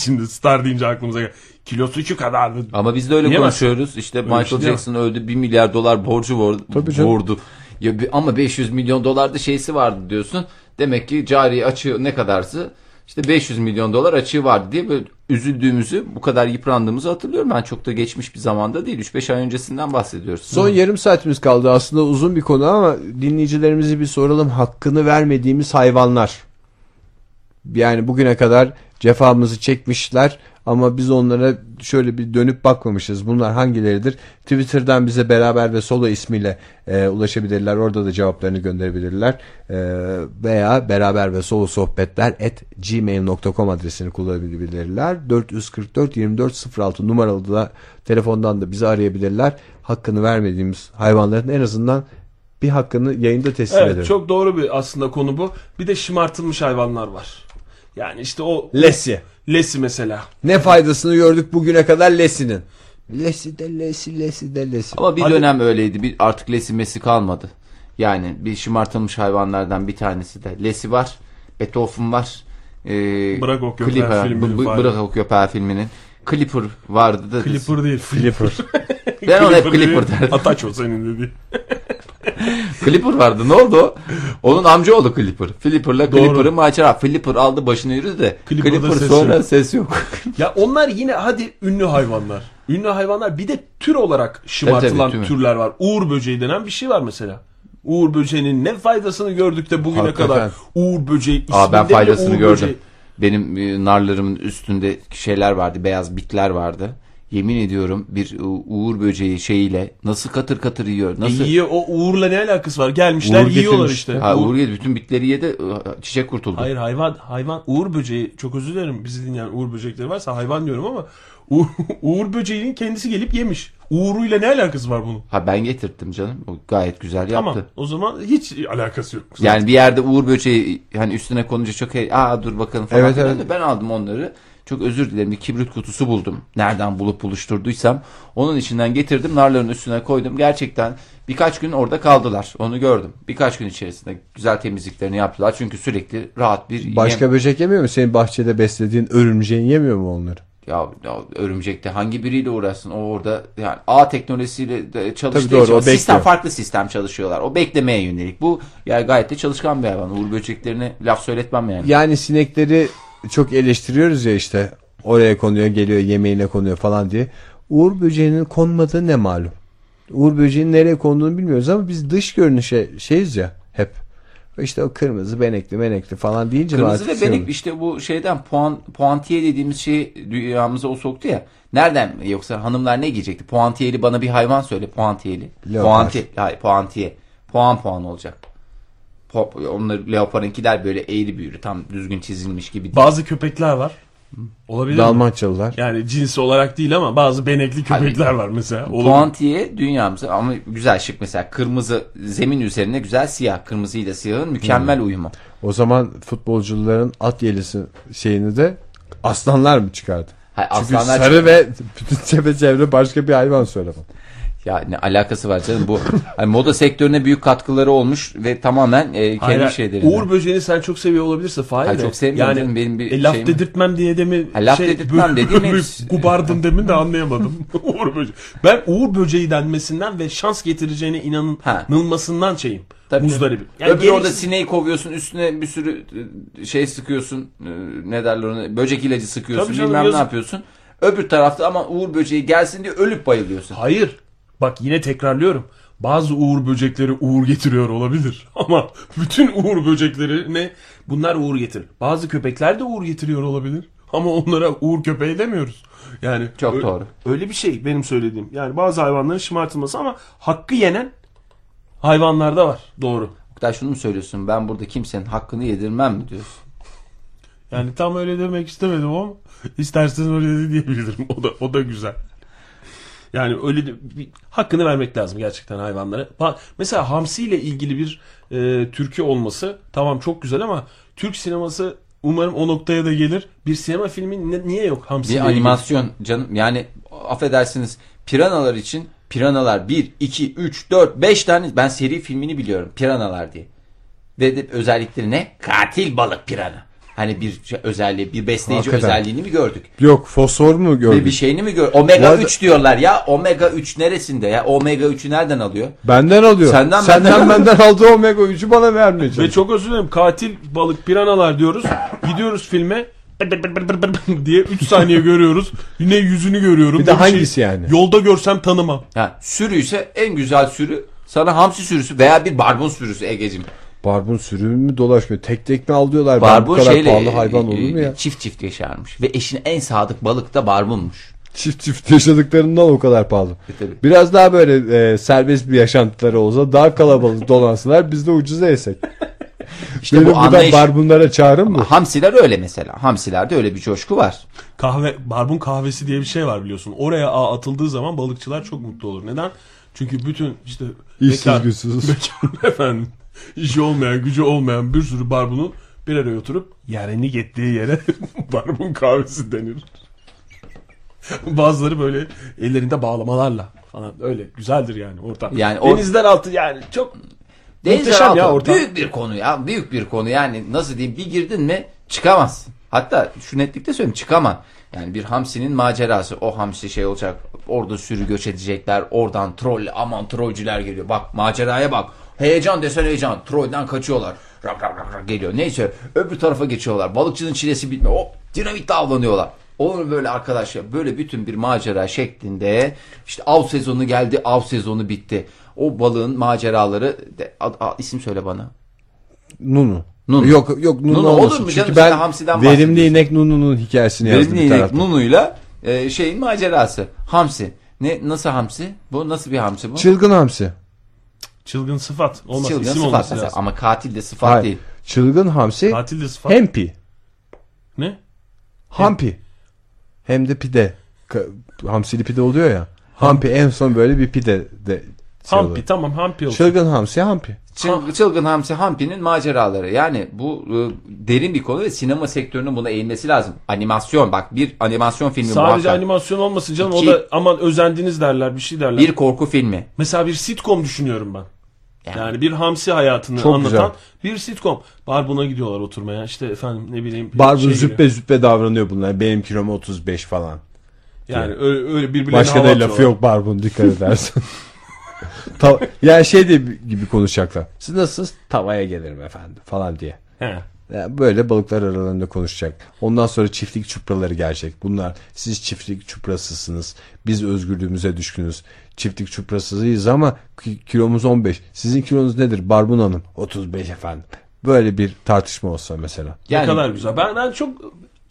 Şimdi star deyince aklımıza gel. Kilosu şu kadardı. Ama biz de öyle Diyemez. konuşuyoruz. İşte Öyle Michael şey. Jackson öldü. 1 milyar dolar borcu vurdu. Tabii canım. vurdu. Ya, ama 500 milyon dolar da şeysi vardı diyorsun. Demek ki cari açığı ne kadarsa işte 500 milyon dolar açığı vardı diye böyle üzüldüğümüzü, bu kadar yıprandığımızı hatırlıyorum. Ben çok da geçmiş bir zamanda değil. 3-5 ay öncesinden bahsediyoruz. Son yarım saatimiz kaldı. Aslında uzun bir konu ama dinleyicilerimizi bir soralım. Hakkını vermediğimiz hayvanlar. Yani bugüne kadar cefamızı çekmişler ama biz onlara şöyle bir dönüp bakmamışız. Bunlar hangileridir? Twitter'dan bize beraber ve solo ismiyle e, ulaşabilirler. Orada da cevaplarını gönderebilirler. E, veya beraber ve solo sohbetler at gmail.com adresini kullanabilirler. 444 2406 numaralı da telefondan da bizi arayabilirler. Hakkını vermediğimiz hayvanların en azından bir hakkını yayında teslim Evet edelim. çok doğru bir aslında konu bu. Bir de şımartılmış hayvanlar var. Yani işte o Lesi. Lesi mesela. Ne faydasını gördük bugüne kadar Lesi'nin. Lesi de Lesi, Lesi de Lesi. Ama bir Hadi- dönem öyleydi. Bir, artık lesimesi kalmadı. Yani bir şımartılmış hayvanlardan bir tanesi de. Lesi var. Beethoven var. Ee, Bırak o köpeği Clipper, filminin. Bırak o köpeği filminin. Clipper vardı da. Clipper değil. Flipper. Ben ona hep. Clipper derdim. Ataç o senin dediğin. Clipper vardı. Ne oldu o? Onun amcaoğlu Clipper. Flipper'la Doğru. Clipper'ın macera. Flipper aldı başını yürüdü de. Clipper'da Clipper ses sonra yok. ses yok. Ya onlar yine hadi ünlü hayvanlar. Ünlü hayvanlar bir de tür olarak şımartılan Tabii, tabii, türler var. Uğur böceği denen bir şey var mesela. Uğur böceğinin ne faydasını gördük de bugüne Hakikaten. kadar Uğur böceği Aa ben isminde faydasını Uğur gördüm. böceği. Benim e, narlarımın üstünde şeyler vardı. Beyaz bitler vardı. Yemin ediyorum bir e, uğur böceği şeyiyle nasıl katır katır yiyor. E Nasıl? yiyor, o Uğur'la ne alakası var? Gelmişler Uğur yiyorlar getirmiş. işte. Ha Uğur- uğur yedi. Bütün bitleri yedi. e, Çiçek kurtuldu. Hayır hayvan hayvan Uğur böceği çok özür dilerim bizi dinleyen Uğur böcekleri varsa hayvan diyorum ama Uğur, Uğur böceğinin kendisi gelip yemiş. Uğur'uyla ne alakası var bunun? Ha ben getirttim canım. O gayet güzel yaptı. Tamam o zaman hiç alakası yok. Yani bir yerde Uğur böceği hani üstüne konunca çok hey, aa dur bakalım falan. Evet, evet. da Ben aldım onları. Çok özür dilerim bir kibrit kutusu buldum. Nereden bulup buluşturduysam. Onun içinden getirdim narların üstüne koydum. Gerçekten birkaç gün orada kaldılar. Onu gördüm. Birkaç gün içerisinde güzel temizliklerini yaptılar. Çünkü sürekli rahat bir Başka yem- böcek yemiyor mu? Senin bahçede beslediğin örümceğin yemiyor mu onları? Ya, ya örümcekte hangi biriyle uğraşsın? O orada yani A teknolojisiyle de çalıştığı Tabii doğru, için sistem farklı sistem çalışıyorlar. O beklemeye yönelik. Bu yani gayet de çalışkan bir hayvan. Uğur böceklerine laf söyletmem yani. Yani sinekleri çok eleştiriyoruz ya işte. Oraya konuyor geliyor yemeğine konuyor falan diye. Uğur böceğinin konmadığı ne malum. Uğur böceğinin nereye konduğunu bilmiyoruz ama biz dış görünüşe şeyiz ya hep. İşte o kırmızı benekli benekli falan deyince Kırmızı ve şey oluyor? işte bu şeyden puan, puantiye dediğimiz şey dünyamıza o soktu ya. Nereden yoksa hanımlar ne giyecekti? Puantiyeli bana bir hayvan söyle puantiyeli. Leopar. Puanti, hayır puantiye. Puan puan olacak. Pop, onları leoparınkiler böyle eğri büğrü tam düzgün çizilmiş gibi değil. Bazı köpekler var. Olabilir mi? Dalmaçyalılar. Yani cinsi olarak değil ama bazı benekli köpekler var mesela. Olur. Puantiye dünyamıza ama güzel şık mesela kırmızı zemin üzerine güzel siyah kırmızıyla siyahın mükemmel Hmm. uyumu. O zaman futbolcuların at yelisi şeyini de aslanlar mı çıkardı? Hayır, Çünkü aslanlar sarı çıkardı. ve bütün çepeçevre başka bir hayvan söylemem. Ya ne alakası var canım bu hani moda sektörüne büyük katkıları olmuş ve tamamen e, kendi Hayır, şeylerinden. Uğur böceğini sen çok seviyor olabilirsin Fahir Hayır, de. çok sevmiyorum Yani benim bir e, laf şeyim- dedirtmem diye demin Ha, laf dedirtmem dediğim hepsi- Kubardın demin de anlayamadım. Uğur böceği. Ben Uğur böceği denmesinden ve şans getireceğine inanılmasından şeyim. Tabii. Muzdaribim. Öbür gerisi- orada sineği kovuyorsun üstüne bir sürü e, şey sıkıyorsun e, ne derler ona böcek ilacı sıkıyorsun Tabii canım, bilmem yazık. ne yapıyorsun. Öbür tarafta ama Uğur böceği gelsin diye ölüp bayılıyorsun. Hayır. Bak yine tekrarlıyorum. Bazı uğur böcekleri uğur getiriyor olabilir. Ama bütün uğur böcekleri ne? Bunlar uğur getirir. Bazı köpekler de uğur getiriyor olabilir. Ama onlara uğur köpeği demiyoruz. Yani Çok doğru. Öyle bir şey benim söylediğim. Yani bazı hayvanların şımartılması ama hakkı yenen hayvanlarda var. Doğru. Oktay şunu mu söylüyorsun ben burada kimsenin hakkını yedirmem mi diyorsun? Yani tam öyle demek istemedim ama istersen öyle de diyebilirim. O da o da güzel. Yani öyle de bir, hakkını vermek lazım gerçekten hayvanlara. Mesela Hamsi ile ilgili bir e, türkü olması tamam çok güzel ama Türk sineması umarım o noktaya da gelir. Bir sinema filmi ne- niye yok Hamsi Bir ile ilgili? animasyon canım yani affedersiniz piranalar için piranalar 1, 2, 3, 4, 5 tane ben seri filmini biliyorum piranalar diye. Ve de özellikleri ne? Katil balık pirana. Hani bir şey- özelliği, bir besleyici Hakikaten. özelliğini mi gördük? Yok fosfor mu Bir, gördük? bir şeyini mi gör? Omega arada- 3 diyorlar ya. Omega 3 neresinde ya? Omega 3'ü nereden alıyor? Benden alıyor. Senden Senden, benden- benden aldığı omega 3'ü bana vermeyecek. Ve çok özür dilerim katil balık piranalar diyoruz. Gidiyoruz filme diye 3 saniye görüyoruz. Yine yüzünü görüyorum. Bir de Ne hangisi yani? Yolda görsem tanımam. Ha, sürü ise en güzel sürü sana hamsi sürüsü veya bir barbun sürüsü Ege'cim. Barbun sürümü mü dolaşmıyor? Tek tek mi avlıyorlar? Ben bu Barbun kadar şeyle pahalı hayvan olur mu e, ya? çift çift yaşarmış ve eşine en sadık balık da barbunmuş. Çift çift yaşadıklarından o kadar pahalı. E, tabii. Biraz daha böyle e, serbest bir yaşantıları olsa daha kalabalık dolansınlar biz de ucuza yesek. İşte Benim bu anlayış barbunlara çağrım mı? Hamsiler öyle mesela. Hamsilerde öyle bir coşku var. Kahve, barbun kahvesi diye bir şey var biliyorsun. Oraya ağ atıldığı zaman balıkçılar çok mutlu olur. Neden? Çünkü bütün işte İşsiz güçsüz. bekar efendim işi olmayan gücü olmayan bir sürü barbunun bir araya oturup yerini gittiği yere barbun kahvesi denir. Bazıları böyle ellerinde bağlamalarla falan öyle güzeldir yani ortam. Yani o- Denizler altı yani çok Denizler muhteşem altı ya ortam. büyük bir konu ya. Büyük bir konu yani nasıl diyeyim bir girdin mi çıkamazsın. Hatta şu netlikte söyleyeyim çıkamam. Yani bir hamsinin macerası. O hamsi şey olacak. Orada sürü göç edecekler. Oradan troll aman trollcüler geliyor. Bak maceraya bak. Heyecan desen heyecan. Trollden kaçıyorlar. Rak rak rak rak geliyor. Neyse öbür tarafa geçiyorlar. Balıkçının çilesi bitmiyor. Hop dinamitle avlanıyorlar. Olur böyle arkadaşlar böyle bütün bir macera şeklinde işte av sezonu geldi av sezonu bitti. O balığın maceraları de, ad- ad- isim söyle bana. Nunu. Nunu. Yok yok Nunu, Nunu olur mu Çünkü canım? ben Sen hamsiden verimli inek Nunu'nun hikayesini yazdım Verimli inek tarafta. Nunu'yla e, şeyin macerası. Hamsi. Ne nasıl hamsi? Bu nasıl bir hamsi bu? Çılgın hamsi. Çılgın sıfat olmaz. Çılgın isim sıfat olması mesela. lazım. ama katil de sıfat Hayır. değil. Çılgın hamsi. Katil de sıfat. Hempi. Ne? Hampi. Hem de pide. Hamsili pide oluyor ya. Hampi en son böyle bir pide de şey Hampi oluyor. tamam hampi olsun. Çılgın hamsi hampi. Çıl- Çılgın Hamsi Hampi'nin maceraları. Yani bu e, derin bir konu ve sinema sektörünün buna eğilmesi lazım. Animasyon bak bir animasyon filmi Sadece muhakkak. animasyon olmasın canım İki- o da aman özendiniz derler bir şey derler. Bir korku filmi. Mesela bir sitcom düşünüyorum ben. Yani- Yani, bir hamsi hayatını Çok anlatan bir sitcom. Barbun'a gidiyorlar oturmaya işte efendim ne bileyim. Barbun şey gibi. züppe züppe davranıyor bunlar. Benim kilom 35 falan. Yani öyle, öyle birbirlerine Başka da lafı yok Barbun dikkat edersen. Ta- yani şey de gibi konuşacaklar. Siz nasılsınız? Tavaya gelirim efendim falan diye. He. Yani böyle balıklar aralarında konuşacak. Ondan sonra çiftlik çupraları gelecek. Bunlar siz çiftlik çuprasısınız. Biz özgürlüğümüze düşkünüz. Çiftlik çuprasıyız ama ki- kilomuz 15. Sizin kilonuz nedir Barbun Hanım? 35 efendim. Böyle bir tartışma olsa mesela. Ne Yani kadar güzel. Ben, ben çok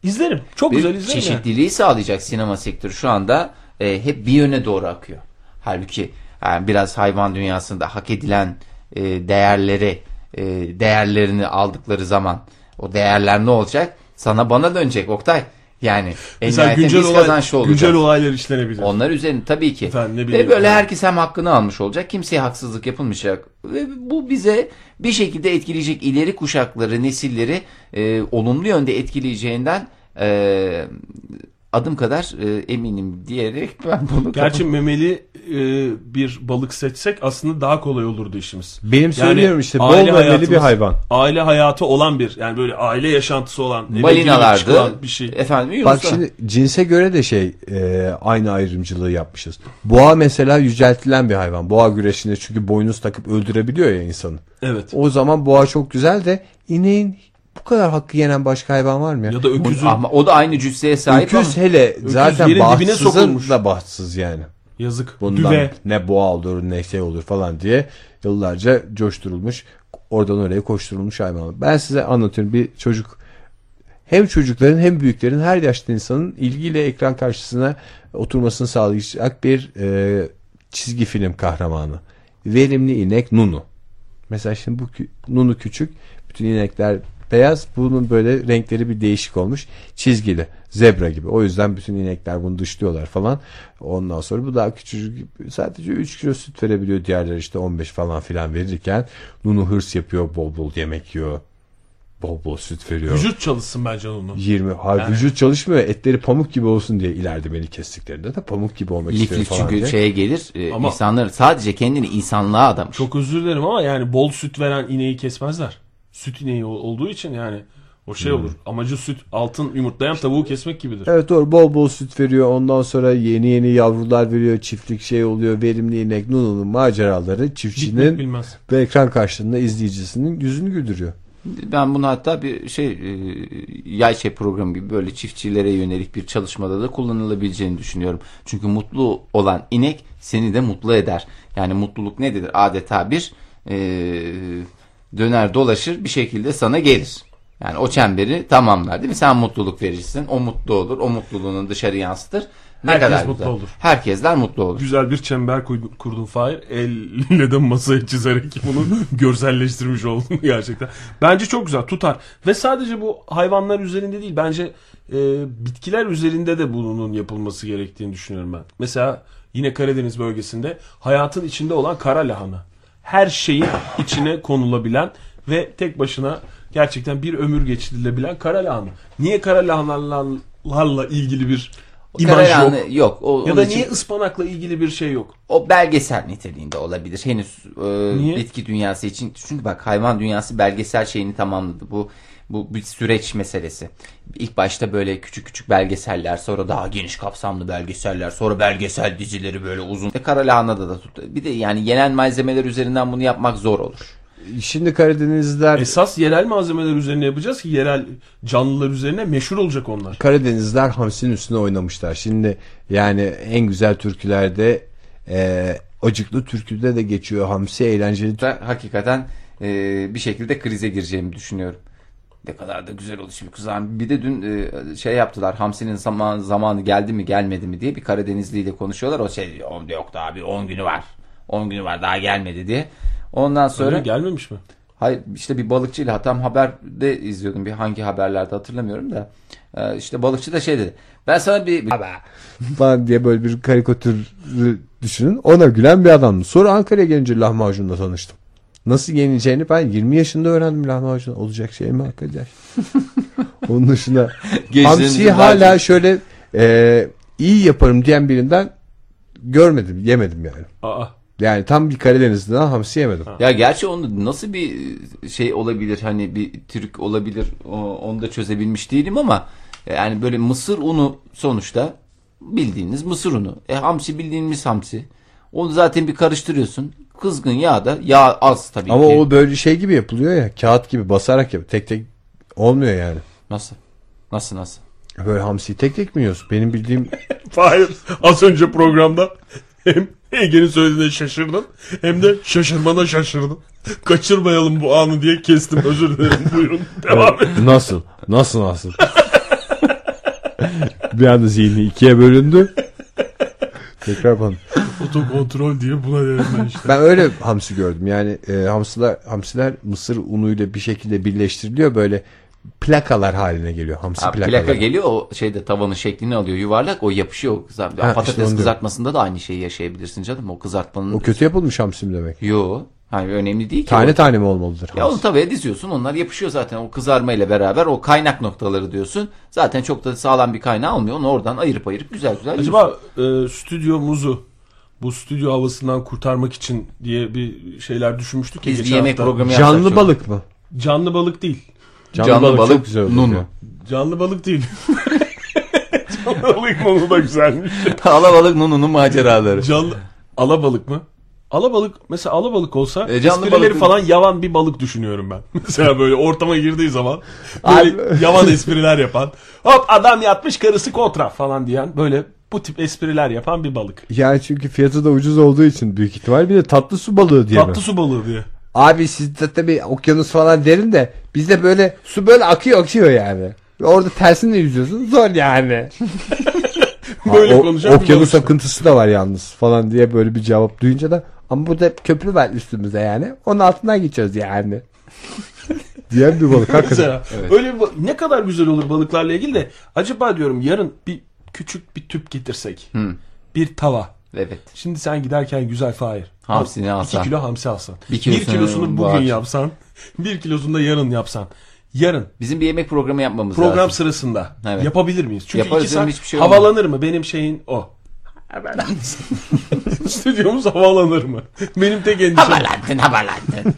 izlerim. Çok bir güzel izlerim. yani. çeşitliliği sağlayacak sinema sektörü şu anda e, hep bir yöne doğru akıyor. Halbuki yani biraz hayvan dünyasında hak edilen e, değerleri e, değerlerini aldıkları zaman o değerler ne olacak? Sana bana dönecek Oktay. Yani Mesela güncel, biz olay, kazançlı olacağız. güncel olaylar işlenebilir. Onlar üzerine tabii ki. Efendim, ne Ve böyle herkes hem hakkını almış olacak. Kimseye haksızlık yapılmayacak. Ve bu bize bir şekilde etkileyecek ileri kuşakları, nesilleri e, olumlu yönde etkileyeceğinden e, adım kadar e, eminim diyerek ben bunu Gerçi memeli e, bir balık seçsek aslında daha kolay olurdu işimiz. Benim söylüyorum işte bol aile memeli bir hayvan. Aile hayatı olan bir yani böyle aile yaşantısı olan. balinalardı. bir şey. Efendim Bak Yunus'a- şimdi cinse göre de şey e, aynı ayrımcılığı yapmışız. Boğa mesela yüceltilen bir hayvan. Boğa güreşinde çünkü boynuz takıp öldürebiliyor ya insanı. Evet. O zaman boğa çok güzel de ineğin bu kadar hakkı yenen başka hayvan var mı ya? Ya da öküzün ama o da aynı cüsseye sahip Öküz ama hele zaten bahtsızın sokulmuş. da bahtsız yani. yazık. Bundan Düve. ne boğa olur ne şey olur falan diye yıllarca coşturulmuş oradan oraya koşturulmuş hayvan. Ben size anlatıyorum bir çocuk hem çocukların hem büyüklerin her yaşta insanın ilgiyle ekran karşısına oturmasını sağlayacak bir e, çizgi film kahramanı. Verimli inek Nunu. Mesela şimdi bu Nunu küçük bütün inekler beyaz bunun böyle renkleri bir değişik olmuş çizgili zebra gibi o yüzden bütün inekler bunu dışlıyorlar falan ondan sonra bu daha küçücük sadece 3 kilo süt verebiliyor diğerleri işte 15 falan filan verirken Nunu hırs yapıyor bol bol yemek yiyor bol bol süt veriyor Vücut çalışsın bence onu. 20 hayır, Yani- vücut çalışmıyor etleri pamuk gibi olsun diye ileride beni kestiklerinde de pamuk gibi olmak lif istiyor lif falan çünkü diye. şeye gelir. E, Ama- insanlar sadece kendini insanlığa adamış. Çok özür dilerim ama yani bol süt veren ineği kesmezler. Süt ineği ol- olduğu için yani o şey olur. Amacı süt altın yumurtlayan tavuğu kesmek gibidir. Evet doğru bol bol süt veriyor ondan sonra yeni yeni yavrular veriyor çiftlik şey oluyor verimli inek Nunu'nun maceraları Bitmek çiftçinin bilmez. ve ekran karşısında izleyicisinin yüzünü güldürüyor. Ben bunu hatta bir şey e, yay şey programı gibi böyle çiftçilere yönelik bir çalışmada da kullanılabileceğini düşünüyorum. Çünkü mutlu olan inek seni de mutlu eder. Yani mutluluk nedir? Adeta bir e, döner dolaşır bir şekilde sana gelir. Yani o çemberi tamamlar değil mi? Sen mutluluk verirsin. O mutlu olur. O mutluluğunu dışarı yansıtır. Ne Herkes kadar mutlu güzel. olur. Herkesler mutlu olur. Güzel bir çember kurdun Fahir. Elle de masaya çizerek bunu görselleştirmiş oldun gerçekten. Bence çok güzel tutar. Ve sadece bu hayvanlar üzerinde değil. Bence e, bitkiler üzerinde de bunun yapılması gerektiğini düşünüyorum ben. Mesela yine Karadeniz bölgesinde hayatın içinde olan kara lahana. Her şeyin içine konulabilen ve tek başına gerçekten bir ömür geçirilebilen kara lahana. Niye kara lahanalarla ilgili bir imaj yok? Yok. O, Ya da için- niye ıspanakla ilgili bir şey yok? O belgesel niteliğinde olabilir. Henüz e, Niye? bitki dünyası için. Çünkü bak hayvan dünyası belgesel şeyini tamamladı. Bu bu bir süreç meselesi. İlk başta böyle küçük küçük belgeseller, sonra daha geniş kapsamlı belgeseller, sonra belgesel dizileri böyle uzun. E, Kara Lahana'da da tut. Bir de yani yenen malzemeler üzerinden bunu yapmak zor olur. Şimdi Karadenizler Esas yerel malzemeler üzerine yapacağız ki yerel canlılar üzerine meşhur olacak onlar. Karadenizler hamsinin üstüne oynamışlar. Şimdi yani en güzel türkülerde e, acıklı türküde de geçiyor hamsi eğlenceli. Hakikaten e, bir şekilde krize gireceğimi düşünüyorum. Ne kadar da güzel oldu şimdi kızım. Bir de dün e, şey yaptılar. Hamsi'nin zaman, zamanı geldi mi gelmedi mi diye bir Karadenizli ile konuşuyorlar. O şey diyor "On- yok da abi 10 günü var. 10 günü var daha gelmedi diye. Ondan sonra Öyle gelmemiş mi? Hayır işte bir balıkçıyla tam haberde izliyordum bir hangi haberlerde hatırlamıyorum da Ee, işte balıkçı da şey dedi ben sana bir, falan diye böyle bir karikatürü düşünün. Ona gülen bir adamdı. Sonra Ankara'ya gelince lahmacunla tanıştım. Nasıl yenileceğini ben 20 yaşında öğrendim lahmacun. Olacak şey mi arkadaş? Onun dışında hamsiyi hala şöyle e, iyi yaparım diyen birinden görmedim, yemedim yani. Aa. Yani tam bir Karadenizli'den hamsi yemedim. Ya gerçi onu nasıl bir şey olabilir hani bir Türk olabilir onu da çözebilmiş değilim ama yani böyle mısır unu sonuçta bildiğiniz mısır unu. E hamsi bildiğimiz hamsi. Onu zaten bir karıştırıyorsun. Kızgın yağda yağ az tabii Ama ki. o böyle şey gibi yapılıyor ya. Kağıt gibi basarak yap. Tek tek olmuyor yani. Nasıl? Nasıl nasıl? Böyle hamsiyi tek tek mi yiyorsun? Benim bildiğim Hayır. Az önce programda hem Ege'nin söylediğine şaşırdım hem de şaşırmana şaşırdım. Kaçırmayalım bu anı diye kestim. Özür dilerim. Buyurun. Devam et. Nasıl? Nasıl nasıl? bir anda zihni ikiye bölündü. Tekrar bana. Otokontrol diye buna derim ben işte. Ben öyle hamsi gördüm. Yani e, hamsiler, hamsiler mısır unuyla bir şekilde birleştiriliyor. Böyle plakalar haline geliyor. Hamsi Ha, plakaları. plaka geliyor o şeyde tavanın şeklini alıyor yuvarlak o yapışıyor. Ha, Patates işte kızartmasında da aynı şeyi yaşayabilirsin canım o kızartmanın. O kötü yapılmış hamsi mi demek? Yo. Hayır önemli değil ki. Tane o. tane mi olmalıdır? Ya onu tavaya diziyorsun onlar yapışıyor zaten o kızarma ile beraber o kaynak noktaları diyorsun. Zaten çok da sağlam bir kaynağı olmuyor onu oradan ayırıp ayırıp güzel güzel yiyorsun. Acaba e, stüdyomuzu bu stüdyo havasından kurtarmak için diye bir şeyler düşünmüştük ya Biz bir geçen yemek hafta. programı Canlı çok- balık mı? Canlı balık değil. Canlı, Canlı balık, balık, çok güzel olur. nunu. Canlı balık değil. Canlı balık onu da güzelmiş. Alabalık Nunu'nun maceraları. Canlı alabalık mı? Alabalık mesela alabalık olsa E, canlı esprileri balık- falan yavan bir balık düşünüyorum ben. mesela böyle ortama girdiği zaman böyle yavan espriler yapan hop adam yatmış karısı kontra falan diyen böyle bu tip espriler yapan bir balık. Yani çünkü fiyatı da ucuz olduğu için büyük ihtimal bir de tatlı su balığı diye mi? Tatlı su balığı diye. Abi sizde tabii okyanus falan derin de bizde böyle su böyle akıyor akıyor yani. Orada tersine yüzüyorsun zor yani. Böyle O- konuşan bir okyanus akıntısı da var yalnız falan diye böyle bir cevap duyunca da ama burada köprü var üstümüzde yani. Onun altından geçiyoruz yani. Diyen bir balık hakikaten. Mesela öyle bir ne kadar güzel olur balıklarla ilgili de acaba diyorum yarın bir küçük bir tüp getirsek. Bir tava. Evet. Şimdi sen giderken güzel Fahir. Hamsini Al, alsan. iki kilo hamsi alsan. Bir Bir, kilosunu kilosunu bu bugün akşam. yapsan. Bir kilosunu da yarın yapsan. Yarın Bizim bir yemek programı yapmamız program lazım. sırasında Evet. yapabilir miyiz? Çünkü Yaparız iki canım, saat hiçbir şey olmaz. havalanır mı? Benim şeyin o. Stüdyomuz havalanır mı? Benim tek endişem. Haberlendin haberlendin.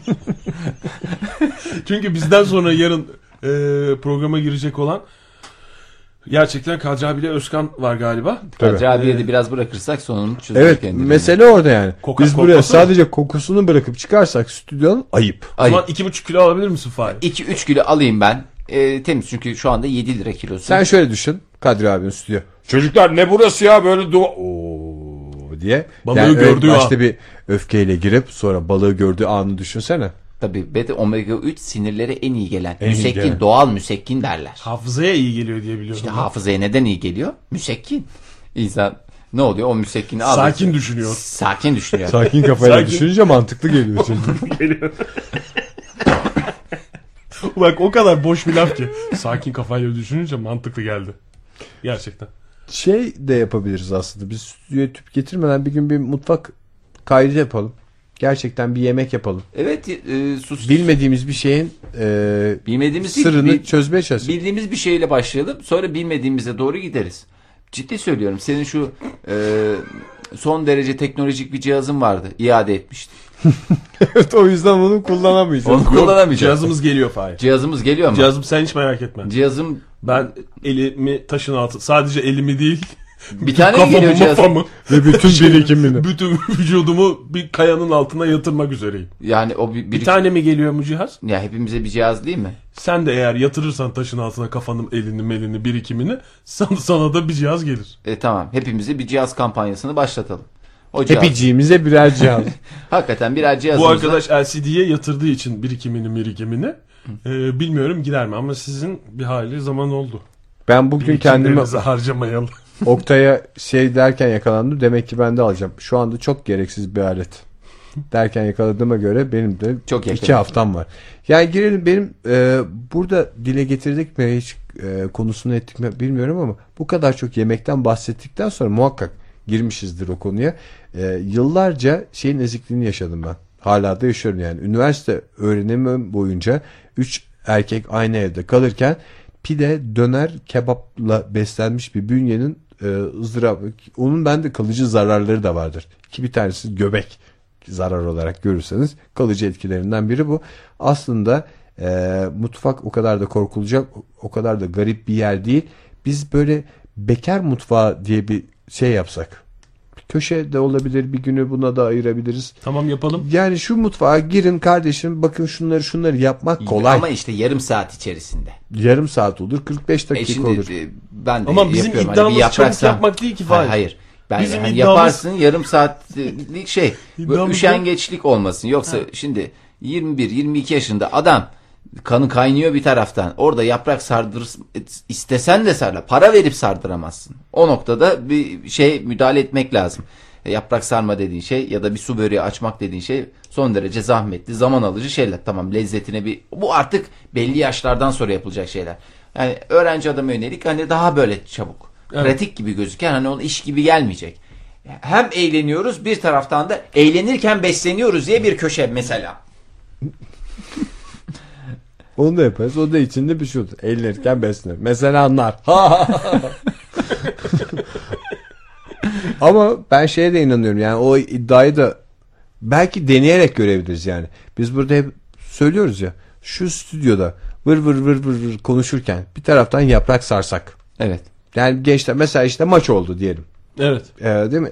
Çünkü bizden sonra yarın e, programa girecek olan gerçekten Kadri abiyle Özkan var galiba. Hacı abiye de biraz bırakırsak sonunu çözer Evet kendini. mesele orada yani. Koka- Biz buraya mı? sadece kokusunu bırakıp çıkarsak stüdyonun ayıp. O zaman iki buçuk kilo alabilir misin Fahir? 2-3 kilo alayım ben. E, temiz çünkü şu anda 7 lira kilosu. Sen şöyle düşün Kadri abinin stüdyo. Çocuklar ne burası ya böyle dua... Oo diye. Balığı evet, gördüğü başta bir öfkeyle girip sonra balığı gördüğü anı düşünsene. Tabii beta omega 3 sinirlere en iyi gelen. En iyi müsekkin, gelen. doğal müsekkin derler. Hafızaya iyi geliyor diye biliyorum. İşte ben. hafızaya neden iyi geliyor? Müsekkin. İnsan ne oluyor? O müsekkini alır. Sakin düşünüyor. Sakin düşünüyor. Sakin kafayla Sakin. düşününce mantıklı geliyor çünkü. Geliyor. Bak o kadar boş bir laf ki. Sakin kafayla düşününce mantıklı geldi. Gerçekten. şey de yapabiliriz aslında. Biz stüdyoya tüp getirmeden bir gün bir mutfak kaydı yapalım. Gerçekten bir yemek yapalım. evet e, sus. Bilmediğimiz bir şeyin e, Bilmediğimiz değil, sırrını bil- çözmeye çalışalım. Bildiğimiz bir şeyle başlayalım. Sonra bilmediğimize doğru gideriz. Ciddi söylüyorum. Senin şu e, son derece teknolojik bir cihazın vardı. İade etmiştin. evet o yüzden bunu kullanamayacağız. Onu kullanamayacağız. Cihazımız geliyor Fahir. Cihazımız geliyor mu? Cihazım sen hiç merak etme. Cihazım Ben elimi taşın altı sadece elimi değil bir tane kafamı geliyor cihaz? mafamı Ve bütün birikimini. bütün vücudumu bir kayanın altına yatırmak üzereyim. Yani o bir, Bir tane mi geliyor mu cihaz? ya hepimize bir cihaz değil mi? Sen de eğer yatırırsan taşın altına kafanın elini melini birikimini sana, sana da bir cihaz gelir. E tamam. Hepimize bir cihaz kampanyasını başlatalım. O cihaz. Hepiciğimize birer cihaz. Hakikaten birer Bu cihazımızla. arkadaş LCD'ye yatırdığı için birikimini birikimini e, bilmiyorum gider mi ama sizin bir hali zaman oldu. Ben bugün kendimi harcamayalım. Oktay'a şey derken yakalandım. Demek ki ben de alacağım. Şu anda çok gereksiz bir alet. derken yakaladığıma göre benim de Çok yakın. iki haftam var. Yani girelim benim e, burada dile getirdik mi hiç e, konusunu ettik mi bilmiyorum ama bu kadar çok yemekten bahsettikten sonra muhakkak girmişizdir o konuya. E, yıllarca şeyin ezikliğini yaşadım ben. Hala da yaşıyorum yani. Üniversite öğrenimi boyunca 3 erkek aynı evde kalırken pide, döner, kebapla beslenmiş bir bünyenin e, ızdırabı. Onun bende kalıcı zararları da vardır. Ki bir tanesi göbek zarar olarak görürseniz kalıcı etkilerinden biri bu. Aslında e, mutfak o kadar da korkulacak, o kadar da garip bir yer değil. Biz böyle bekar mutfağı diye bir şey yapsak. Köşe de olabilir bir günü buna da ayırabiliriz. Tamam yapalım. Yani şu mutfağa girin kardeşim bakın şunları şunları yapmak kolay. Ama işte yarım saat içerisinde. Yarım saat olur 45 E dakika şimdi olur. e, ben de Ama bizim yapıyorum. iddiamız bir yaprak çabuk yapmak değil ki Hayır, hayır. Ben Bizim hani iddiamız- yaparsın yarım saatlik şey. Böyle İddiamız üşengeçlik olmasın. Yoksa şimdi 21 22 yaşında adam kanı kaynıyor bir taraftan. Orada yaprak sardır istesen de sarla. Para verip sardıramazsın. O noktada bir şey müdahale etmek lazım. E, Yaprak sarma dediğin şey ya da bir su böreği açmak dediğin şey son derece zahmetli, zaman alıcı şeyler. Tamam lezzetine bir bu artık belli yaşlardan sonra yapılacak şeyler. Yani öğrenci adama yönelik hani daha böyle çabuk. Evet. Pratik gibi gözüken hani onun iş gibi gelmeyecek. Hem eğleniyoruz bir taraftan da eğlenirken besleniyoruz diye bir köşe mesela. Onu da yaparız. O da içinde bir şey olur. Eğlenirken beslenir. Mesela anlar. Ama ben şeye de inanıyorum. Yani o iddiayı da belki deneyerek görebiliriz yani. Biz burada hep söylüyoruz ya. Şu stüdyoda vır vır vır vır vır konuşurken bir taraftan yaprak sarsak. Evet. Yani gençler mesela işte maç oldu diyelim. Evet. Ee, değil mi?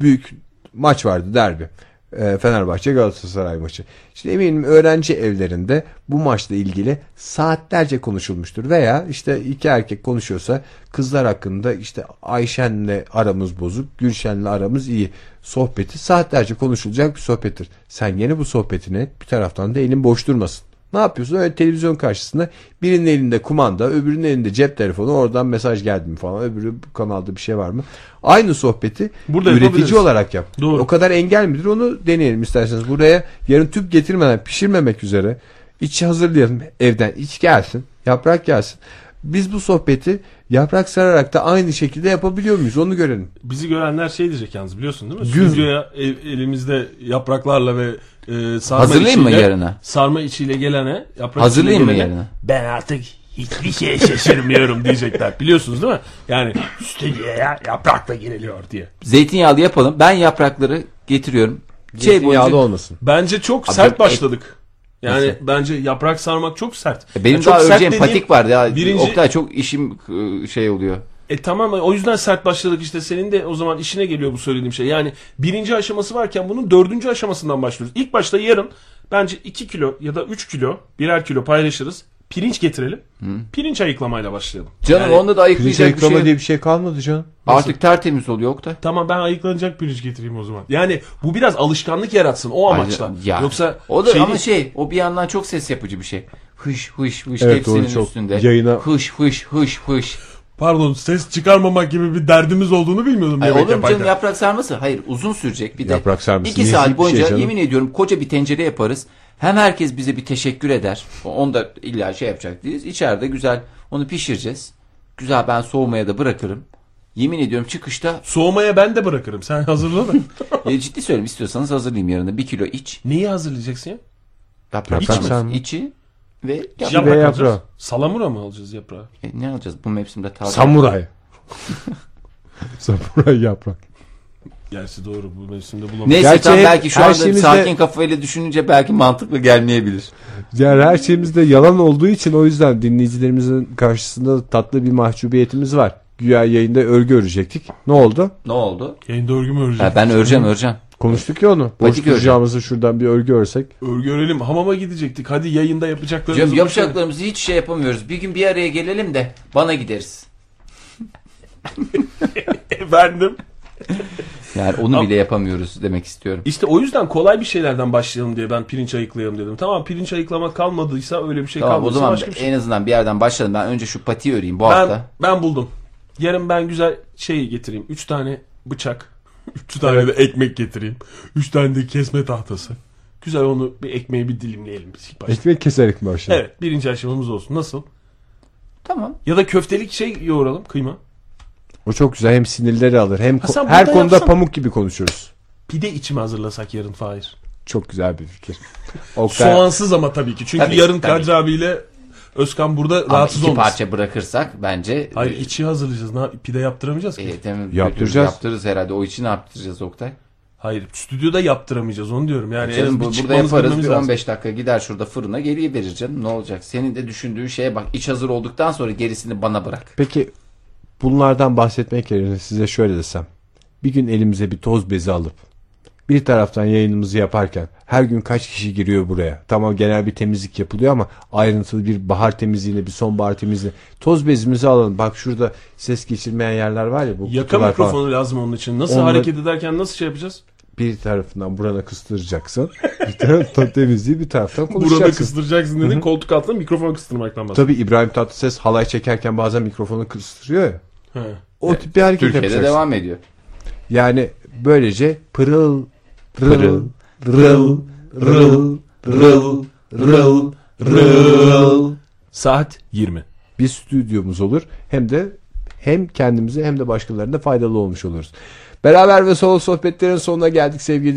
Büyük maç vardı derbi. Ee, Fenerbahçe Galatasaray maçı. İşte eminim öğrenci evlerinde bu maçla ilgili saatlerce konuşulmuştur. Veya işte iki erkek konuşuyorsa kızlar hakkında işte Ayşen'le aramız bozuk, Gülşen'le aramız iyi. Sohbeti saatlerce konuşulacak bir sohbettir. Sen yine bu sohbetini et, bir taraftan da elin boş durmasın. Ne yapıyorsun? Öyle televizyon karşısında birinin elinde kumanda, öbürünün elinde cep telefonu, oradan mesaj geldi mi falan, öbürü kanalda bir şey var mı? Aynı sohbeti Burada üretici olarak yap. Doğru. O kadar engel midir onu deneyelim isterseniz. Buraya yarın tüp getirmeden pişirmemek üzere iç hazırlayalım evden. iç gelsin, yaprak gelsin. Biz bu sohbeti yaprak sararak da aynı şekilde yapabiliyor muyuz? Onu görelim. Bizi görenler şey diyecek yalnız biliyorsun değil mi? Gül. Stüdyoya ev- elimizde yapraklarla ve e, sarma Hazırlayayım mı içiyle, yarına? Sarma içiyle gelene, yaprak Hazırlayayım mı gelene, yarına? Ben artık hiçbir şeye şaşırmıyorum diyecekler. Biliyorsunuz değil mi? Yani stüdyoya yaprakla giriliyor diye. Zeytinyağlı yapalım. Ben yaprakları getiriyorum. Şey Zeytinyağlı boyunca- olmasın. Bence çok Abi, sert et- başladık. Yani Nasıl? bence yaprak sarmak çok sert. E, Benim Yani daha sert öreceğim dediğim- vardı ya. Birinci, Oktay çok işim e, şey oluyor. E tamam o yüzden sert başladık işte senin de o zaman işine geliyor bu söylediğim şey. Yani birinci aşaması varken bunun dördüncü aşamasından başlıyoruz. İlk başta yarın bence 2 kilo ya da 3 kilo birer kilo paylaşırız. Pirinç getirelim. Pirinç ayıklamayla başlayalım. Canım Yani- onda da Pirinç ayıklayacak bir ayıklama şey. diye bir şey kalmadı canım. Artık tertemiz oluyor Oktay. Tamam ben ayıklanacak pirinç getireyim o zaman. Yani bu biraz alışkanlık yaratsın o amaçla. Ya. Yoksa o da şey ama şey o bir yandan çok ses yapıcı bir şey. Hış hış hış Evet, tepsinin doğru, çok üstünde. yayına- Hış hış hış hış. Pardon ses çıkarmamak gibi bir derdimiz olduğunu bilmiyordum. Ay, yemek olur mu yaparken. canım yaprak sarması? Hayır uzun sürecek bir de. Yaprak sarması İki saat bir şey boyunca canım. yemin ediyorum koca bir tencere yaparız. Hem herkes bize bir teşekkür eder. Onu da illa şey yapacak değiliz. İçeride güzel onu pişireceğiz. Güzel ben soğumaya da bırakırım. Yemin ediyorum çıkışta Soğumaya ben de bırakırım. Sen hazırla da. e, ciddi söyleyeyim istiyorsanız hazırlayayım yarın da bir kilo iç. Neyi hazırlayacaksın ya? Yaprak Yaprak sarması sarma. içi ve yaprak. Yaprak Ve yaprağı. Salamura mı alacağız yaprağı? E, ne alacağız bu mevsimde taze? Samuray. Samuray yaprak. Gerçi doğru bu mevsimde bulamayız. Neyse Gerçi tam belki şu her anda şeyimizde- sakin kafayla düşününce belki mantıklı gelmeyebilir. Yani her şeyimizde yalan olduğu için o yüzden dinleyicilerimizin karşısında tatlı bir mahcubiyetimiz var. Güya yayında örgü örecektik. Ne oldu? Ne oldu? Yayında örgü mü öreceğiz? Ha, ben öreceğim öreceğim. Konuştuk ya onu. Boş duracağımızı şuradan bir örgü örsek. Örgü örelim. Hamama gidecektik. Hadi yayında yapacaklarımızı. Canım yapacaklarımızı hiç şey yapamıyoruz. Bir gün bir araya gelelim de bana gideriz. Efendim. Yani onu bile yapamıyoruz demek istiyorum. İşte o yüzden kolay bir şeylerden başlayalım diye ben pirinç ayıklayalım dedim. Tamam pirinç ayıklama kalmadıysa öyle bir şey Tamam o kalmadıysa zaman başka bir şey. en azından bir yerden başlayalım. Ben önce şu patiyi öreyim bu Ben, hafta. ben buldum. Yarın ben güzel şey getireyim. Üç tane bıçak. Üç tane de ekmek getireyim. Üç tane de kesme tahtası. Güzel onu bir ekmeği bir dilimleyelim biz ilk başta. Ekmek keserek mi başlayalım? Evet birinci aşamamız olsun. Nasıl? Tamam. Ya da köftelik şey yoğuralım kıyma. O çok güzel hem sinirleri alır hem ko- her burada konuda yapsana. pamuk gibi konuşuruz. Pide içimi hazırlasak yarın Fahir. Çok güzel bir fikir. Oktay, Soğansız ama tabii ki. Çünkü Tabii, yarın tabii. Kadri abiyle Özkan burada Ama rahatsız iki parça bırakırsak bence Hayır içi hazırlayacağız. Ne, pide yaptıramayacağız ki. e, demin Yaptıracağız. Yaptırırız herhalde. O için ne yaptıracağız Oktay? Hayır stüdyoda yaptıramayacağız onu diyorum. Yani en Canım, bu- bir burada çıkmamız yaparız bilmemiz bir lazım. 15 dakika gider şurada fırına geriye verir canım ne olacak? Senin de düşündüğün şeye bak iç hazır olduktan sonra gerisini bana bırak. Peki bunlardan bahsetmek yerine size şöyle desem. Bir gün elimize bir toz bezi alıp bir taraftan yayınımızı yaparken her gün kaç kişi giriyor buraya? Tamam genel bir temizlik yapılıyor ama ayrıntılı bir bahar temizliğine bir sonbahar temizliğine toz bezimizi alalım. Bak şurada ses geçirmeyen yerler var ya bu Yaka kutular falan. mikrofonu lazım onun için. Nasıl Onları- hareket ederken nasıl şey yapacağız? Bir tarafından burana kıstıracaksın. bir taraftan temizliği bir taraftan Burada konuşacaksın. kıstıracaksın dedin. Koltuk altına mikrofon kıstırmaktan bahsediyorsun. Tabii İbrahim Tatlıses halay çekerken bazen mikrofonu kıstırıyor ya. He. O tip bir hareket Türkiye'de yapacaksın. devam ediyor. Yani böylece pırıl pırıl rıl rıl rıl rıl rıl Saat 20. bir stüdyomuz olur. Hem de hem kendimize hem de başkalarına faydalı olmuş oluruz. Beraber ve solo sohbetlerin sonuna geldik sevgili